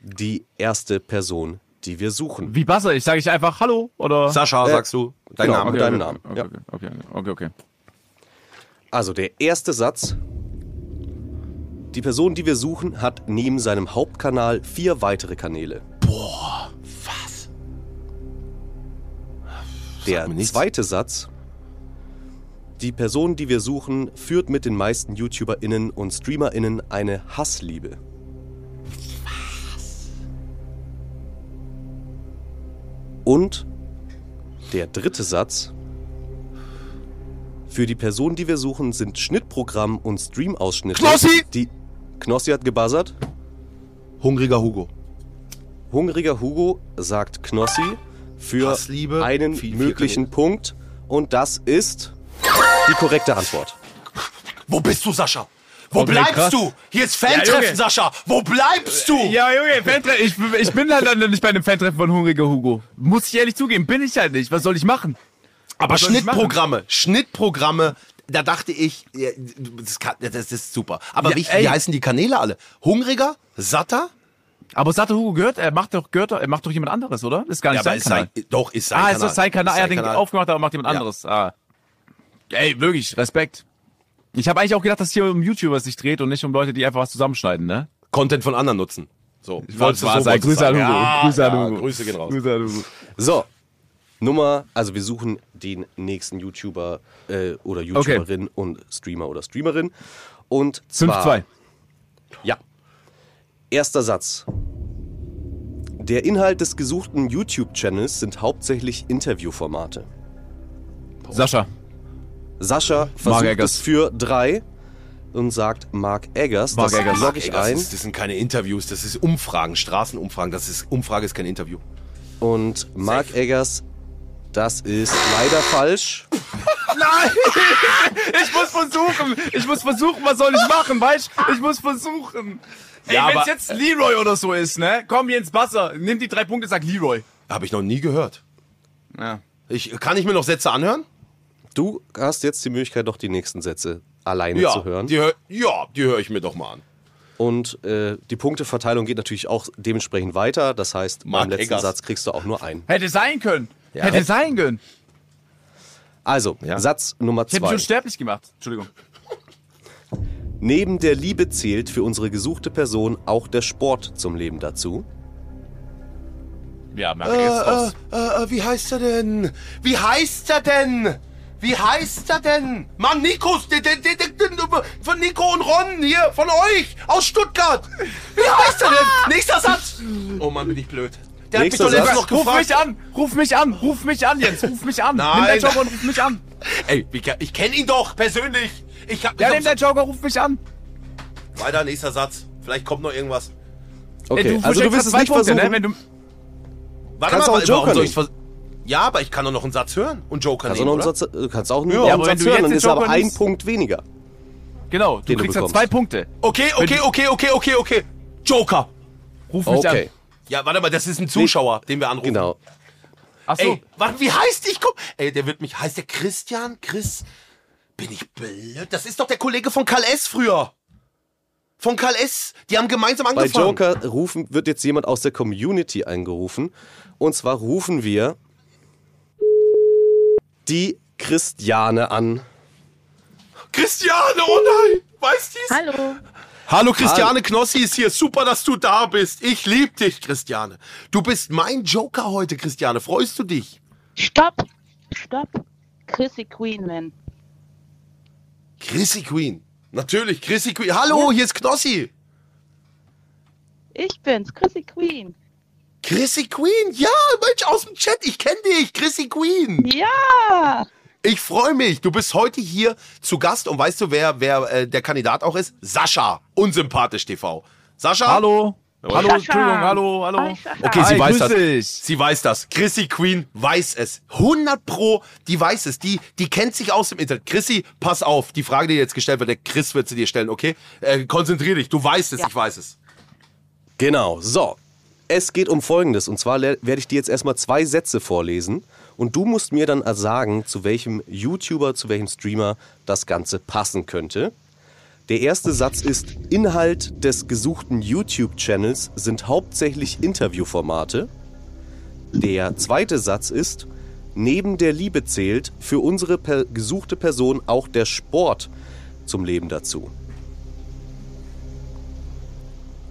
[SPEAKER 6] die erste Person, die wir suchen.
[SPEAKER 4] Wie Buzzer ich? Sage ich einfach Hallo oder?
[SPEAKER 3] Sascha,
[SPEAKER 6] Äh,
[SPEAKER 3] sagst du. Dein
[SPEAKER 6] genau.
[SPEAKER 3] Name.
[SPEAKER 6] mit deinem Namen,
[SPEAKER 4] Okay,
[SPEAKER 6] ja.
[SPEAKER 4] okay, okay, okay, okay.
[SPEAKER 6] Also, der erste Satz. Die Person, die wir suchen, hat neben seinem Hauptkanal vier weitere Kanäle.
[SPEAKER 3] Boah, was?
[SPEAKER 6] Der zweite Satz. Die Person, die wir suchen, führt mit den meisten YouTuberInnen und StreamerInnen eine Hassliebe. Und der dritte Satz. Für die Person, die wir suchen, sind Schnittprogramm und Stream-Ausschnitte.
[SPEAKER 3] Knossi!
[SPEAKER 6] Die Knossi hat gebuzzert.
[SPEAKER 3] Hungriger Hugo.
[SPEAKER 6] Hungriger Hugo sagt Knossi für
[SPEAKER 3] Hassliebe,
[SPEAKER 6] einen
[SPEAKER 3] viel- viel
[SPEAKER 6] möglichen
[SPEAKER 3] Kanäle.
[SPEAKER 6] Punkt. Und das ist die korrekte Antwort.
[SPEAKER 3] Wo bist du, Sascha? Wo
[SPEAKER 4] Okay,
[SPEAKER 3] bleibst
[SPEAKER 4] krass.
[SPEAKER 3] du? Hier ist
[SPEAKER 4] Ja,
[SPEAKER 3] Fantreffen,
[SPEAKER 4] Junge.
[SPEAKER 3] Sascha. Wo bleibst du?
[SPEAKER 4] Ja, Junge, Fantreffen. Ich, ich bin halt dann nicht bei einem Fantreffen von Hungriger Hugo. Muss ich ehrlich zugeben, bin ich halt nicht. Was soll ich machen?
[SPEAKER 3] Aber
[SPEAKER 4] Was soll ich
[SPEAKER 3] Schnittprogramme, Schnittprogramme, da dachte ich, ja, das, kann, das ist super. Aber
[SPEAKER 4] Ja,
[SPEAKER 3] wie, wie heißen die Kanäle alle? Hungriger? Satter?
[SPEAKER 4] Aber Sato Hugo gehört, er macht doch, gehört doch, er macht doch jemand anderes, oder? Ist gar nicht sein
[SPEAKER 3] ist
[SPEAKER 4] Kanal.
[SPEAKER 3] sein, doch, ist sein
[SPEAKER 4] ah,
[SPEAKER 3] Kanal.
[SPEAKER 4] ist das sein Kanal? Er hat den
[SPEAKER 3] Kanal.
[SPEAKER 4] aufgemacht, aber macht jemand
[SPEAKER 3] Ja.
[SPEAKER 4] anderes. Ah. Ey, wirklich, Respekt. Ich habe eigentlich auch gedacht, dass es hier um YouTuber sich dreht und nicht um Leute, die einfach was zusammenschneiden, ne?
[SPEAKER 3] Content von anderen nutzen. So,
[SPEAKER 4] wollt's wahr sein. Grüße an Hugo.
[SPEAKER 3] Ja,
[SPEAKER 4] Grüße an
[SPEAKER 3] ja,
[SPEAKER 4] Hugo.
[SPEAKER 3] Grüße gehen raus.
[SPEAKER 4] Grüße an Hugo.
[SPEAKER 6] So, Nummer, also wir suchen den nächsten YouTuber äh, oder YouTuberin und Streamer oder Streamerin. Und zwar,
[SPEAKER 4] 5-2.
[SPEAKER 6] Ja. Erster Satz. Der Inhalt des gesuchten YouTube-Channels sind hauptsächlich Interviewformate.
[SPEAKER 4] Sascha.
[SPEAKER 6] Sascha versucht
[SPEAKER 4] Eggers.
[SPEAKER 6] es für drei und sagt Mark Eggers.
[SPEAKER 4] Mark
[SPEAKER 6] das
[SPEAKER 4] Eggers.
[SPEAKER 6] logge ich
[SPEAKER 3] das,
[SPEAKER 6] ein.
[SPEAKER 3] ist, das sind keine Interviews, das ist Umfragen, Straßenumfragen. Das ist Umfrage ist kein Interview.
[SPEAKER 6] Und Mark Eggers, das ist leider falsch.
[SPEAKER 4] Nein! Ich muss versuchen! Ich muss versuchen, was soll ich machen, weißt du? Ich muss versuchen! Ey,
[SPEAKER 3] Ja,
[SPEAKER 4] wenn's
[SPEAKER 3] aber-
[SPEAKER 4] jetzt Leroy oder so ist, ne? Komm Jens Basser, nimm die drei Punkte, sag Leroy.
[SPEAKER 3] Habe ich noch nie gehört.
[SPEAKER 4] Ja.
[SPEAKER 3] Ich, kann ich mir noch Sätze anhören?
[SPEAKER 6] Du hast jetzt die Möglichkeit, noch die nächsten Sätze alleine
[SPEAKER 3] Ja,
[SPEAKER 6] zu hören.
[SPEAKER 3] die hör, ja, die höre ich mir doch mal an.
[SPEAKER 6] Und äh, die Punkteverteilung geht natürlich auch dementsprechend weiter. Das heißt,
[SPEAKER 3] Mark
[SPEAKER 6] beim letzten
[SPEAKER 3] Eggers.
[SPEAKER 6] Satz kriegst du auch nur einen.
[SPEAKER 4] Hätte sein können. Hätte sein können.
[SPEAKER 6] Also,
[SPEAKER 3] Ja.
[SPEAKER 6] Satz Nummer
[SPEAKER 4] Ich hätte mich
[SPEAKER 6] zwei.
[SPEAKER 4] unsterblich gemacht. Entschuldigung.
[SPEAKER 6] Neben der Liebe zählt für unsere gesuchte Person auch der Sport zum Leben dazu.
[SPEAKER 4] Ja, merke jetzt raus.
[SPEAKER 3] Äh, äh, wie heißt er denn? Wie heißt er denn? Wie heißt er denn? Mann, Nikos, der, der, der, der, von Nico und Ron hier, von euch, aus Stuttgart. Wie heißt er denn? Nächster Satz. Oh Mann, bin ich blöd. Der
[SPEAKER 6] Nächster
[SPEAKER 3] hat mich doch letztens
[SPEAKER 6] Satz.
[SPEAKER 3] noch
[SPEAKER 4] Ruf
[SPEAKER 3] gefragt.
[SPEAKER 4] mich an! Ruf mich an! Ruf mich an, Jens! Ruf mich an!
[SPEAKER 3] Nein.
[SPEAKER 4] Nimm deinen Joker und ruf mich an!
[SPEAKER 3] Ey, ich kenne ihn doch persönlich. Ich hab,
[SPEAKER 4] Ja, nimm deinen Joker, ruf mich an!
[SPEAKER 3] Weiter, nächster Satz. Vielleicht kommt noch irgendwas.
[SPEAKER 6] Okay,
[SPEAKER 4] Ey,
[SPEAKER 6] also du wirst es nicht
[SPEAKER 4] Punkte,
[SPEAKER 6] versuchen.
[SPEAKER 4] Ne? Wenn du,
[SPEAKER 3] Warte
[SPEAKER 6] Kannst
[SPEAKER 3] mal,
[SPEAKER 6] auch einen
[SPEAKER 3] warum
[SPEAKER 6] Joker
[SPEAKER 3] soll ich
[SPEAKER 6] nehmen.
[SPEAKER 3] Ja, aber ich kann doch noch einen Satz hören und Joker
[SPEAKER 6] kannst, auch
[SPEAKER 3] nehmen,
[SPEAKER 6] noch einen
[SPEAKER 3] oder?
[SPEAKER 6] Satz, du kannst auch einen
[SPEAKER 3] Ja,
[SPEAKER 6] einen
[SPEAKER 4] aber wenn
[SPEAKER 6] Satz
[SPEAKER 4] du
[SPEAKER 6] hören,
[SPEAKER 4] jetzt
[SPEAKER 6] dann ist aber
[SPEAKER 4] Joker
[SPEAKER 6] ein
[SPEAKER 4] nimmst-
[SPEAKER 6] Punkt weniger.
[SPEAKER 4] genau, du kriegst
[SPEAKER 6] bekommst.
[SPEAKER 4] zwei Punkte.
[SPEAKER 3] Okay, okay, okay, okay, okay, okay. Joker.
[SPEAKER 4] Ruf mich
[SPEAKER 6] Okay,
[SPEAKER 4] an.
[SPEAKER 3] Ja, warte mal, das ist ein Zuschauer, den wir anrufen.
[SPEAKER 6] genau.
[SPEAKER 4] Achso.
[SPEAKER 3] Ey, warte, wie heißt ich? Komm. Ey, der wird mich. Heißt der Christian? Chris? Bin ich blöd? Das ist doch der Kollege von Karl S. früher. Von Karl S. Die haben gemeinsam
[SPEAKER 6] Bei
[SPEAKER 3] angefangen.
[SPEAKER 6] Joker rufen, wird jetzt jemand aus der Community eingerufen. Und zwar rufen wir die Christiane an.
[SPEAKER 3] Christiane, oh nein! Weißt du's?
[SPEAKER 8] Hallo.
[SPEAKER 3] Hallo Christiane Knossi ist hier. Super, dass du da bist. Ich lieb dich, Christiane. Du bist mein Joker heute, Christiane. Freust du dich?
[SPEAKER 8] Stopp. Stopp. Chrissy Queenman.
[SPEAKER 3] Chrissy Queen. Natürlich, Chrissy Queen. Hallo, hier ist Knossi.
[SPEAKER 8] Ich bin's, Chrissy Queen.
[SPEAKER 3] Chrissy Queen, ja, Mensch, aus dem Chat, ich kenne dich, Chrissy Queen.
[SPEAKER 8] Ja.
[SPEAKER 3] Ich freue mich, du bist heute hier zu Gast und weißt du, wer, wer äh, der Kandidat auch ist? Sascha, unsympathisch TV. Sascha?
[SPEAKER 4] Hallo. Hallo,
[SPEAKER 8] Sascha.
[SPEAKER 4] Entschuldigung, hallo, hallo.
[SPEAKER 8] Hi.
[SPEAKER 3] Okay, sie
[SPEAKER 4] Hi,
[SPEAKER 3] weiß
[SPEAKER 4] grüß
[SPEAKER 3] das.
[SPEAKER 4] dich.
[SPEAKER 3] Sie weiß das. Chrissy Queen weiß es. 100 pro, die weiß es. Die, die kennt sich aus dem Internet. Chrissy, pass auf. Die Frage, die jetzt gestellt wird, der Chris wird sie dir stellen, okay? Äh, konzentrier dich. Du weißt es,
[SPEAKER 8] Ja.
[SPEAKER 3] ich weiß es.
[SPEAKER 6] Genau, so. Es geht um Folgendes. Und zwar werde ich dir jetzt erstmal zwei Sätze vorlesen. Und du musst mir dann sagen, zu welchem YouTuber, zu welchem Streamer das Ganze passen könnte. Der erste Satz ist, Inhalt des gesuchten YouTube-Channels sind hauptsächlich Interviewformate. Der zweite Satz ist, neben der Liebe zählt für unsere per gesuchte Person auch der Sport zum Leben dazu.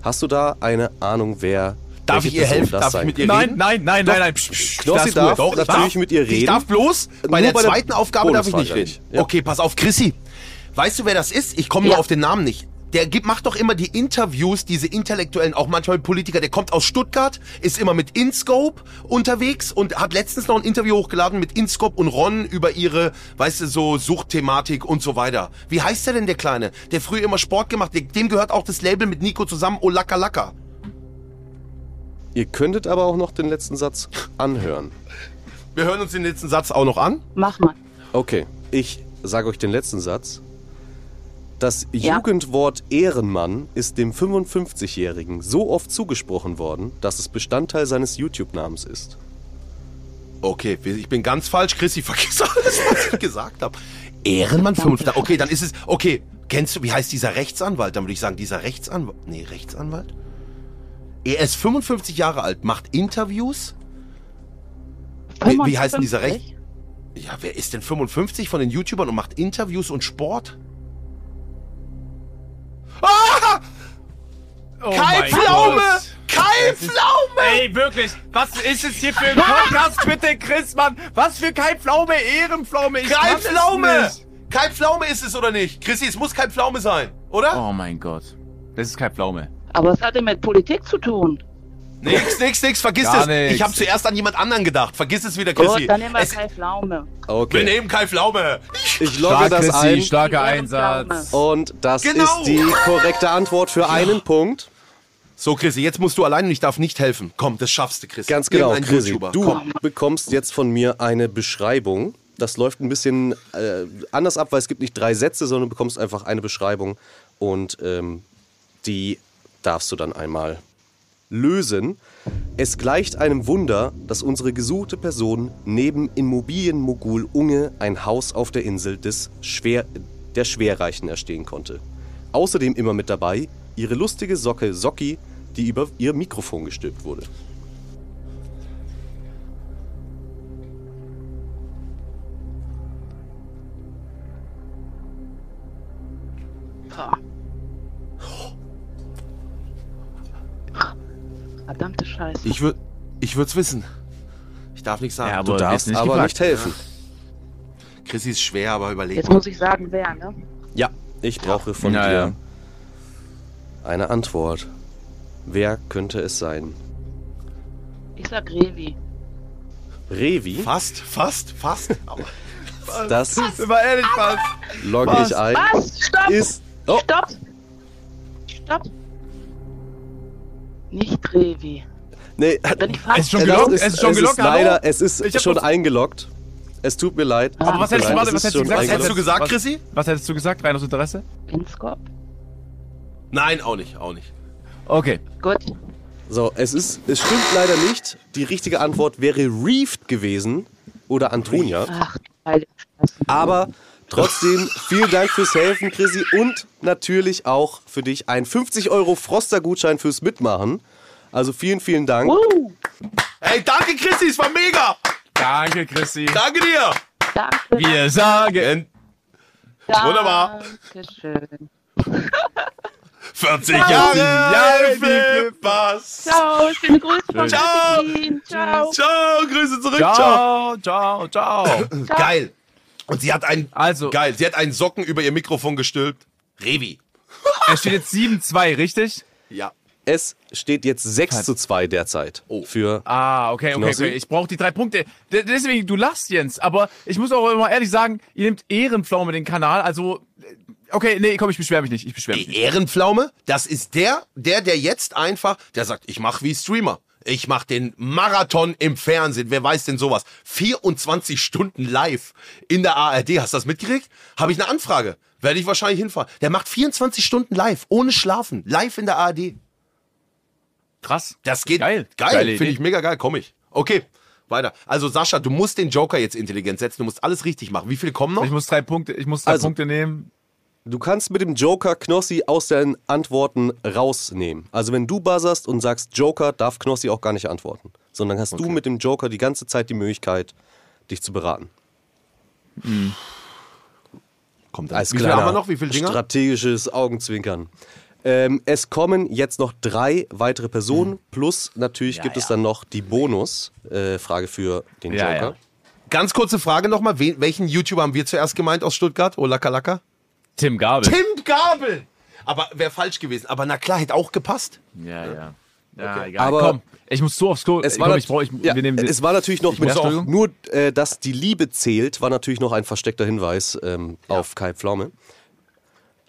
[SPEAKER 6] Hast du da eine Ahnung, wer
[SPEAKER 3] Darf ich ihr helfen? Darf ich mit ihr
[SPEAKER 4] Nein,
[SPEAKER 3] reden?
[SPEAKER 4] nein, nein, nein, nein. Psch, psch,
[SPEAKER 6] Knossi
[SPEAKER 4] das ist
[SPEAKER 6] darf mit ihr
[SPEAKER 3] Ich
[SPEAKER 6] reden.
[SPEAKER 3] darf bloß bei der
[SPEAKER 6] bei der
[SPEAKER 3] zweiten Aufgabe darf ich nicht reden.
[SPEAKER 6] Ja.
[SPEAKER 3] Okay, pass auf, Chrissy. Weißt du, wer das ist? Ich komme
[SPEAKER 8] Ja.
[SPEAKER 3] nur auf den Namen nicht. der gibt, macht doch immer die Interviews, diese intellektuellen, auch manchmal Politiker, der kommt aus Stuttgart, ist immer mit InScope unterwegs und hat letztens noch ein Interview hochgeladen mit InScope und Ron über ihre, weißt du, so Suchtthematik und so weiter. Wie heißt der denn, der Kleine? Der früher immer Sport gemacht, dem- dem gehört auch das Label mit Nico zusammen, Oh Laka Laka.
[SPEAKER 6] Ihr könntet aber auch noch den letzten Satz anhören.
[SPEAKER 3] Wir hören uns den letzten Satz auch noch an.
[SPEAKER 8] Mach mal.
[SPEAKER 6] Okay, ich sage euch den letzten Satz. Das
[SPEAKER 8] Ja.
[SPEAKER 6] Jugendwort Ehrenmann ist dem 55-Jährigen so oft zugesprochen worden, dass es Bestandteil seines YouTube-Namens ist.
[SPEAKER 3] Okay, ich bin ganz falsch. Chrissy, vergiss alles, was ich gesagt habe. Ehrenmann 5. Okay, dann ist es. Okay, kennst du, wie heißt dieser Rechtsanwalt? Dann würde ich sagen, dieser Rechtsanwalt. Nee, Rechtsanwalt? Er ist 55 Jahre alt, macht Interviews. Wie, wie heißt denn dieser Recht?
[SPEAKER 8] 55?
[SPEAKER 3] Ja, wer ist denn 55 von den YouTubern und macht Interviews und Sport? Ah!
[SPEAKER 4] Oh
[SPEAKER 3] Kai Pflaume!
[SPEAKER 4] Gott.
[SPEAKER 3] Kai Pflaume!
[SPEAKER 4] Ey, wirklich, was ist es hier für ein Podcast, bitte, Chris, Mann? Was für Kai Pflaume, Ehrenpflaume, ich
[SPEAKER 3] Kai Pflaume! Kai Pflaume ist es oder nicht? Chrissy, es muss Kai Pflaume sein, oder?
[SPEAKER 4] Oh mein Gott, das ist Kai Pflaume.
[SPEAKER 8] Aber was hat denn mit Politik zu tun?
[SPEAKER 3] Nix, nix, nix, vergiss
[SPEAKER 4] Gar
[SPEAKER 3] es.
[SPEAKER 4] nix.
[SPEAKER 3] Ich habe zuerst an jemand anderen gedacht. Vergiss es wieder, Chrissy.
[SPEAKER 8] Gut, dann nehmen wir
[SPEAKER 3] es,
[SPEAKER 8] Kai Pflaume.
[SPEAKER 3] wir
[SPEAKER 6] Okay,
[SPEAKER 3] nehmen Kai Pflaume.
[SPEAKER 6] ich logge
[SPEAKER 4] Stark,
[SPEAKER 6] das
[SPEAKER 4] Chrissy,
[SPEAKER 6] ein
[SPEAKER 4] starker. Einsatz.
[SPEAKER 6] und das
[SPEAKER 3] Genau.
[SPEAKER 6] ist die korrekte Antwort für einen Punkt.
[SPEAKER 3] So, Chrissy, jetzt musst du allein und ich darf nicht helfen. Komm, das schaffst du, Chrissy.
[SPEAKER 6] Ganz genau, Chrissy.
[SPEAKER 3] YouTuber.
[SPEAKER 6] Du
[SPEAKER 3] Komm.
[SPEAKER 6] bekommst jetzt von mir eine Beschreibung. Das läuft ein bisschen äh, anders ab, weil es gibt nicht drei Sätze, sondern du bekommst einfach eine Beschreibung und ähm, die darfst du dann einmal lösen. Es gleicht einem Wunder, dass unsere gesuchte Person neben Immobilienmogul Unge ein Haus auf der Insel des Schwer der Schwerreichen erstehen konnte. Außerdem immer mit dabei ihre lustige Socke Socki, die über ihr Mikrofon gestülpt wurde.
[SPEAKER 8] Boah. Verdammte Scheiße.
[SPEAKER 3] Ich würde ich würd's wissen. Ich darf nichts sagen.
[SPEAKER 4] Ja,
[SPEAKER 6] Du darfst
[SPEAKER 4] nicht
[SPEAKER 6] aber
[SPEAKER 4] gefragt.
[SPEAKER 6] nicht helfen.
[SPEAKER 3] Chrissy ist schwer, aber überleg
[SPEAKER 8] Jetzt muss ich sagen, wer, ne?
[SPEAKER 6] Ja, ich brauche von
[SPEAKER 4] Ja,
[SPEAKER 6] dir
[SPEAKER 4] ja.
[SPEAKER 6] eine Antwort. Wer könnte es sein?
[SPEAKER 8] Ich sag Revi.
[SPEAKER 6] Revi,
[SPEAKER 3] Fast, fast, fast.
[SPEAKER 6] Das
[SPEAKER 4] War ehrlich was?
[SPEAKER 6] logge
[SPEAKER 4] Was?
[SPEAKER 6] ich ein.
[SPEAKER 8] Was? Stopp!
[SPEAKER 6] Ist. Oh,
[SPEAKER 8] Stopp! Stopp! Nicht Revi.
[SPEAKER 6] nee,
[SPEAKER 8] Bin ich
[SPEAKER 4] Es
[SPEAKER 8] falsch?
[SPEAKER 4] ist schon gelockt,
[SPEAKER 6] ist,
[SPEAKER 4] es ist schon gelockt, hallo?
[SPEAKER 6] leider, es ist schon eingeloggt. Es tut mir leid.
[SPEAKER 4] Aber was hättest du, warte,
[SPEAKER 6] es
[SPEAKER 4] was
[SPEAKER 6] ist
[SPEAKER 4] hättest du gesagt?
[SPEAKER 3] Was hättest du gesagt,
[SPEAKER 4] was,
[SPEAKER 3] Chrissy?
[SPEAKER 4] Was hättest du gesagt, rein aus Interesse?
[SPEAKER 8] Inscope?
[SPEAKER 3] Nein, auch nicht, auch nicht.
[SPEAKER 4] Okay.
[SPEAKER 8] Gut.
[SPEAKER 6] So, es ist, es stimmt leider nicht. Die richtige Antwort wäre Reefed gewesen oder Antonia.
[SPEAKER 8] Ach.
[SPEAKER 6] Aber trotzdem vielen Dank fürs Helfen, Chrissy. Und natürlich auch für dich ein 50 Euro Froster-Gutschein fürs Mitmachen. Also vielen, vielen Dank.
[SPEAKER 8] Uh,
[SPEAKER 3] Ey, danke, Chrissy, es war mega.
[SPEAKER 4] Danke, Chrissy.
[SPEAKER 3] Danke dir.
[SPEAKER 8] danke.
[SPEAKER 4] Wir sagen.
[SPEAKER 3] Wunderbar.
[SPEAKER 8] Dankeschön.
[SPEAKER 3] 40 Jahre,
[SPEAKER 4] Jahre,
[SPEAKER 3] die Flippers.
[SPEAKER 8] Ciao, schöne Grüße von
[SPEAKER 3] Ciao.
[SPEAKER 8] Ciao.
[SPEAKER 3] Ciao, Grüße zurück. Ciao.
[SPEAKER 4] Ciao, ciao, ciao.
[SPEAKER 3] Geil. Und sie hat einen,
[SPEAKER 4] Also,
[SPEAKER 3] geil, sie hat einen Socken über ihr Mikrofon gestülpt. Revi.
[SPEAKER 4] es steht jetzt 7-2, richtig?
[SPEAKER 3] Ja.
[SPEAKER 6] Es steht jetzt 6 zu 2 derzeit.
[SPEAKER 3] Oh.
[SPEAKER 6] Für
[SPEAKER 4] Ah, okay, okay, okay. Ich brauche die drei Punkte. D deswegen, du lachst, Jens. Aber ich muss auch immer ehrlich sagen, ihr nehmt Ehrenpflaume den Kanal. Also, äh, okay, nee, komm, ich beschwere mich nicht. Ich beschwere mich
[SPEAKER 3] Die
[SPEAKER 4] nicht.
[SPEAKER 3] Ehrenpflaume, das ist der, der, der jetzt einfach, der sagt, ich mach wie Streamer. Ich mach den Marathon im Fernsehen. Wer weiß denn sowas? 24 Stunden live in der ARD. Hast du das mitgekriegt? Habe ich eine Anfrage. Werde ich wahrscheinlich hinfahren. Der macht 24 Stunden live, ohne Schlafen. Live in der ARD.
[SPEAKER 4] Krass.
[SPEAKER 3] Das geht.
[SPEAKER 4] Geil.
[SPEAKER 3] Geil. Finde ich mega geil. Komm ich. Okay. Weiter. Also Sascha, du musst den Joker jetzt intelligent setzen. Du musst alles richtig machen. Wie viele kommen noch?
[SPEAKER 4] Ich muss drei Punkte, ich muss drei
[SPEAKER 6] Also-
[SPEAKER 4] Punkte nehmen.
[SPEAKER 6] Du kannst mit dem Joker Knossi aus deinen Antworten rausnehmen. Also wenn du buzzerst und sagst Joker, darf Knossi auch gar nicht antworten. Sondern hast du mit dem Joker die ganze Zeit die Möglichkeit, dich zu beraten.
[SPEAKER 3] Kommt
[SPEAKER 6] Als
[SPEAKER 3] Wie
[SPEAKER 6] kleiner
[SPEAKER 3] haben wir noch? Wie viele Dinger?
[SPEAKER 6] strategisches Augenzwinkern. Ähm, es kommen jetzt noch drei weitere Personen, plus natürlich
[SPEAKER 4] Ja,
[SPEAKER 6] gibt es
[SPEAKER 4] ja.
[SPEAKER 6] dann noch die Bonus-Frage äh, für den
[SPEAKER 4] Ja,
[SPEAKER 6] Joker.
[SPEAKER 4] ja.
[SPEAKER 3] Ganz kurze Frage nochmal. Welchen YouTuber haben wir zuerst gemeint aus Stuttgart? Oh, Laka Laka?
[SPEAKER 4] Tim Gabel.
[SPEAKER 3] Tim Gabel! Aber wäre falsch gewesen. Aber na klar, hätte auch gepasst.
[SPEAKER 4] Ja, ja. Ja, egal.
[SPEAKER 6] Aber-
[SPEAKER 4] komm, ich muss so aufs Klo.
[SPEAKER 6] Es war,
[SPEAKER 4] komm, ich brauch, ich,
[SPEAKER 6] ja,
[SPEAKER 4] wir nehmen,
[SPEAKER 6] es war natürlich noch mit
[SPEAKER 4] auch-
[SPEAKER 6] nur, äh, dass die Liebe zählt, war natürlich noch ein versteckter Hinweis ähm, auf Kai Pflaume.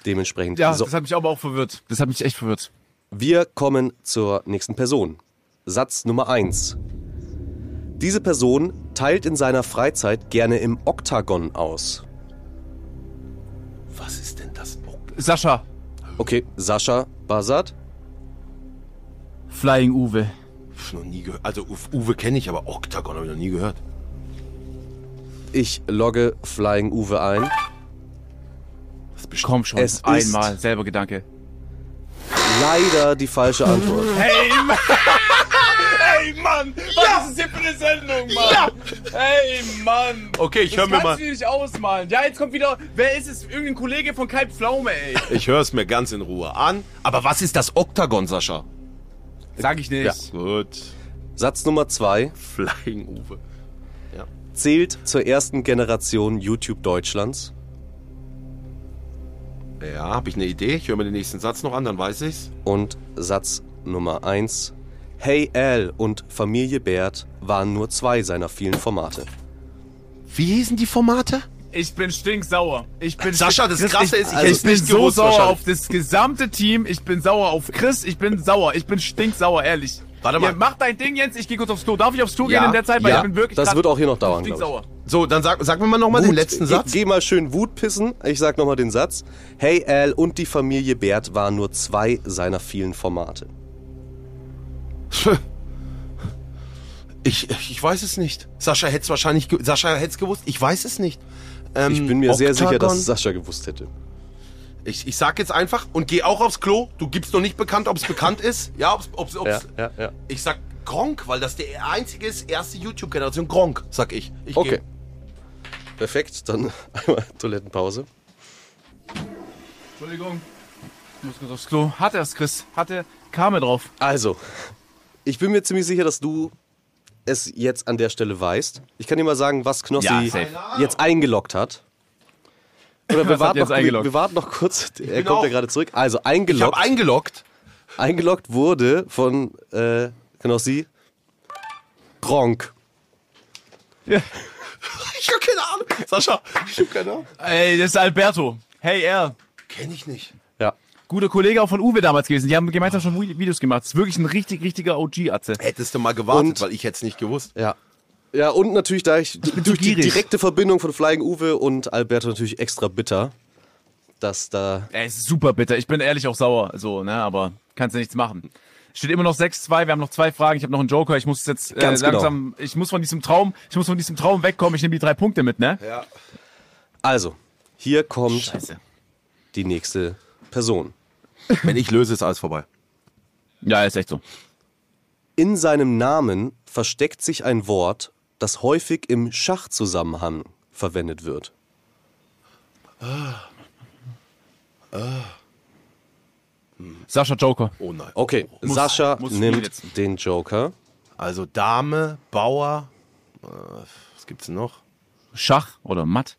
[SPEAKER 6] Dementsprechend.
[SPEAKER 4] ja,
[SPEAKER 6] so,
[SPEAKER 4] das hat mich aber auch verwirrt. Das hat mich echt verwirrt.
[SPEAKER 6] wir kommen zur nächsten Person. Satz Nummer 1. Diese Person teilt in seiner Freizeit gerne im Oktagon aus.
[SPEAKER 3] Was ist denn das? Oh,
[SPEAKER 4] Sascha,
[SPEAKER 6] Okay, Sascha Basat.
[SPEAKER 4] Flying Uwe.
[SPEAKER 3] pf, noch nie gehört. Also Uwe, kenne ich, aber Octagon habe ich noch nie gehört.
[SPEAKER 6] Ich logge Flying Uwe ein.
[SPEAKER 4] Komm schon,
[SPEAKER 6] Es ist-
[SPEAKER 4] einmal, selber Gedanke.
[SPEAKER 6] Leider die falsche Antwort.
[SPEAKER 4] Hey, Mann! Hey, Mann! Was ist das hier für eine Sendung, Mann? Ja! Hey, Mann!
[SPEAKER 3] Okay, ich
[SPEAKER 4] Das
[SPEAKER 3] höre mir
[SPEAKER 4] kannst
[SPEAKER 3] mal.
[SPEAKER 4] du dir nicht ausmalen. Ja, jetzt kommt wieder, wer ist es? Irgendein Kollege von Kai Pflaume, ey.
[SPEAKER 3] Ich höre es mir ganz in Ruhe an. Aber was ist das Octagon, Sascha?
[SPEAKER 4] Sag ich nicht.
[SPEAKER 3] Gut.
[SPEAKER 6] Satz Nummer 2
[SPEAKER 3] Flying Uwe.
[SPEAKER 6] zählt zur ersten Generation YouTube Deutschlands.
[SPEAKER 3] Ja, habe ich eine Idee. Ich höre mir den nächsten Satz noch an, dann weiß ich's.
[SPEAKER 6] Und Satz Nummer 1. Hey Al und Familie Bert waren nur zwei seiner vielen Formate.
[SPEAKER 3] Wie hießen die Formate?
[SPEAKER 4] Ich bin stinksauer. Ich bin
[SPEAKER 3] Sascha,
[SPEAKER 4] stink-
[SPEAKER 3] das Krasse ist, ich
[SPEAKER 4] ich
[SPEAKER 3] hätt's
[SPEAKER 4] bin so
[SPEAKER 3] gewusst
[SPEAKER 4] sauer auf das gesamte Team. Ich bin sauer auf Chris. Ich bin sauer. Ich bin stinksauer, ehrlich.
[SPEAKER 3] Warte mal.
[SPEAKER 4] Ihr macht dein Ding, Jens. Ich gehe kurz aufs Klo. Darf ich aufs Klo
[SPEAKER 3] Ja,
[SPEAKER 4] gehen in der Zeit? Weil
[SPEAKER 3] ja.
[SPEAKER 4] ich bin wirklich
[SPEAKER 6] Das wird auch hier noch dauern,
[SPEAKER 4] stinksauer.
[SPEAKER 3] So, dann sag, sag mir mal nochmal den letzten
[SPEAKER 6] Geh-
[SPEAKER 3] Satz.
[SPEAKER 6] Geh mal schön Wut pissen. Ich sag nochmal den Satz. Hey Al und die Familie Bert waren nur zwei seiner vielen Formate.
[SPEAKER 3] Ich, ich weiß es nicht. Sascha hätte es wahrscheinlich, ge- Sascha hätte es gewusst. Ich weiß es nicht. Ähm,
[SPEAKER 6] Ich bin mir sehr sicher,
[SPEAKER 3] Octagon.
[SPEAKER 6] dass es Sascha gewusst hätte.
[SPEAKER 3] Ich, ich sag jetzt einfach und geh auch aufs Klo. Du gibst noch nicht bekannt, ob es bekannt ist. Ja, ob's, ob's, ob's,
[SPEAKER 6] ja, ja.
[SPEAKER 3] Ich sag Gronk, weil das der einzige ist, erste YouTube-Generation. Gronk, sag ich. ich geh.
[SPEAKER 6] Okay. Perfekt, dann einmal Toilettenpause.
[SPEAKER 4] Entschuldigung. Ich muss kurz aufs Klo. Hat er es, Chris? Hat er? Kam er drauf?
[SPEAKER 6] Also, ich bin mir ziemlich sicher, dass du es jetzt an der Stelle weißt. Ich kann dir mal sagen, was Knossi
[SPEAKER 4] Ja,
[SPEAKER 6] jetzt eingeloggt hat. Oder wir warten, noch, wir,
[SPEAKER 4] eingeloggt?
[SPEAKER 6] wir warten noch kurz. Er kommt ja gerade zurück. Also
[SPEAKER 3] Ich habe
[SPEAKER 6] eingeloggt,
[SPEAKER 3] eingeloggt.
[SPEAKER 6] eingeloggt wurde von äh, Knossi Gronk.
[SPEAKER 3] Ich habe keine Ahnung. Sascha, ich habe keine Ahnung.
[SPEAKER 4] Ey, das ist Alberto. Hey, er.
[SPEAKER 3] Kenn ich nicht.
[SPEAKER 6] Ja.
[SPEAKER 4] Guter Kollege auch von Uwe damals gewesen. Die haben gemeinsam schon Videos gemacht. Das ist wirklich ein richtig, richtiger OG-Atze.
[SPEAKER 3] Hättest du mal gewartet,
[SPEAKER 6] Und-
[SPEAKER 3] weil ich hätte es nicht gewusst.
[SPEAKER 6] Ja. Ja, und natürlich, da ich,
[SPEAKER 4] bin
[SPEAKER 6] durch die direkte Verbindung von Flying Uwe und Alberto natürlich extra bitter, dass da.
[SPEAKER 4] Es ist super bitter. Ich bin ehrlich auch sauer, so, ne, aber kannst du nichts machen. Steht immer noch 6-2, wir haben noch zwei Fragen, ich habe noch einen Joker, ich muss jetzt äh,
[SPEAKER 6] Ganz genau.
[SPEAKER 4] langsam, ich muss von diesem Traum, ich muss von diesem Traum wegkommen, ich nehme die drei Punkte mit, ne?
[SPEAKER 3] Ja.
[SPEAKER 6] Also, hier kommt
[SPEAKER 4] Scheiße.
[SPEAKER 6] die nächste Person.
[SPEAKER 3] Wenn ich löse, ist alles vorbei.
[SPEAKER 4] Ja, ist echt so.
[SPEAKER 6] In seinem Namen versteckt sich ein Wort, das häufig im Schachzusammenhang verwendet wird.
[SPEAKER 4] Sascha Joker.
[SPEAKER 3] Oh nein.
[SPEAKER 6] Okay,
[SPEAKER 4] Muss-
[SPEAKER 6] Sascha
[SPEAKER 4] muss
[SPEAKER 6] nimmt den Joker.
[SPEAKER 3] Also Dame, Bauer. Äh, was gibt's denn noch?
[SPEAKER 4] Schach oder Matt?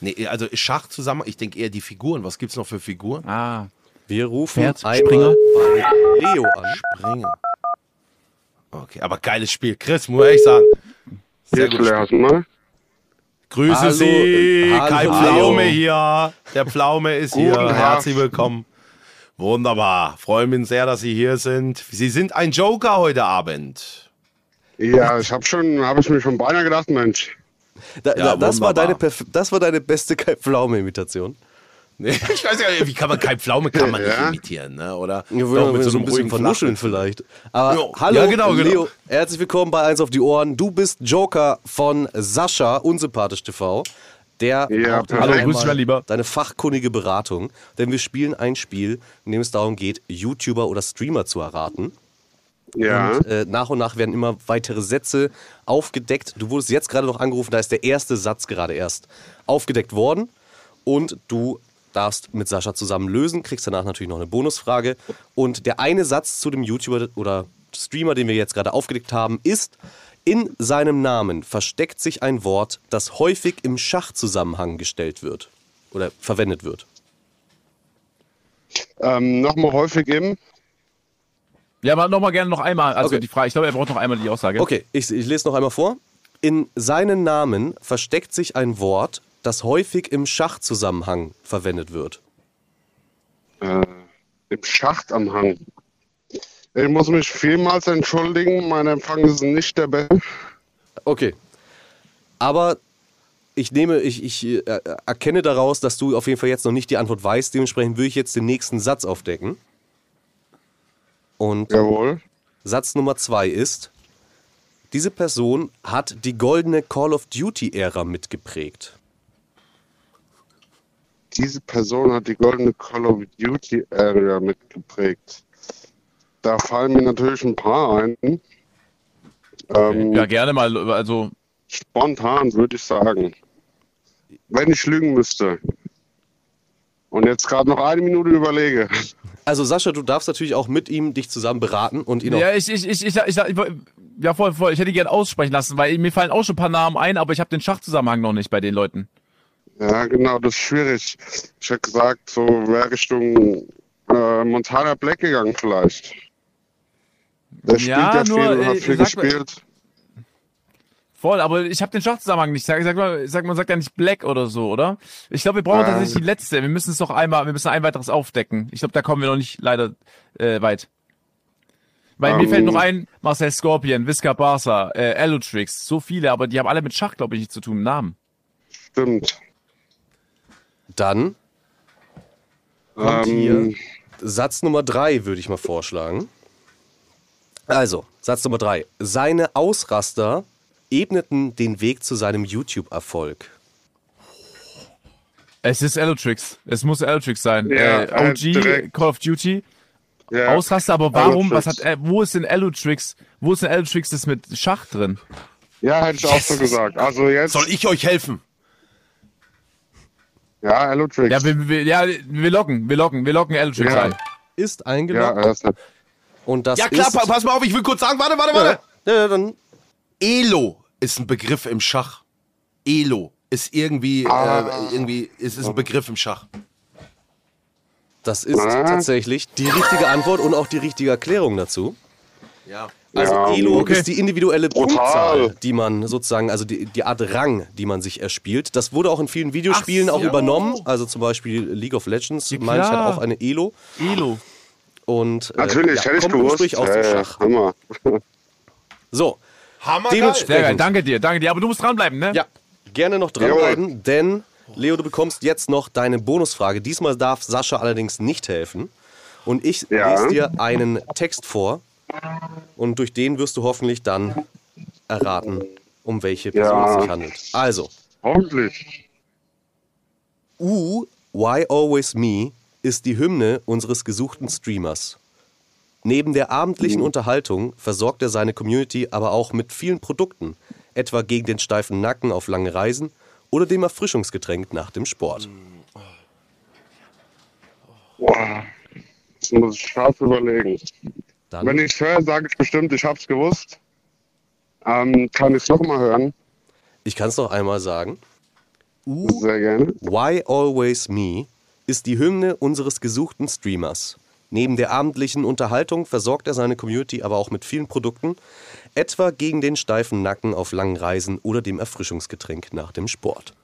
[SPEAKER 3] Nee, also Schach zusammen. Ich denke eher die Figuren. Was gibt's noch für Figuren?
[SPEAKER 4] Ah.
[SPEAKER 6] Wir rufen
[SPEAKER 4] Pferd,
[SPEAKER 6] einmal
[SPEAKER 4] Springer.
[SPEAKER 6] bei Leo an.
[SPEAKER 3] Springer. Okay, aber geiles Spiel. Chris, muss ich sagen. Sehr
[SPEAKER 9] Jetzt
[SPEAKER 3] gut. Grüße
[SPEAKER 6] Hallo.
[SPEAKER 3] Sie.
[SPEAKER 6] Hallo.
[SPEAKER 3] Kai Pflaume hier. Der Pflaume ist hier. Herzlich willkommen. Wunderbar. Freue mich sehr, dass Sie hier sind. Sie sind ein Joker heute Abend.
[SPEAKER 9] Ja, ich habe schon, habe ich mir schon beinahe gedacht, Mensch.
[SPEAKER 6] Da,
[SPEAKER 3] Ja,
[SPEAKER 6] da, das, war deine, das war deine beste Kai Pflaume-Imitation.
[SPEAKER 3] Nee, Ich weiß ja, wie kann man Kai Pflaume kann man nicht imitieren, ne? Oder
[SPEAKER 6] Ja,
[SPEAKER 3] Doch,
[SPEAKER 6] so, ein bisschen
[SPEAKER 3] ruhigen
[SPEAKER 6] vernuscheln vielleicht. Aber
[SPEAKER 3] Ja,
[SPEAKER 6] hallo,
[SPEAKER 3] ja, genau, genau.
[SPEAKER 6] Leo, herzlich willkommen bei Eins auf die Ohren. Du bist Joker von Sascha, unsympathisch TV. Der
[SPEAKER 9] Ja,
[SPEAKER 6] braucht.
[SPEAKER 4] Hallo, dich, mein Lieber.
[SPEAKER 6] deine fachkundige Beratung. Denn wir spielen ein Spiel, in dem es darum geht, YouTuber oder Streamer zu erraten.
[SPEAKER 9] Ja,
[SPEAKER 6] Und äh, nach und nach werden immer weitere Sätze aufgedeckt. Du wurdest jetzt gerade noch angerufen, da ist der erste Satz gerade erst aufgedeckt worden. Und du darfst mit Sascha zusammen lösen, kriegst danach natürlich noch eine Bonusfrage. Und der eine Satz zu dem YouTuber oder Streamer, den wir jetzt gerade aufgedeckt haben, ist, in seinem Namen versteckt sich ein Wort, das häufig im Schachzusammenhang gestellt wird oder verwendet wird.
[SPEAKER 9] Ähm, Nochmal häufig im.
[SPEAKER 4] Ja, aber nochmal gerne noch einmal, also
[SPEAKER 6] Okay.
[SPEAKER 4] die Frage, ich glaube, er braucht noch einmal die Aussage.
[SPEAKER 6] Okay, ich, ich lese noch einmal vor. In seinen Namen versteckt sich ein Wort, das häufig im Schachzusammenhang verwendet wird.
[SPEAKER 9] Äh, Im Schacht am Hang. Ich muss mich vielmals entschuldigen, mein Empfang ist nicht der beste.
[SPEAKER 6] Okay. Aber ich nehme, ich, ich äh, erkenne daraus, dass du auf jeden Fall jetzt noch nicht die Antwort weißt. Dementsprechend würde ich jetzt den nächsten Satz aufdecken. Und
[SPEAKER 9] Jawohl.
[SPEAKER 6] Satz Nummer zwei ist, diese Person hat die goldene Call of Duty-Ära mitgeprägt.
[SPEAKER 9] Diese Person hat die goldene Call of Duty Area mitgeprägt. Da fallen mir natürlich ein paar ein. Ähm,
[SPEAKER 4] Ja, gerne mal, also
[SPEAKER 9] Spontan würde ich sagen. Wenn ich lügen müsste. Und jetzt gerade noch eine Minute überlege.
[SPEAKER 6] Also Sascha, du darfst natürlich auch mit ihm dich zusammen beraten und ihn auch
[SPEAKER 4] Ja, ich, ich, ich, ich, ich, ich ja, voll, voll. Ich hätte ihn gerne aussprechen lassen, weil mir fallen auch schon ein paar Namen ein, aber ich habe den Schachzusammenhang noch nicht bei den Leuten.
[SPEAKER 9] Ja, genau, das ist schwierig. Ich hätte gesagt, so wäre Richtung äh, Montana Black gegangen vielleicht. Der spielt
[SPEAKER 4] Ja,
[SPEAKER 9] ja,
[SPEAKER 4] nur,
[SPEAKER 9] viel
[SPEAKER 4] äh,
[SPEAKER 9] hat viel
[SPEAKER 4] mal-
[SPEAKER 9] gespielt.
[SPEAKER 4] Voll, aber ich habe den Schachzusammenhang nicht. Sag, sag mal, sag, man sagt ja nicht Black oder so, oder? Ich glaube, wir brauchen
[SPEAKER 9] Ähm.
[SPEAKER 4] tatsächlich die letzte. Wir müssen es doch einmal, wir müssen ein weiteres aufdecken. Ich glaube, da kommen wir noch nicht leider äh, weit. Weil mir
[SPEAKER 9] Ähm.
[SPEAKER 4] fällt noch ein, Marcel Scorpion, Visca Barca, äh, Allotrix, so viele, aber die haben alle mit Schach, glaube ich, nichts zu tun, Namen.
[SPEAKER 9] Stimmt.
[SPEAKER 6] Dann kommt
[SPEAKER 9] Ähm,
[SPEAKER 6] hier Satz Nummer drei, würde ich mal vorschlagen. Also, Satz Nummer drei. Seine Ausraster ebneten den Weg zu seinem YouTube-Erfolg.
[SPEAKER 4] Es ist Allotrix. Es muss Allotrix sein.
[SPEAKER 9] Ja,
[SPEAKER 4] äh,
[SPEAKER 9] äh,
[SPEAKER 4] OG,
[SPEAKER 9] direkt.
[SPEAKER 4] Call of Duty,
[SPEAKER 9] ja,
[SPEAKER 4] Ausraster, aber warum, was hat, äh, wo ist denn Allotrix, wo ist denn Allotrix das mit Schach drin?
[SPEAKER 9] Ja, hätte ich auch so gesagt. Also jetzt.
[SPEAKER 3] Soll ich euch helfen?
[SPEAKER 9] Ja, Allotrix.
[SPEAKER 4] Ja, wir, wir, ja, wir locken, wir locken, wir locken Allotrix
[SPEAKER 9] Ja.
[SPEAKER 4] ein.
[SPEAKER 6] Ist
[SPEAKER 9] ja,
[SPEAKER 6] eingeloggt
[SPEAKER 9] das,
[SPEAKER 6] und das
[SPEAKER 3] Ja klar,
[SPEAKER 6] ist...
[SPEAKER 3] pa pass mal auf, ich will kurz sagen, warte, warte, warte.
[SPEAKER 6] Ja, ja, dann
[SPEAKER 3] Elo ist ein Begriff im Schach. Elo ist irgendwie,
[SPEAKER 9] Ah.
[SPEAKER 3] äh, irgendwie, es ist ein Begriff im Schach.
[SPEAKER 6] Das ist
[SPEAKER 9] Ah.
[SPEAKER 6] tatsächlich die richtige Antwort und auch die richtige Erklärung dazu.
[SPEAKER 3] Ja.
[SPEAKER 6] Also
[SPEAKER 9] Ja,
[SPEAKER 6] Elo
[SPEAKER 4] okay.
[SPEAKER 6] ist die individuelle
[SPEAKER 9] Brutal.
[SPEAKER 6] Punktzahl, die man sozusagen, also die, die Art Rang, die man sich erspielt. Das wurde auch in vielen Videospielen
[SPEAKER 4] Ach
[SPEAKER 6] auch
[SPEAKER 4] so.
[SPEAKER 6] übernommen. Also zum Beispiel League of Legends,
[SPEAKER 4] Ja,
[SPEAKER 6] meine ich, hat auch eine Elo.
[SPEAKER 4] Elo.
[SPEAKER 6] Und äh,
[SPEAKER 9] natürlich,
[SPEAKER 6] ja,
[SPEAKER 9] hätte ich
[SPEAKER 6] kommt
[SPEAKER 9] gewusst.
[SPEAKER 6] ursprünglich aus dem
[SPEAKER 9] Äh,
[SPEAKER 6] Schach.
[SPEAKER 9] Hammer.
[SPEAKER 6] So,
[SPEAKER 3] Hammer
[SPEAKER 6] Dementsprechend-
[SPEAKER 4] Sehr geil, danke dir, danke dir. Aber du musst dranbleiben, ne?
[SPEAKER 6] ja, gerne noch dranbleiben, denn Leo, du bekommst jetzt noch deine Bonusfrage. Diesmal darf Sascha allerdings nicht helfen. Und ich
[SPEAKER 9] Ja.
[SPEAKER 6] lese dir einen Text vor und durch den wirst du hoffentlich dann erraten, um welche Person
[SPEAKER 9] Ja.
[SPEAKER 6] es sich handelt. Also,
[SPEAKER 9] Hoffentlich.
[SPEAKER 6] U, Why Always Me ist die Hymne unseres gesuchten Streamers. Neben der abendlichen Unterhaltung versorgt er seine Community aber auch mit vielen Produkten, etwa gegen den steifen Nacken auf lange Reisen oder dem Erfrischungsgetränk nach dem Sport.
[SPEAKER 9] Boah. Das muss ich scharf überlegen.
[SPEAKER 6] Dann,
[SPEAKER 9] Wenn ich es höre, sage ich bestimmt, ich hab's gewusst. Ähm, kann ich es nochmal hören?
[SPEAKER 6] ich kann es noch einmal sagen. U,
[SPEAKER 9] Sehr gerne.
[SPEAKER 6] Why Always Me ist die Hymne unseres gesuchten Streamers. Neben der abendlichen Unterhaltung versorgt er seine Community aber auch mit vielen Produkten, etwa gegen den steifen Nacken auf langen Reisen oder dem Erfrischungsgetränk nach dem Sport.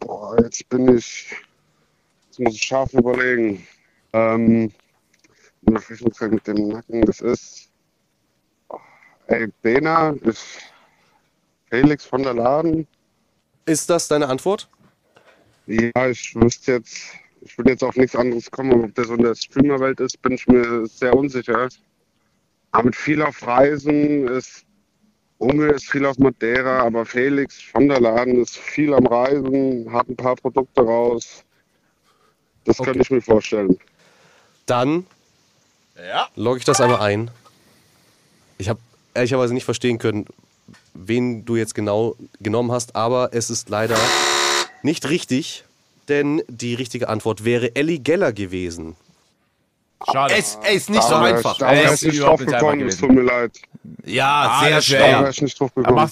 [SPEAKER 9] Boah, jetzt bin ich. Jetzt muss ich scharf überlegen. Ähm, mit dem Nacken, das ist. Oh, ey, Bena ist Felix von der Laden.
[SPEAKER 6] Ist das deine Antwort?
[SPEAKER 9] Ja, ich wüsste jetzt, ich würde jetzt auf nichts anderes kommen, ob der so in der Streamerwelt ist, bin ich mir sehr unsicher. Aber mit viel auf Reisen ist, Unge ist viel auf Madeira, aber Felix von der Laden ist viel am Reisen, hat ein paar Produkte raus. Das könnte ich mir vorstellen.
[SPEAKER 6] Dann
[SPEAKER 3] Ja.
[SPEAKER 6] logge ich das einmal ein. Ich habe ehrlicherweise nicht verstehen können, wen du jetzt genau genommen hast, aber es ist leider nicht richtig, denn die richtige Antwort wäre Ellie Geller gewesen.
[SPEAKER 4] Schade.
[SPEAKER 3] Es ey, ist nicht so
[SPEAKER 9] Da wär-
[SPEAKER 3] einfach.
[SPEAKER 9] Da wäre
[SPEAKER 4] Ey,
[SPEAKER 9] ich
[SPEAKER 4] ist
[SPEAKER 9] nicht drauf gekommen, es tut mir leid.
[SPEAKER 3] Ja,
[SPEAKER 4] Ah,
[SPEAKER 3] sehr
[SPEAKER 4] wär
[SPEAKER 9] Da
[SPEAKER 3] schwer.
[SPEAKER 9] wäre ich nicht drauf gekommen.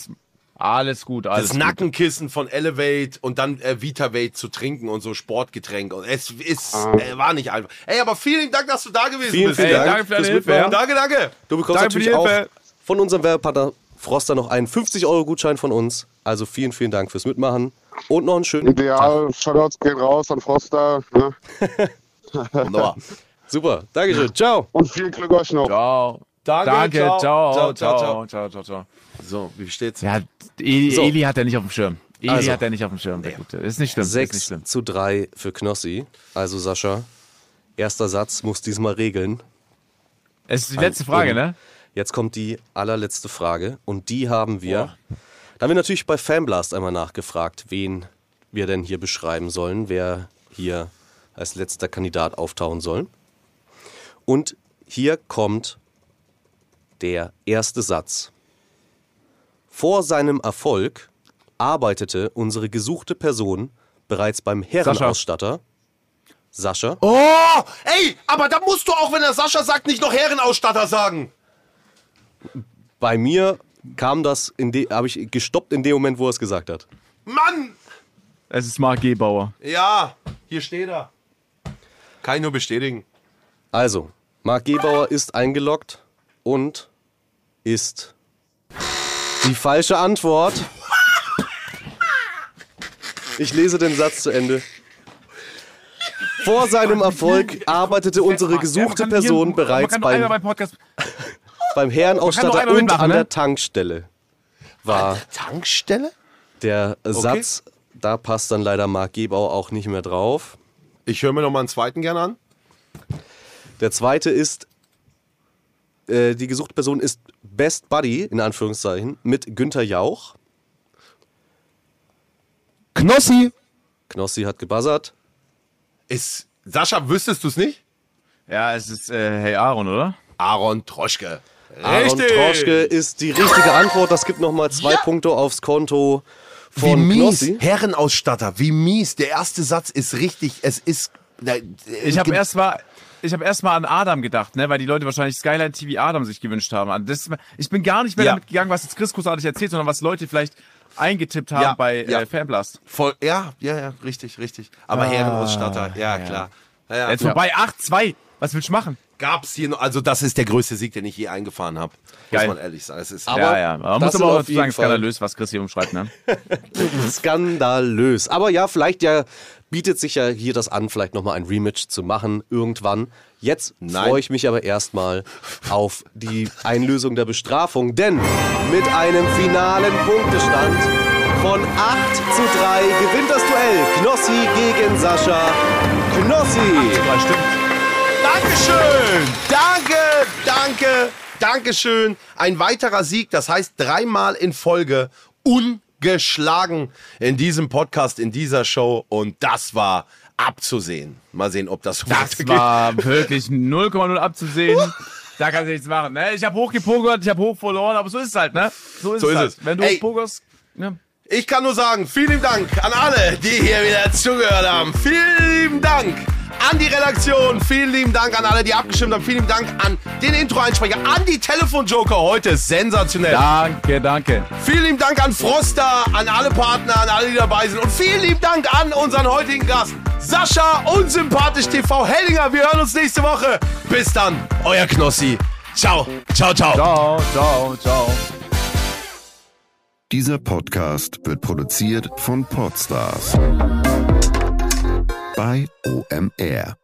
[SPEAKER 4] Alles gut, alles
[SPEAKER 3] das
[SPEAKER 4] gut.
[SPEAKER 3] Nackenkissen von Elevate und dann äh, VitaVate zu trinken und so Sportgetränke. Und es ist,
[SPEAKER 6] Ah.
[SPEAKER 3] äh, war nicht einfach. Ey, aber vielen Dank, dass du da gewesen
[SPEAKER 6] Vielen,
[SPEAKER 3] bist.
[SPEAKER 6] vielen
[SPEAKER 4] Ey,
[SPEAKER 6] Dank
[SPEAKER 4] danke für deine
[SPEAKER 6] fürs
[SPEAKER 4] Hilfe,
[SPEAKER 6] Mitmachen.
[SPEAKER 4] ja.
[SPEAKER 3] Danke, danke.
[SPEAKER 6] Du bekommst
[SPEAKER 4] Danke
[SPEAKER 6] natürlich auch
[SPEAKER 4] Hilfe.
[SPEAKER 6] von unserem Werbepartner Froster noch einen 50-Euro-Gutschein von uns. Also vielen, vielen Dank fürs Mitmachen und noch einen schönen
[SPEAKER 9] Ideal, Shoutouts gehen raus an Froster. Ne?
[SPEAKER 6] Wunderbar. Super, Dankeschön. Ciao.
[SPEAKER 9] Und viel Glück euch noch.
[SPEAKER 4] Ciao.
[SPEAKER 3] Danke,
[SPEAKER 4] Danke, ciao, ciao,
[SPEAKER 3] ciao, ciao.
[SPEAKER 4] ciao, ciao.
[SPEAKER 3] So, wie steht's?
[SPEAKER 4] Ja, Eli,
[SPEAKER 6] So.
[SPEAKER 4] Eli hat er nicht auf dem Schirm. Eli
[SPEAKER 6] Also.
[SPEAKER 4] hat er nicht auf dem Schirm. Gute. Ist nicht schlimm. Ist nicht
[SPEAKER 6] 6
[SPEAKER 4] schlimm.
[SPEAKER 6] zu 3 für Knossi. Also Sascha, erster Satz muss diesmal regeln.
[SPEAKER 4] Es ist die letzte Frage, ne?
[SPEAKER 6] Jetzt kommt die allerletzte Frage und die haben wir. Da haben wir natürlich bei Fanblast einmal nachgefragt, wen wir denn hier beschreiben sollen, wer hier als letzter Kandidat auftauchen soll. Und hier kommt der erste Satz. Vor seinem Erfolg arbeitete unsere gesuchte Person bereits beim Herrenausstatter Sascha.
[SPEAKER 3] Oh, ey, aber da musst du auch, wenn der Sascha sagt, nicht noch Herrenausstatter sagen.
[SPEAKER 6] Bei mir kam das, habe ich gestoppt in dem Moment, wo er es gesagt hat.
[SPEAKER 3] Mann!
[SPEAKER 4] Es ist Marc Gebauer.
[SPEAKER 3] Ja, hier steht er. Kann ich nur bestätigen.
[SPEAKER 6] Also, Marc Gebauer ist eingeloggt und ist die falsche Antwort. Ich lese den Satz zu Ende. Vor seinem Erfolg arbeitete unsere gesuchte Person bereits beim,
[SPEAKER 4] beim
[SPEAKER 6] Herrenausstatter und
[SPEAKER 4] mitmachen,
[SPEAKER 6] an
[SPEAKER 4] ne?
[SPEAKER 6] der Tankstelle. War
[SPEAKER 3] Tankstelle?
[SPEAKER 6] der Satz, da passt dann leider Marc Gebauer auch nicht mehr drauf.
[SPEAKER 3] Ich höre mir noch mal einen zweiten gerne an.
[SPEAKER 6] Der zweite ist, äh, die gesuchte Person ist Best Buddy, in Anführungszeichen, mit Günther Jauch.
[SPEAKER 3] Knossi.
[SPEAKER 6] Knossi hat gebuzzert.
[SPEAKER 3] Ist, Sascha, wüsstest du es nicht?
[SPEAKER 4] Ja, es ist äh, Hey Aaron, oder?
[SPEAKER 3] Aaron Troschke.
[SPEAKER 6] Aaron Troschke ist die richtige Antwort. Das gibt nochmal zwei Punkte aufs Konto
[SPEAKER 3] Wie
[SPEAKER 6] von
[SPEAKER 3] mies.
[SPEAKER 6] Knossi.
[SPEAKER 3] Herrenausstatter, wie mies. Der erste Satz ist richtig. Es ist.
[SPEAKER 4] Ich habe erst mal, ich habe erst mal an Adam gedacht, ne, weil die Leute wahrscheinlich Skyline TV Adam sich gewünscht haben. An Das, ich bin gar nicht mehr
[SPEAKER 3] Ja.
[SPEAKER 4] damit gegangen, was jetzt Chris großartig erzählt, sondern was Leute vielleicht eingetippt haben
[SPEAKER 3] Ja,
[SPEAKER 4] bei
[SPEAKER 3] ja.
[SPEAKER 4] Äh, Fanblast.
[SPEAKER 3] Voll, ja, ja, ja, richtig, richtig. Aber Herrenausstatter, ja, klar. Ja, ja.
[SPEAKER 4] Jetzt vorbei, 8-2. Was willst du machen?
[SPEAKER 3] Gab's hier noch, also das ist der größte Sieg, den ich je eingefahren habe. Muss man ehrlich sagen. Es ist,
[SPEAKER 6] Aber
[SPEAKER 4] ja, ja. Man muss aber auch sagen, skandalös, was Chris hier umschreibt, ne?
[SPEAKER 6] Skandalös. Aber ja, vielleicht ja bietet sich ja hier das an, vielleicht nochmal ein Rematch zu machen irgendwann. Jetzt
[SPEAKER 3] Nein.
[SPEAKER 6] freue ich mich aber erstmal auf die Einlösung der Bestrafung, denn mit einem finalen Punktestand von 8 zu 3 gewinnt das Duell Knossi gegen Sascha. Knossi!
[SPEAKER 4] Ja, stimmt.
[SPEAKER 3] Dankeschön! Danke, danke, Dankeschön. Ein weiterer Sieg, das heißt dreimal in Folge ungeschlagen in diesem Podcast, in dieser Show. Und das war abzusehen. Mal sehen, ob das so
[SPEAKER 4] Das war wirklich 0,0 abzusehen. Da kannst du nichts machen. Ne? Ich habe hochgepokert, ich habe hoch verloren, aber so ist es halt, ne? So ist
[SPEAKER 3] So
[SPEAKER 4] es
[SPEAKER 3] ist
[SPEAKER 4] halt.
[SPEAKER 3] es.
[SPEAKER 4] Wenn du
[SPEAKER 3] Ey.
[SPEAKER 4] hochpokerst, ne?
[SPEAKER 3] Ich kann nur sagen, vielen Dank an alle, die hier wieder zugehört haben. Vielen Dank an die Redaktion. Vielen lieben Dank an alle, die abgestimmt haben. Vielen lieben Dank an den Intro-Einsprecher, an die Telefonjoker. Heute sensationell.
[SPEAKER 4] Danke, danke.
[SPEAKER 3] Vielen lieben Dank an Froster, an alle Partner, an alle, die dabei sind. Und vielen lieben Dank an unseren heutigen Gast, Sascha, unsympathisch TV Hellinger. Wir hören uns nächste Woche. Bis dann, euer Knossi. Ciao, ciao, ciao.
[SPEAKER 4] Ciao, ciao, ciao.
[SPEAKER 10] Dieser Podcast wird produziert von Podstars bei OMR.